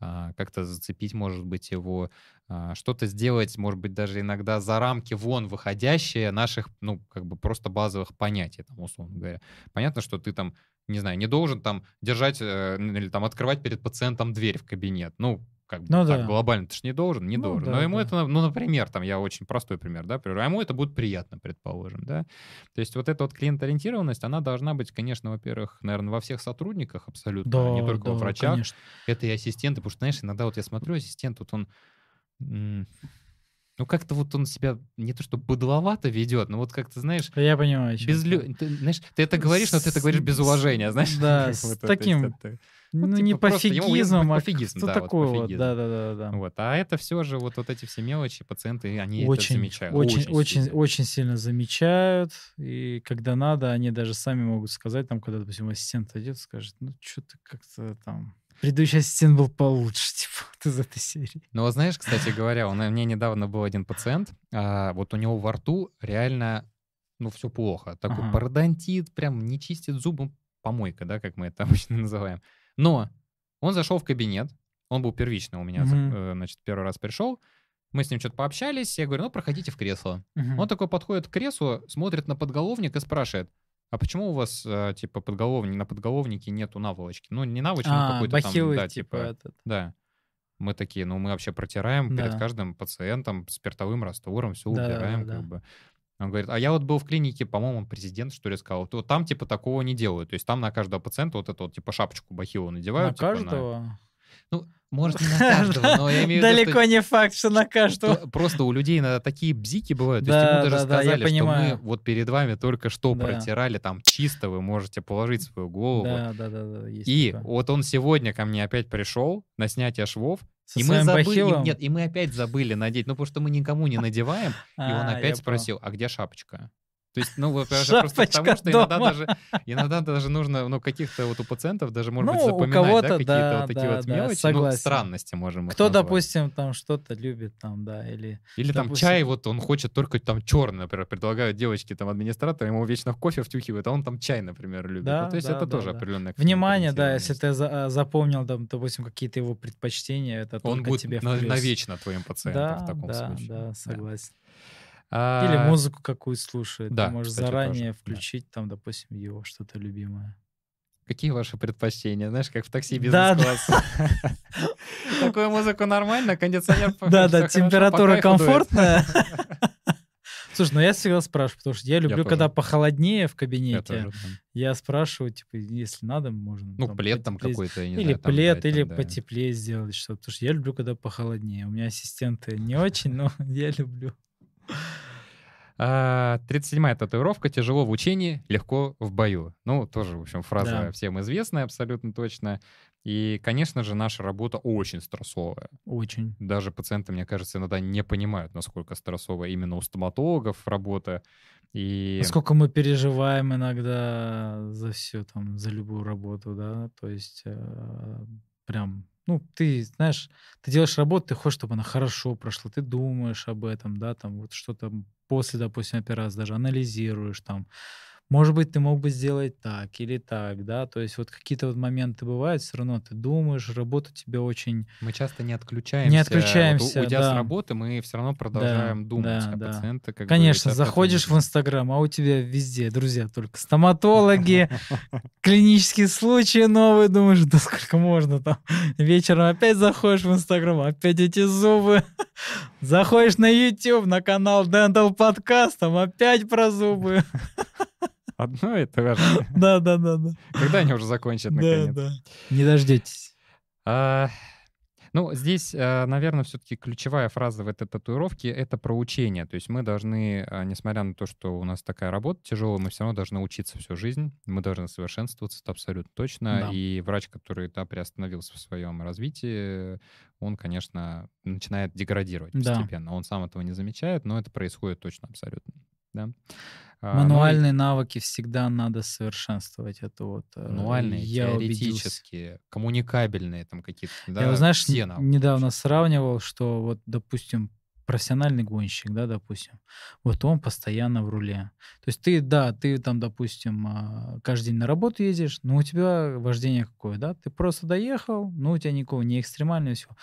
S1: а, как-то зацепить, может быть, его, а, что-то сделать, может быть, даже иногда за рамки вон выходящие наших, ну, как бы просто базовых понятий, там, условно говоря. Понятно, что ты там, не знаю, не должен там держать э, или там открывать перед пациентом дверь в кабинет. Ну, как бы
S2: Ну
S1: так
S2: да.
S1: глобально ты же не должен, не
S2: Ну
S1: должен.
S2: да,
S1: Но ему
S2: да.
S1: это, ну, например, там, я очень простой пример, да, а ему это будет приятно, предположим, да. То есть вот эта вот клиент-ориентированность, она должна быть, конечно, во-первых, наверное, во всех сотрудниках абсолютно,
S2: Да,
S1: не только
S2: да,
S1: во врачах.
S2: конечно.
S1: Это и ассистенты, потому что, знаешь, иногда вот я смотрю, ассистент, вот он... ну как-то вот он себя не то что быдловато ведет, но вот как-то, знаешь...
S2: Я понимаю.
S1: Без лю... ты, знаешь, ты это говоришь, но ты это говоришь без уважения, знаешь?
S2: Да, с
S1: это,
S2: таким...
S1: это-
S2: Ну,
S1: Ну,
S2: не
S1: типа,
S2: пофигизмом, а
S1: пофигизм,
S2: что
S1: да, вот
S2: такое вот.
S1: пофигизм.
S2: Да-да-да.
S1: Вот. А это все же вот, вот эти все мелочи, пациенты, они это
S2: Очень,
S1: замечают.
S2: очень, очень,
S1: сильно.
S2: очень сильно замечают, и когда надо, они даже сами могут сказать, там, когда, допустим, ассистент идет, скажет, ну, что-то как-то там... Предыдущий ассистент был получше, типа, вот из этой серии.
S1: Ну, вот знаешь, кстати говоря, у меня недавно был один пациент, а, вот у него во рту реально, ну, все плохо. Такой
S2: Ага.
S1: пародонтит, прям не чистит зубы, помойка, да, как мы это обычно называем. Но он зашел в кабинет, он был первичный у меня, э, значит, первый раз пришел, мы с ним что-то пообщались, я говорю, ну, проходите в кресло.
S2: Мгм.
S1: Он такой подходит к креслу, смотрит на подголовник и спрашивает, а почему у вас, э, типа, подголовник, на подголовнике нету наволочки? Ну, не наволочки, но
S2: А,
S1: какой-то там,
S2: бахилы,
S1: да,
S2: типа,
S1: типа,
S2: этот.
S1: да. Мы такие, ну, мы вообще протираем перед
S2: Да.
S1: каждым пациентом спиртовым раствором, все
S2: Да-да-да,
S1: убираем,
S2: да.
S1: как бы. Он говорит, а я вот был в клинике, по-моему, президент, что ли, сказал, то там, типа, такого не делают. То есть там на каждого пациента вот эту вот, типа, шапочку бахилу надевают.
S2: На
S1: типа,
S2: каждого?
S1: Ну, может, не на каждого, но я имею в виду,
S2: Далеко не факт, что на каждого.
S1: то- Просто у людей такие бзики бывают. То есть ему даже сказали, что мы вот перед вами только что протирали, там чисто вы можете положить свою голову.
S2: Да, да, да,
S1: И вот он сегодня ко мне опять пришел на снятие швов,
S2: Со
S1: и мы забыли,
S2: бахилом?
S1: нет, и мы опять забыли надеть, ну потому что мы никому не надеваем, и он
S2: А,
S1: опять спросил, а где шапочка? То есть, ну, вот это просто потому, что иногда даже, иногда даже нужно, ну, каких-то вот у пациентов даже, может быть,
S2: Ну, у
S1: запоминать, да, какие-то
S2: да,
S1: вот такие
S2: да,
S1: вот
S2: да,
S1: мелочи, ну,
S2: согласен.
S1: странности можем
S2: Кто,
S1: назвать.
S2: допустим, там что-то любит, там, да, или...
S1: Или там
S2: допустим-
S1: чай, вот он хочет только там черный, например, предлагают девочки, там, администратор, ему вечно в кофе втюхивают, а он там чай, например, любит.
S2: Да,
S1: Ну, то есть
S2: да,
S1: это
S2: да,
S1: тоже
S2: да.
S1: определенное
S2: Внимание, да, если ты а, запомнил, там, допустим, какие-то его предпочтения, это
S1: Он будет
S2: тебе
S1: на- навечно твоим пациентом
S2: Да,
S1: в таком
S2: да,
S1: случае.
S2: да, согласен.
S1: А,
S2: Или музыку какую слушает.
S1: да,
S2: Ты можешь
S1: кстати,
S2: заранее
S1: тоже, да.
S2: включить, там, допустим, его что-то любимое.
S1: Какие ваши предпочтения? Знаешь, как в такси
S2: Да,
S1: бизнес-класс. Такую музыку нормально, кондиционер...
S2: Да, да, температура комфортная. Слушай, ну я всегда спрашиваю, потому что я люблю, когда похолоднее в
S1: Я
S2: кабинете.
S1: тоже, да.
S2: Я спрашиваю, типа, если надо, можно.
S1: Ну, плед там какой-то,
S2: Или
S1: знаю, там
S2: плед, или
S1: там, да.
S2: потеплее сделать что-то. Потому что я люблю, когда похолоднее. У меня ассистенты не очень, но я люблю.
S1: А, 37-я татуировка. Тяжело в учении, легко в бою. Ну, тоже, в общем, фраза
S2: Да.
S1: всем известная абсолютно точно. И, конечно же, наша работа очень стрессовая.
S2: Очень.
S1: Даже пациенты, мне кажется, иногда не понимают, насколько стрессовая именно у стоматологов работа. И
S2: Насколько мы переживаем иногда за все, там, за любую работу, да, то есть э, прям, ну, ты, знаешь, ты делаешь работу, ты хочешь, чтобы она хорошо прошла, ты думаешь об этом, да, там, вот что-то после, допустим, операции даже анализируешь, там, может быть, ты мог бы сделать так или так, да, то есть вот какие-то вот моменты бывают, все равно ты думаешь, работа тебе очень...
S1: мы часто не отключаемся. Вот у-
S2: отключаемся,
S1: уйдя с
S2: да.
S1: работы, мы все равно продолжаем думать.
S2: да,
S1: а
S2: да.
S1: пациенты, как бы,
S2: Конечно,
S1: часто
S2: заходишь в Инстаграм, а у тебя везде, друзья, только стоматологи, клинические случаи новые, думаешь, да сколько можно там. Вечером опять заходишь в Инстаграм, опять эти зубы. Заходишь на YouTube, на канал Dental Podcast, там опять про зубы.
S1: Одно и то же.
S2: Да-да-да.
S1: Когда они уже закончат,
S2: Да,
S1: наконец?
S2: да. Не дождетесь.
S1: А, Ну, здесь, наверное, все-таки ключевая фраза в этой татуировке — это про учение. То есть мы должны, а, несмотря на то, что у нас такая работа тяжелая, мы все равно должны учиться всю жизнь, мы должны совершенствоваться, это абсолютно точно.
S2: Да.
S1: И врач, который да, приостановился в своем развитии, он, конечно, начинает деградировать
S2: Да.
S1: постепенно. Он сам этого не замечает, но это происходит точно абсолютно. Да? А, ну
S2: Мануальные навыки всегда надо совершенствовать. Это вот э,
S1: Мануальные,
S2: я убедился.
S1: теоретические, коммуникабельные там какие-то. Да,
S2: Я, знаешь,
S1: все навыки
S2: недавно
S1: вообще.
S2: сравнивал, что вот, допустим, профессиональный гонщик, да, допустим, вот он постоянно в руле. То есть ты, да, ты там, допустим, а, каждый день на работу ездишь, но у тебя вождение какое, да? Ты просто доехал, ну, у тебя никого, не экстремального всего.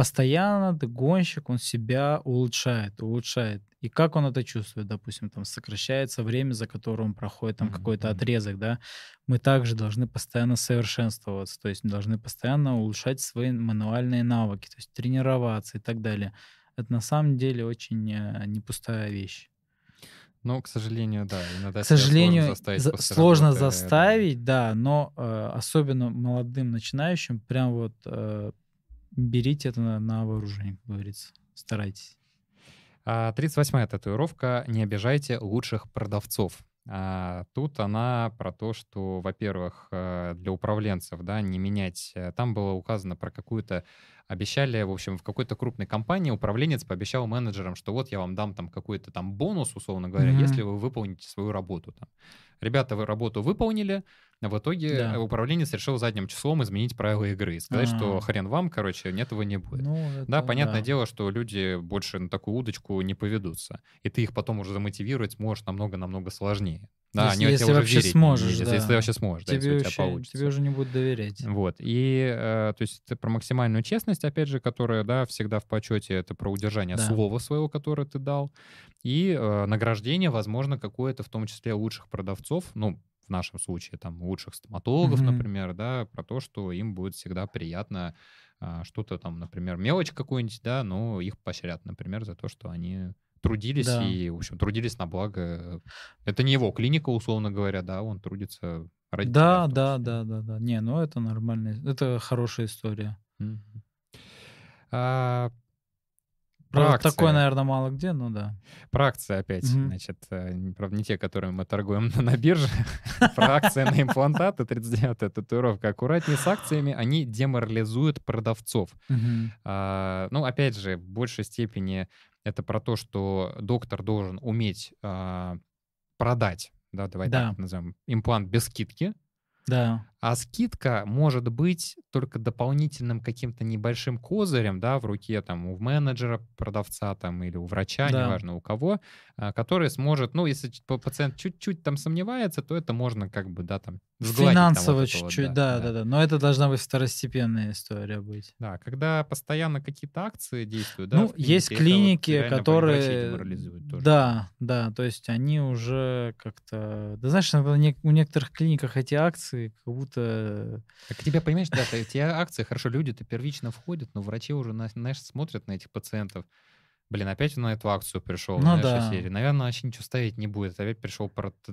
S2: Постоянно гонщик, он себя улучшает, улучшает. И как он это чувствует? Допустим, там сокращается время, за которое он проходит там
S1: Мгм,
S2: какой-то отрезок, да? Мы также должны постоянно совершенствоваться, то есть мы должны постоянно улучшать свои мануальные навыки, то есть тренироваться и так далее. Это на самом деле очень э, не пустая вещь.
S1: Ну, к сожалению, да. Иногда
S2: К
S1: себя
S2: сложению,
S1: сложно заставить
S2: за- сложно
S1: да.
S2: заставить, да, но э, особенно молодым начинающим прям вот э, берите это на, на вооружение, как говорится. Старайтесь.
S1: А, 38-я татуировка «Не обижайте лучших продавцов». А, тут она про то, что, во-первых, э, для управленцев, да, не менять. Э, там было указано про какую-то обещали, в общем, в какой-то крупной компании управленец пообещал менеджерам, что вот я вам дам там какой-то там бонус, условно говоря, mm-hmm. если вы выполните свою работу. Там. Ребята, вы работу выполнили, а в итоге да. управленец решил задним числом изменить правила игры и сказать, А-а-а. что а. хрен вам, короче, нет, его не будет. Ну, это, да, понятное да. дело, что люди больше на такую удочку не поведутся. И ты их потом уже замотивировать можешь намного-намного сложнее. Да,
S2: если, они если тебя вообще сможешь,
S1: не,
S2: да.
S1: если ты вообще сможешь, тебе, да, если у тебя получится.
S2: Тебе уже не будут доверять.
S1: Вот, и, э, то есть, это про максимальную честность, опять же, которая, да, всегда в почете, это про удержание да. слова своего, которое ты дал, и э, награждение, возможно, какое-то, в том числе, лучших продавцов, ну, в нашем случае, там, лучших стоматологов, mm-hmm. например, да, про то, что им будет всегда приятно э, что-то там, например, мелочь какую-нибудь, да, но их поощрят, например, за то, что они трудились да. и, в общем, трудились на благо. Это не его клиника, условно говоря, да, он трудится ради
S2: Да, тебя, да, да, да, да. Не, ну это нормально, это хорошая история. Mm-hmm. А, акции. Такое, наверное, мало где, ну да.
S1: Про акции опять. Mm-hmm. Значит, э, правда, не те, которые мы торгуем на бирже. Про акции на имплантаты, 39-я татуировка. Аккуратнее с акциями, они деморализуют продавцов. А, ну, опять же, в большей степени это про то, что доктор должен уметь а, продать, да, давай да. так назовем, имплант без скидки.
S2: Да.
S1: А скидка может быть только дополнительным каким-то небольшим козырем, да, в руке там у менеджера, продавца там или у врача, да. неважно у кого, а, который сможет, ну, если пациент чуть-чуть там сомневается, то это можно как бы, да, там
S2: Финансово чуть-чуть, вот, да, да, да, да. Но это должна быть второстепенная история быть.
S1: Да, когда постоянно какие-то акции действуют, да.
S2: Ну, есть клиники, вот которые... Да, да, то есть они уже как-то... Да знаешь, у некоторых клиниках эти акции как будто будто...
S1: Так тебе, понимаешь, да, эти акции, хорошо, люди-то первично входят, но врачи уже, знаешь, смотрят на этих пациентов. Блин, опять он на эту акцию пришел, ну, знаешь, да. серии. Наверное, вообще ничего ставить не будет. Опять пришел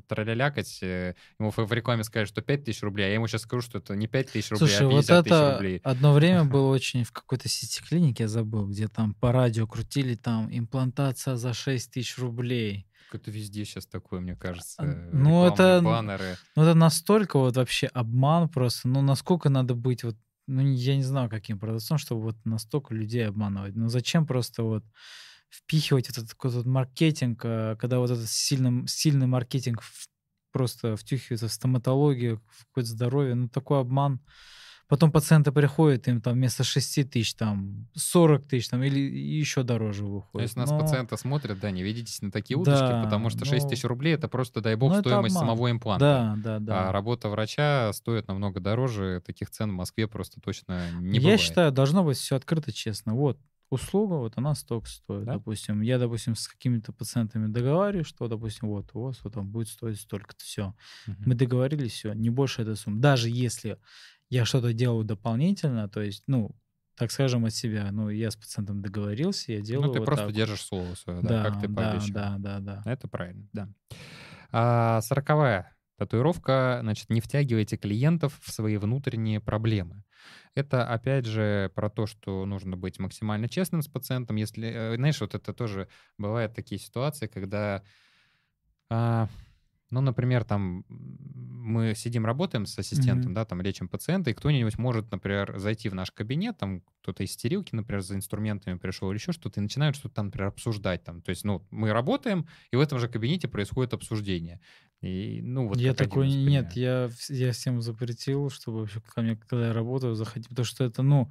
S1: троллялякать, э, ему в рекламе сказали, что 5 тысяч рублей, а я ему сейчас скажу, что это не 5 тысяч рублей,
S2: Слушай, а 50 вот это рублей. одно время было очень в какой-то сети клиники, я забыл, где там по радио крутили там имплантация за 6 тысяч рублей.
S1: Это везде сейчас такое, мне кажется. А,
S2: ну, это, баннеры. Ну, это настолько вот вообще обман просто. Ну, насколько надо быть вот, ну, я не знаю, каким продавцом, чтобы вот настолько людей обманывать. Ну, зачем просто вот впихивать этот какой-то маркетинг, а, когда вот этот сильный, сильный маркетинг просто втюхивается в стоматологию, в какое-то здоровье. Ну, такой обман. Потом пациенты приходят, им там вместо 6 тысяч, там 40 тысяч, там, или еще дороже выходит.
S1: Если нас но... пациенты смотрят, да, не ведитесь на такие удочки, да, потому что 6 но... тысяч рублей это просто, дай бог, но стоимость самого импланта.
S2: Да, да, да.
S1: А работа врача стоит намного дороже, таких цен в Москве просто точно не
S2: Я
S1: бывает.
S2: считаю, должно быть все открыто, честно. Вот, услуга, вот она столько стоит. Да? Допустим, я, допустим, с какими-то пациентами договариваюсь, что, допустим, вот у вас вот там будет стоить столько-то, все. Угу. Мы договорились, все, не больше этой суммы. Даже если я что-то делаю дополнительно, то есть, ну, так скажем, от себя. Ну, я с пациентом договорился, я делаю.
S1: Ну, ты
S2: вот
S1: просто
S2: так.
S1: держишь слово свое, да, да как ты пообещал.
S2: Да, да, да,
S1: да. Это правильно, да. А, сороковая татуировка, значит, не втягивайте клиентов в свои внутренние проблемы. Это, опять же, про то, что нужно быть максимально честным с пациентом. Если, э, знаешь, вот это тоже бывают такие ситуации, когда а, ну, например, там мы сидим, работаем с ассистентом, mm-hmm. да, там лечим пациента, и кто-нибудь может, например, зайти в наш кабинет, там кто-то из стерилки, например, за инструментами пришел или еще что-то, и начинают что-то там, например, обсуждать там. То есть, ну, мы работаем, и в этом же кабинете происходит обсуждение. И, ну, вот
S2: я такой, нет, я, я всем запретил, чтобы вообще ко мне, когда я работаю, заходить, потому что это, ну,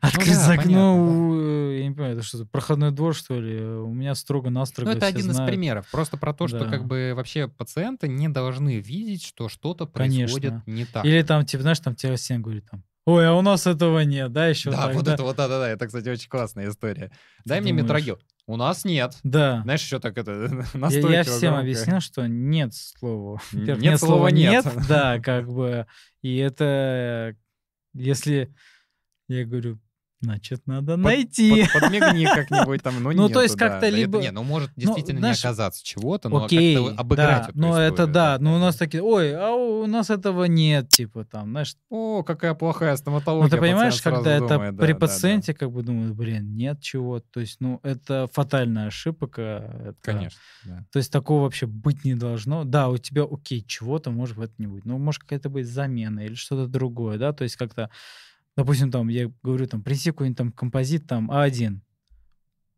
S2: Открыть ну, да, окно, понятно, я не понимаю, это что, проходной двор, что ли? У меня строго-настрого
S1: Ну, это один знают. из примеров. Просто про то, что да. как бы вообще пациенты не должны видеть, что что-то происходит Конечно. не так.
S2: Или там, типа, знаешь, там тебе всем говорит там, Ой, а у нас этого нет, да, еще
S1: Да,
S2: так,
S1: вот
S2: да?
S1: это вот, да-да-да, это, кстати, очень классная история. Дай Ты мне думаешь? метрогел. У нас нет.
S2: Да.
S1: Знаешь, еще так это
S2: настойчиво Я, я всем громко. объяснил, что нет слова. Нет, нет слова нет. нет. Да, как бы. И это, если, я говорю, Значит, надо найти.
S1: Под, подмигни как-нибудь там, но
S2: Ну,
S1: нету,
S2: то есть
S1: да,
S2: как-то
S1: да. Это
S2: либо-
S1: не, ну, может
S2: Ну,
S1: действительно
S2: знаешь,
S1: не оказаться чего-то, но
S2: Окей,
S1: как-то обыграть
S2: да,
S1: эту
S2: но это
S1: историю,
S2: да, но у нас такие, ой, а у нас этого нет, типа там, знаешь,
S1: О, какая плохая стоматология.
S2: ну ты понимаешь, когда это
S1: думает, да,
S2: при
S1: да, да.
S2: пациенте как бы думают, блин, нет чего, то есть, ну это фатальная ошибка. это-
S1: Конечно, да.
S2: То есть такого вообще быть не должно. Да, у тебя, окей, чего-то может этом не быть. Ну, может какая-то быть замена или что-то другое, да, то есть как-то, допустим, там, я говорю, там, принеси какой-нибудь там композит, там, А1,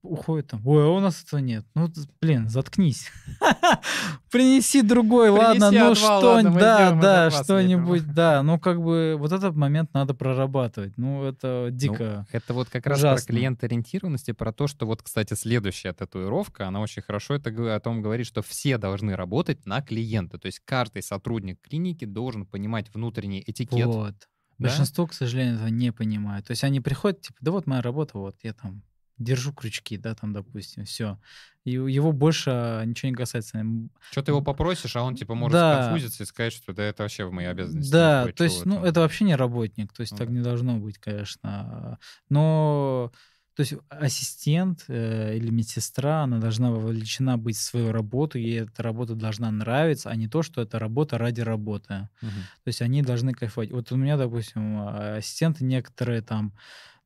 S2: уходит там, ой, а у нас этого нет. Ну, блин, заткнись. Принеси другой, ладно, ну
S1: отвал,
S2: что, да, да, что-нибудь, да. Ну, как бы вот этот момент надо прорабатывать. Ну, это дико.
S1: Это вот как раз про клиент-ориентированность и про то, что вот, кстати, следующая татуировка, она очень хорошо это о том говорит, что все должны работать на клиента. То есть каждый сотрудник клиники должен понимать внутренний этикет. Да?
S2: Большинство, к сожалению, этого не понимают. То есть они приходят, типа, да вот моя работа, вот я там держу крючки, да, там, допустим, все. И его больше ничего не касается.
S1: Что ты его попросишь, а он типа может
S2: Да.
S1: сконфузиться и сказать, что да это вообще в мои обязанности.
S2: Да, то есть, ну,
S1: там».
S2: это вообще не работник, то есть
S1: Ну
S2: так
S1: да.
S2: не должно быть, конечно. Но, то есть ассистент э, или медсестра, она должна вовлечена быть в свою работу, ей эта работа должна нравиться, а не то, что это работа ради работы.
S1: Мгм.
S2: То есть они должны кайфовать. Вот у меня, допустим, а, ассистенты некоторые там,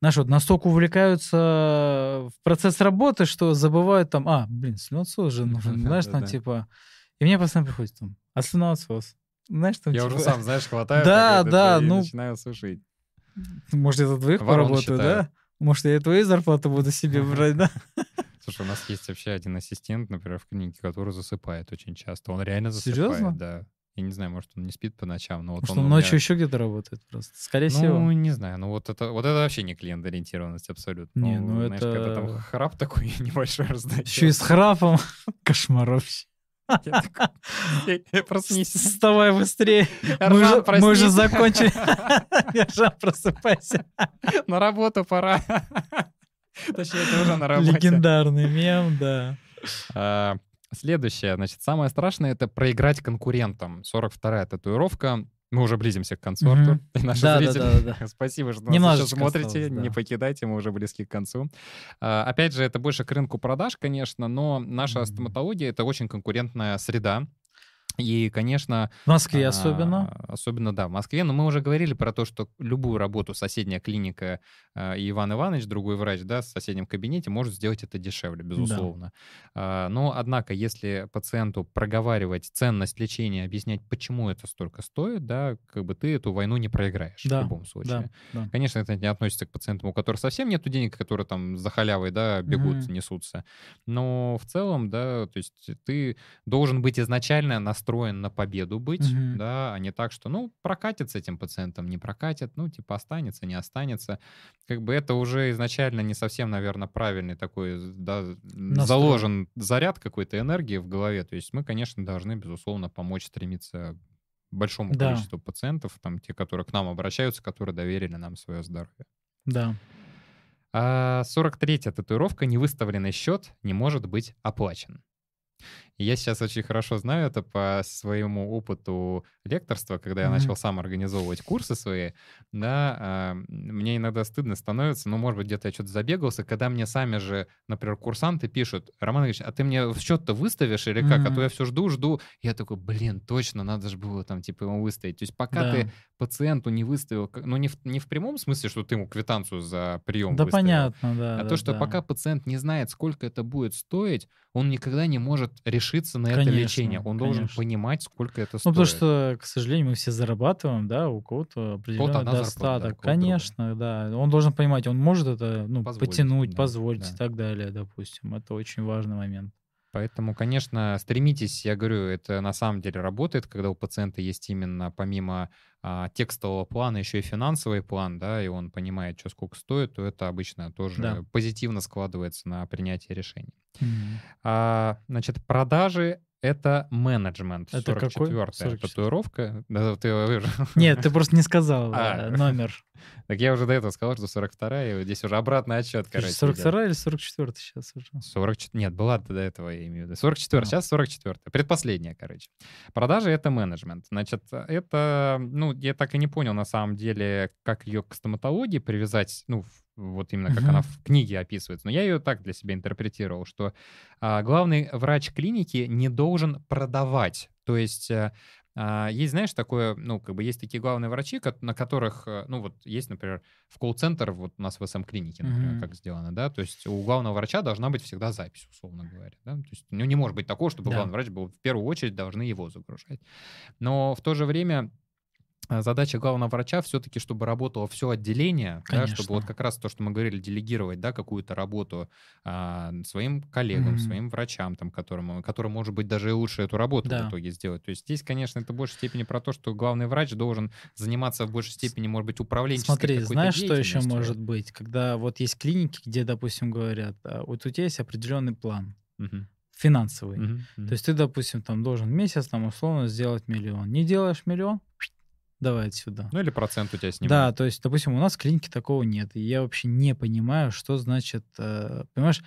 S2: знаешь, вот настолько увлекаются в процесс работы, что забывают там, а, блин, слюноотсос же нужен, знаешь, там типа... И мне постоянно приходит там, а слюноотсос? Знаешь, там
S1: Я
S2: типа,
S1: уже сам, знаешь, хватаю
S2: Да,
S1: это,
S2: да, ну,
S1: начинаю сушить.
S2: Может, я за двоих поработаю, да? Может, я твою зарплату буду себе брать, да?
S1: Слушай, у нас есть вообще один ассистент, например, в клинике, который засыпает очень часто. Он реально засыпает,
S2: Серьезно?
S1: да. Я не знаю, может, он не спит по ночам, но вот
S2: Может,
S1: он
S2: он
S1: у меня-
S2: ночью еще где-то работает просто. Скорее
S1: Ну,
S2: всего.
S1: не знаю, ну вот это, вот это вообще не клиент-ориентированность абсолютно.
S2: Не, ну
S1: знаешь, когда там
S2: это-
S1: храп такой небольшой раздает.
S2: Еще и с храпом. Кошмар вообще.
S1: Я такой, «Эй, эй, проснись.
S2: Вставай быстрее. Мы уже, закончили. Ержан, просыпайся.
S1: На работу пора. Точнее, это уже на работе.
S2: Легендарный мем, да.
S1: А, Следующее, значит, самое страшное — это проиграть конкурентам. 42-я татуировка. Мы уже близимся к концу,
S2: Мгм.
S1: Артур. И наши
S2: Да, да,
S1: зрители,
S2: да, да.
S1: спасибо, что нас
S2: Немножечко
S1: смотрите.
S2: осталось, да.
S1: Не покидайте, мы уже близки к концу. А, Опять же, это больше к рынку продаж, конечно, но наша
S2: Мгм.
S1: стоматология — это очень конкурентная среда. И, конечно,
S2: В Москве
S1: а,
S2: особенно.
S1: Особенно, да, в Москве. Но мы уже говорили про то, что любую работу соседняя клиника а, и Иван Иванович, другой врач, да, в соседнем кабинете может сделать это дешевле, безусловно. А, Но, однако, если пациенту проговаривать ценность лечения, объяснять, почему это столько стоит, да, как бы ты эту войну не проиграешь
S2: Да,
S1: в любом случае.
S2: Да, да.
S1: Конечно, это не относится к пациентам, у которых совсем нет денег, которые там за халявой, да, бегут,
S2: Мгм.
S1: несутся. Но в целом, да, то есть ты должен быть изначально настроен на победу быть,
S2: Мгм.
S1: да, а не так, что, ну, прокатит с этим пациентом, не прокатит, ну, типа, останется, не останется. Как бы это уже изначально не совсем, наверное, правильный такой, да, заложен заряд какой-то энергии в голове. То есть мы, конечно, должны, безусловно, помочь стремиться большому
S2: Да.
S1: количеству пациентов, там, те, которые к нам обращаются, которые доверили нам свое здоровье.
S2: Да.
S1: А 43-я татуировка «Невыставленный счет не может быть оплачен». И я сейчас очень хорошо знаю это по своему опыту лекторства, когда я начал сам организовывать курсы свои, да, а, мне иногда стыдно становится, ну, может быть, где-то я что-то забегался, когда мне сами же, например, курсанты пишут, Роман Ильич, а ты мне в счет-то выставишь или как? А то я все жду, жду. Я такой, блин, точно, надо же было там, типа, его выставить. То есть пока
S2: Да.
S1: ты пациенту не выставил, ну, не в, не в прямом смысле, что ты ему квитанцию за прием
S2: Да
S1: выставил,
S2: понятно, да.
S1: а
S2: да,
S1: то, что
S2: да.
S1: пока пациент не знает, сколько это будет стоить, он никогда не может решиться на это
S2: Конечно,
S1: лечение. Он должен
S2: конечно.
S1: понимать, сколько это
S2: Ну,
S1: стоит.
S2: потому что, к сожалению, мы все зарабатываем, да, у кого-то определенный
S1: одна зарплата, да,
S2: достаток.
S1: кого-то другая.
S2: Конечно, да. Он должен понимать, он может это ну,
S1: Позволить,
S2: потянуть,
S1: да,
S2: позволить
S1: да.
S2: и так далее, допустим. Это очень важный момент.
S1: Поэтому, конечно, стремитесь, я говорю, это на самом деле работает, когда у пациента есть именно помимо а, текстового плана еще и финансовый план, да, и он понимает, что сколько стоит, то это обычно тоже
S2: Да.
S1: позитивно складывается на принятие решений.
S2: Мгм.
S1: А, значит, продажи — это менеджмент.
S2: Это какой?
S1: 44-я
S2: 44.
S1: татуировка. Да, ты
S2: Нет, ты просто не сказал
S1: А.
S2: э, номер.
S1: Так я уже до этого сказал, что 42 и здесь уже обратный отсчет, короче.
S2: 42 или 44 сейчас уже?
S1: 44, нет, была до этого, я имею в виду. 44, а. сейчас 44 предпоследняя, короче. Продажи — это менеджмент. Значит, это, ну, я так и не понял, на самом деле, как ее к стоматологии привязать, ну, вот именно как uh-huh. она в книге описывается. Но я ее так для себя интерпретировал, что а, главный врач клиники не должен продавать. То есть а, есть, знаешь, такое, ну, как бы есть такие главные врачи, на которых, э, ну, вот есть, например, в колл-центр, вот у нас в СМ-клинике, например, mm-hmm. как сделано, да, то есть у главного врача должна быть всегда запись, условно говоря, да, то есть ну, не может быть такого, чтобы да. главный врач был в первую очередь должны его загружать. Но в то же время а, задача главного врача все-таки, чтобы работало все отделение, да, чтобы вот как раз то, что мы говорили, делегировать, да, какую-то работу а, своим коллегам, mm-hmm. своим врачам, там, которым, которым, может быть, даже и лучше эту работу да. в итоге сделать. То есть здесь, конечно, это в большей степени про то, что главный врач должен заниматься в большей степени, может быть, управленческой
S2: Смотри, знаешь, что еще может быть? Когда вот есть клиники, где, допустим, говорят, «А, вот у тебя есть определенный план. Mm-hmm финансовый. Uh-huh. То есть ты, допустим, там должен месяц там условно сделать миллион. Не делаешь миллион, давай отсюда.
S1: Ну или процент у тебя снимают.
S2: Да, то есть, допустим, у нас в клинике такого нет. И я вообще не понимаю, что значит, э, понимаешь,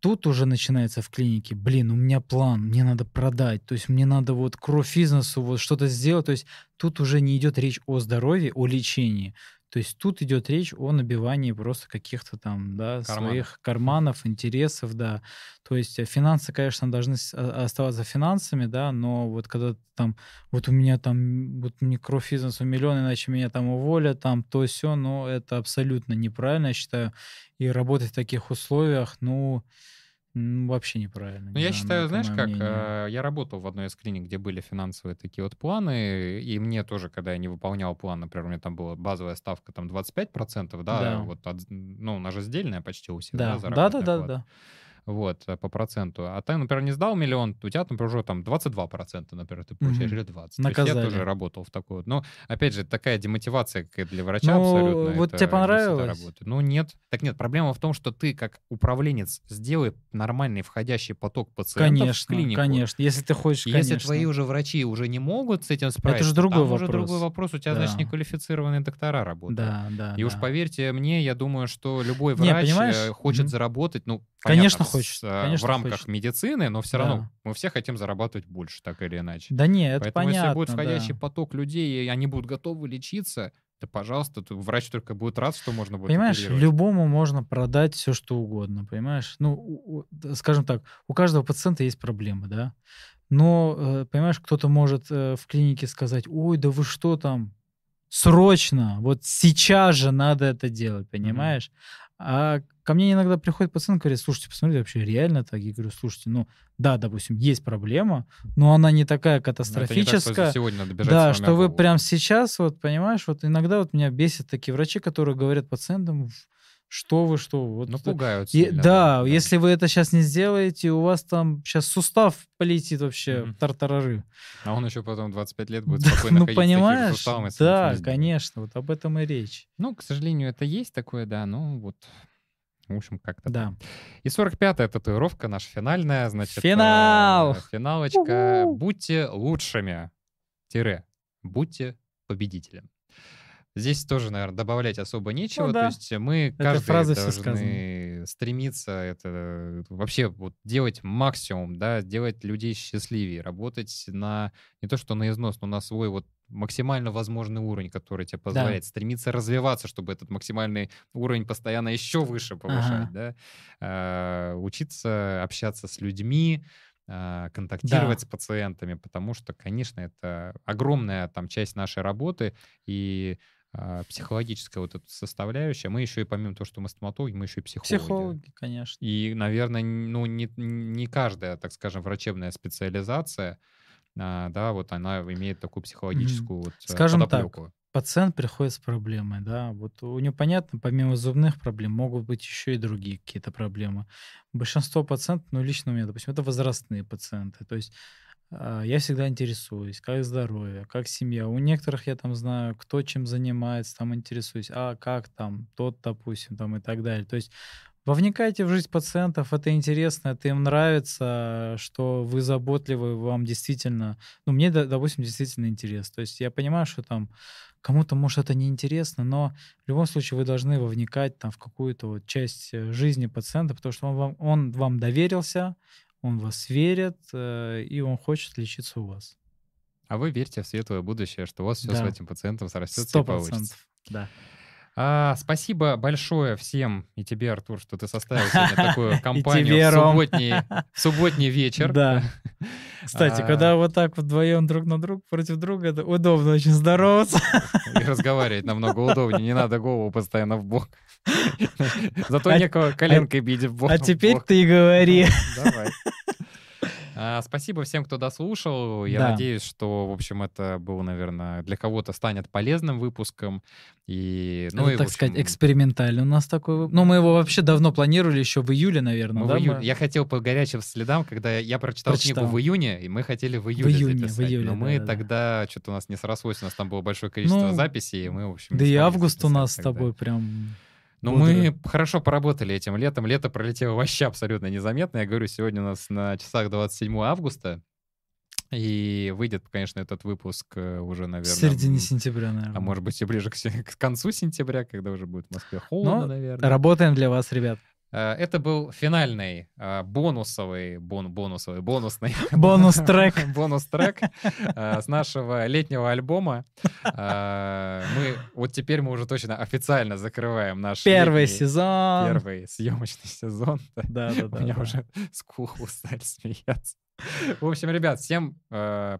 S2: тут уже начинается в клинике, блин, у меня план, мне надо продать, то есть мне надо вот кровь бизнесу, вот что-то сделать, то есть тут уже не идет речь о здоровье, о лечении, то есть тут идет речь о набивании просто каких-то там, да, Карман. своих карманов, интересов, да. То есть э, финансы, конечно, должны а, оставаться финансами, да, но вот когда там, вот у меня там, вот мне кровь бизнесу миллион, иначе меня там уволят, там то все, но это абсолютно неправильно, я считаю. И работать в таких условиях, ну, вообще неправильно.
S1: Ну, я считаю, знаешь, как мнение. Э, я работал в одной из клиник, где были финансовые такие вот планы, и мне тоже, когда я не выполнял план, например, у меня там была базовая ставка там 25%, да, да. вот, ну, она же сдельная почти у всех,
S2: да, да, да, да, да, да
S1: вот, э, по проценту. А ты, например, не сдал миллион, у тебя, например, уже там 22%, например, ты получаешь, или 20.
S2: Наказали.
S1: То есть я тоже работал в такой вот. Но, опять же, такая демотивация как для врача ну, абсолютно.
S2: вот тебе понравилось?
S1: Ну, нет. Так нет, проблема в том, что ты, как управленец, сделай нормальный входящий поток пациентов
S2: конечно,
S1: в клинику.
S2: Конечно, если ты хочешь,
S1: Если конечно. твои уже врачи уже не могут с этим справиться,
S2: это же другой
S1: там
S2: вопрос.
S1: уже другой вопрос. У тебя, да. значит, неквалифицированные доктора работают.
S2: Да, да,
S1: И
S2: да.
S1: уж поверьте мне, я думаю, что любой врач не, э, хочет mm-hmm. заработать, ну, понятно,
S2: хочет.
S1: С, э,
S2: конечно,
S1: в рамках
S2: хочет.
S1: медицины, но все да. равно мы все хотим зарабатывать больше, так или иначе.
S2: Да нет, это
S1: Поэтому
S2: понятно,
S1: если будет входящий
S2: да.
S1: поток людей, и они будут готовы лечиться, да, пожалуйста, врач только будет рад, что можно будет
S2: Понимаешь, любому можно продать все, что угодно, понимаешь? Ну, скажем так, у каждого пациента есть проблемы, да? Но, э, понимаешь, кто-то может э, в клинике сказать, ой, да вы что там, срочно, вот сейчас же надо это делать, понимаешь? Mm-hmm. А ко мне иногда приходит пациент, говорит, слушайте, посмотрите, вообще реально так? Я говорю, слушайте, ну да, допустим, есть проблема, но она не такая катастрофическая. Не так,
S1: сегодня надо бежать
S2: да, что вы прямо сейчас, вот понимаешь, вот иногда вот меня бесит такие врачи, которые говорят пациентам, что вы, что вот.
S1: Ну, пугают.
S2: И, сильно, да, да, если вы это сейчас не сделаете, у вас там сейчас сустав полетит вообще mm-hmm. тартарары.
S1: А он еще потом 25 лет будет спокойно
S2: ну, понимаешь? Да, конечно, вот об этом и речь.
S1: Ну, к сожалению, это есть такое, да, ну вот... В общем, как-то.
S2: Да.
S1: И 45-я татуировка наша финальная, значит...
S2: Финал!
S1: Э, финалочка. Будьте лучшими. Тире. Будьте победителем. Здесь тоже, наверное, добавлять особо нечего. Ну, да. То есть мы каждый фразы должны стремиться это вообще вот делать максимум, да, делать людей счастливее, работать на не то что на износ, но на свой вот максимально возможный уровень, который тебе позволяет да. стремиться развиваться, чтобы этот максимальный уровень постоянно еще выше повышать, ага. да, а, учиться общаться с людьми, а, контактировать да. с пациентами, потому что, конечно, это огромная там часть нашей работы, и психологическая вот эта составляющая. Мы еще и помимо того, что мы стоматологи, мы еще и психологи.
S2: Психологи, конечно.
S1: И, наверное, ну, не, не каждая, так скажем, врачебная специализация, а, да, вот она имеет такую психологическую mm-hmm. вот э,
S2: Скажем подоплеку. так, пациент приходит с проблемой, да, вот у него, понятно, помимо зубных проблем могут быть еще и другие какие-то проблемы. Большинство пациентов, ну, лично у меня, допустим, это возрастные пациенты, то есть а, я всегда интересуюсь, как здоровье, как семья. У некоторых я там знаю, кто чем занимается, там интересуюсь, а как там тот, допустим, там и так далее. То есть Вовникайте в жизнь пациентов, это интересно, это им нравится, что вы заботливы, вам действительно, ну, мне, допустим, действительно интерес. То есть я понимаю, что там кому-то, может, это неинтересно, но в любом случае вы должны вовникать там в какую-то вот часть э, жизни пациента, потому что он вам, он вам доверился, он вас верит, э, и он хочет лечиться у вас.
S1: А вы верьте в светлое будущее, что у вас все да. с этим пациентом срастется и получится.
S2: Да.
S1: А, спасибо большое всем и тебе, Артур, что ты составил сегодня такую компанию в субботний, субботний вечер.
S2: Да. Кстати, а... когда вот так вдвоем друг на друг против друга, это удобно очень здороваться.
S1: И разговаривать намного удобнее, не надо голову постоянно в бок. Зато а, некого коленкой бить в бок.
S2: А теперь ты говори.
S1: Давай. А, спасибо всем, кто дослушал. Я да. надеюсь, что, в общем, это был, наверное, для кого-то станет полезным выпуском. И,
S2: ну, это, и, так общем... сказать, экспериментальный у нас такой выпуск. Ну, мы его вообще давно планировали, еще в июле, наверное,
S1: мы
S2: да?
S1: В июле. Мы... Я хотел по горячим следам, когда я прочитал, прочитал книгу в июне, и мы хотели в июле в июне, записать. В июле, но мы да, тогда, да. что-то у нас не срослось, у нас там было большое количество ну, записей, и мы, в общем...
S2: Да и август у нас с тобой прям
S1: ну, мы хорошо поработали этим летом. Лето пролетело вообще абсолютно незаметно. Я говорю, сегодня у нас на часах 27 августа. И выйдет, конечно, этот выпуск э, уже, наверное... В
S2: середине сентября, наверное.
S1: А может быть и ближе к, к концу сентября, когда уже будет в Москве холодно, Но наверное.
S2: Работаем для вас, ребят.
S1: Э, это был финальный э, бонусовый, бон, бонусовый, бонусный...
S2: Бонус-трек.
S1: Бонус-трек э, с нашего летнего альбома. Мы, вот теперь мы уже точно официально закрываем наш...
S2: Первый сезон.
S1: Первый съемочный сезон.
S2: Да, да, да.
S1: У меня уже скулы устали смеяться. В общем, ребят, всем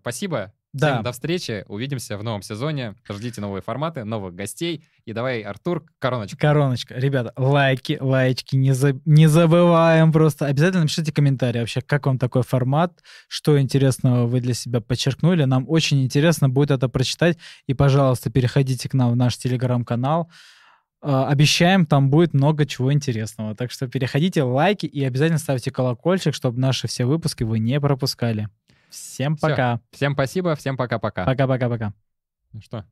S1: спасибо. Да. Всем до встречи. Увидимся в новом сезоне. Ждите новые форматы, новых гостей. И давай, Артур, короночка.
S2: Короночка. Ребята, лайки, лайки, не, за... не забываем просто. Обязательно напишите комментарии вообще, как вам такой формат, что интересного вы для себя подчеркнули. Нам очень интересно будет это прочитать. И, пожалуйста, переходите к нам в наш телеграм-канал. А, обещаем, там будет много чего интересного. Так что переходите, лайки и обязательно ставьте колокольчик, чтобы наши все выпуски вы не пропускали. Всем пока.
S1: Всем спасибо, всем пока-пока.
S2: Пока-пока-пока.
S1: Ну что?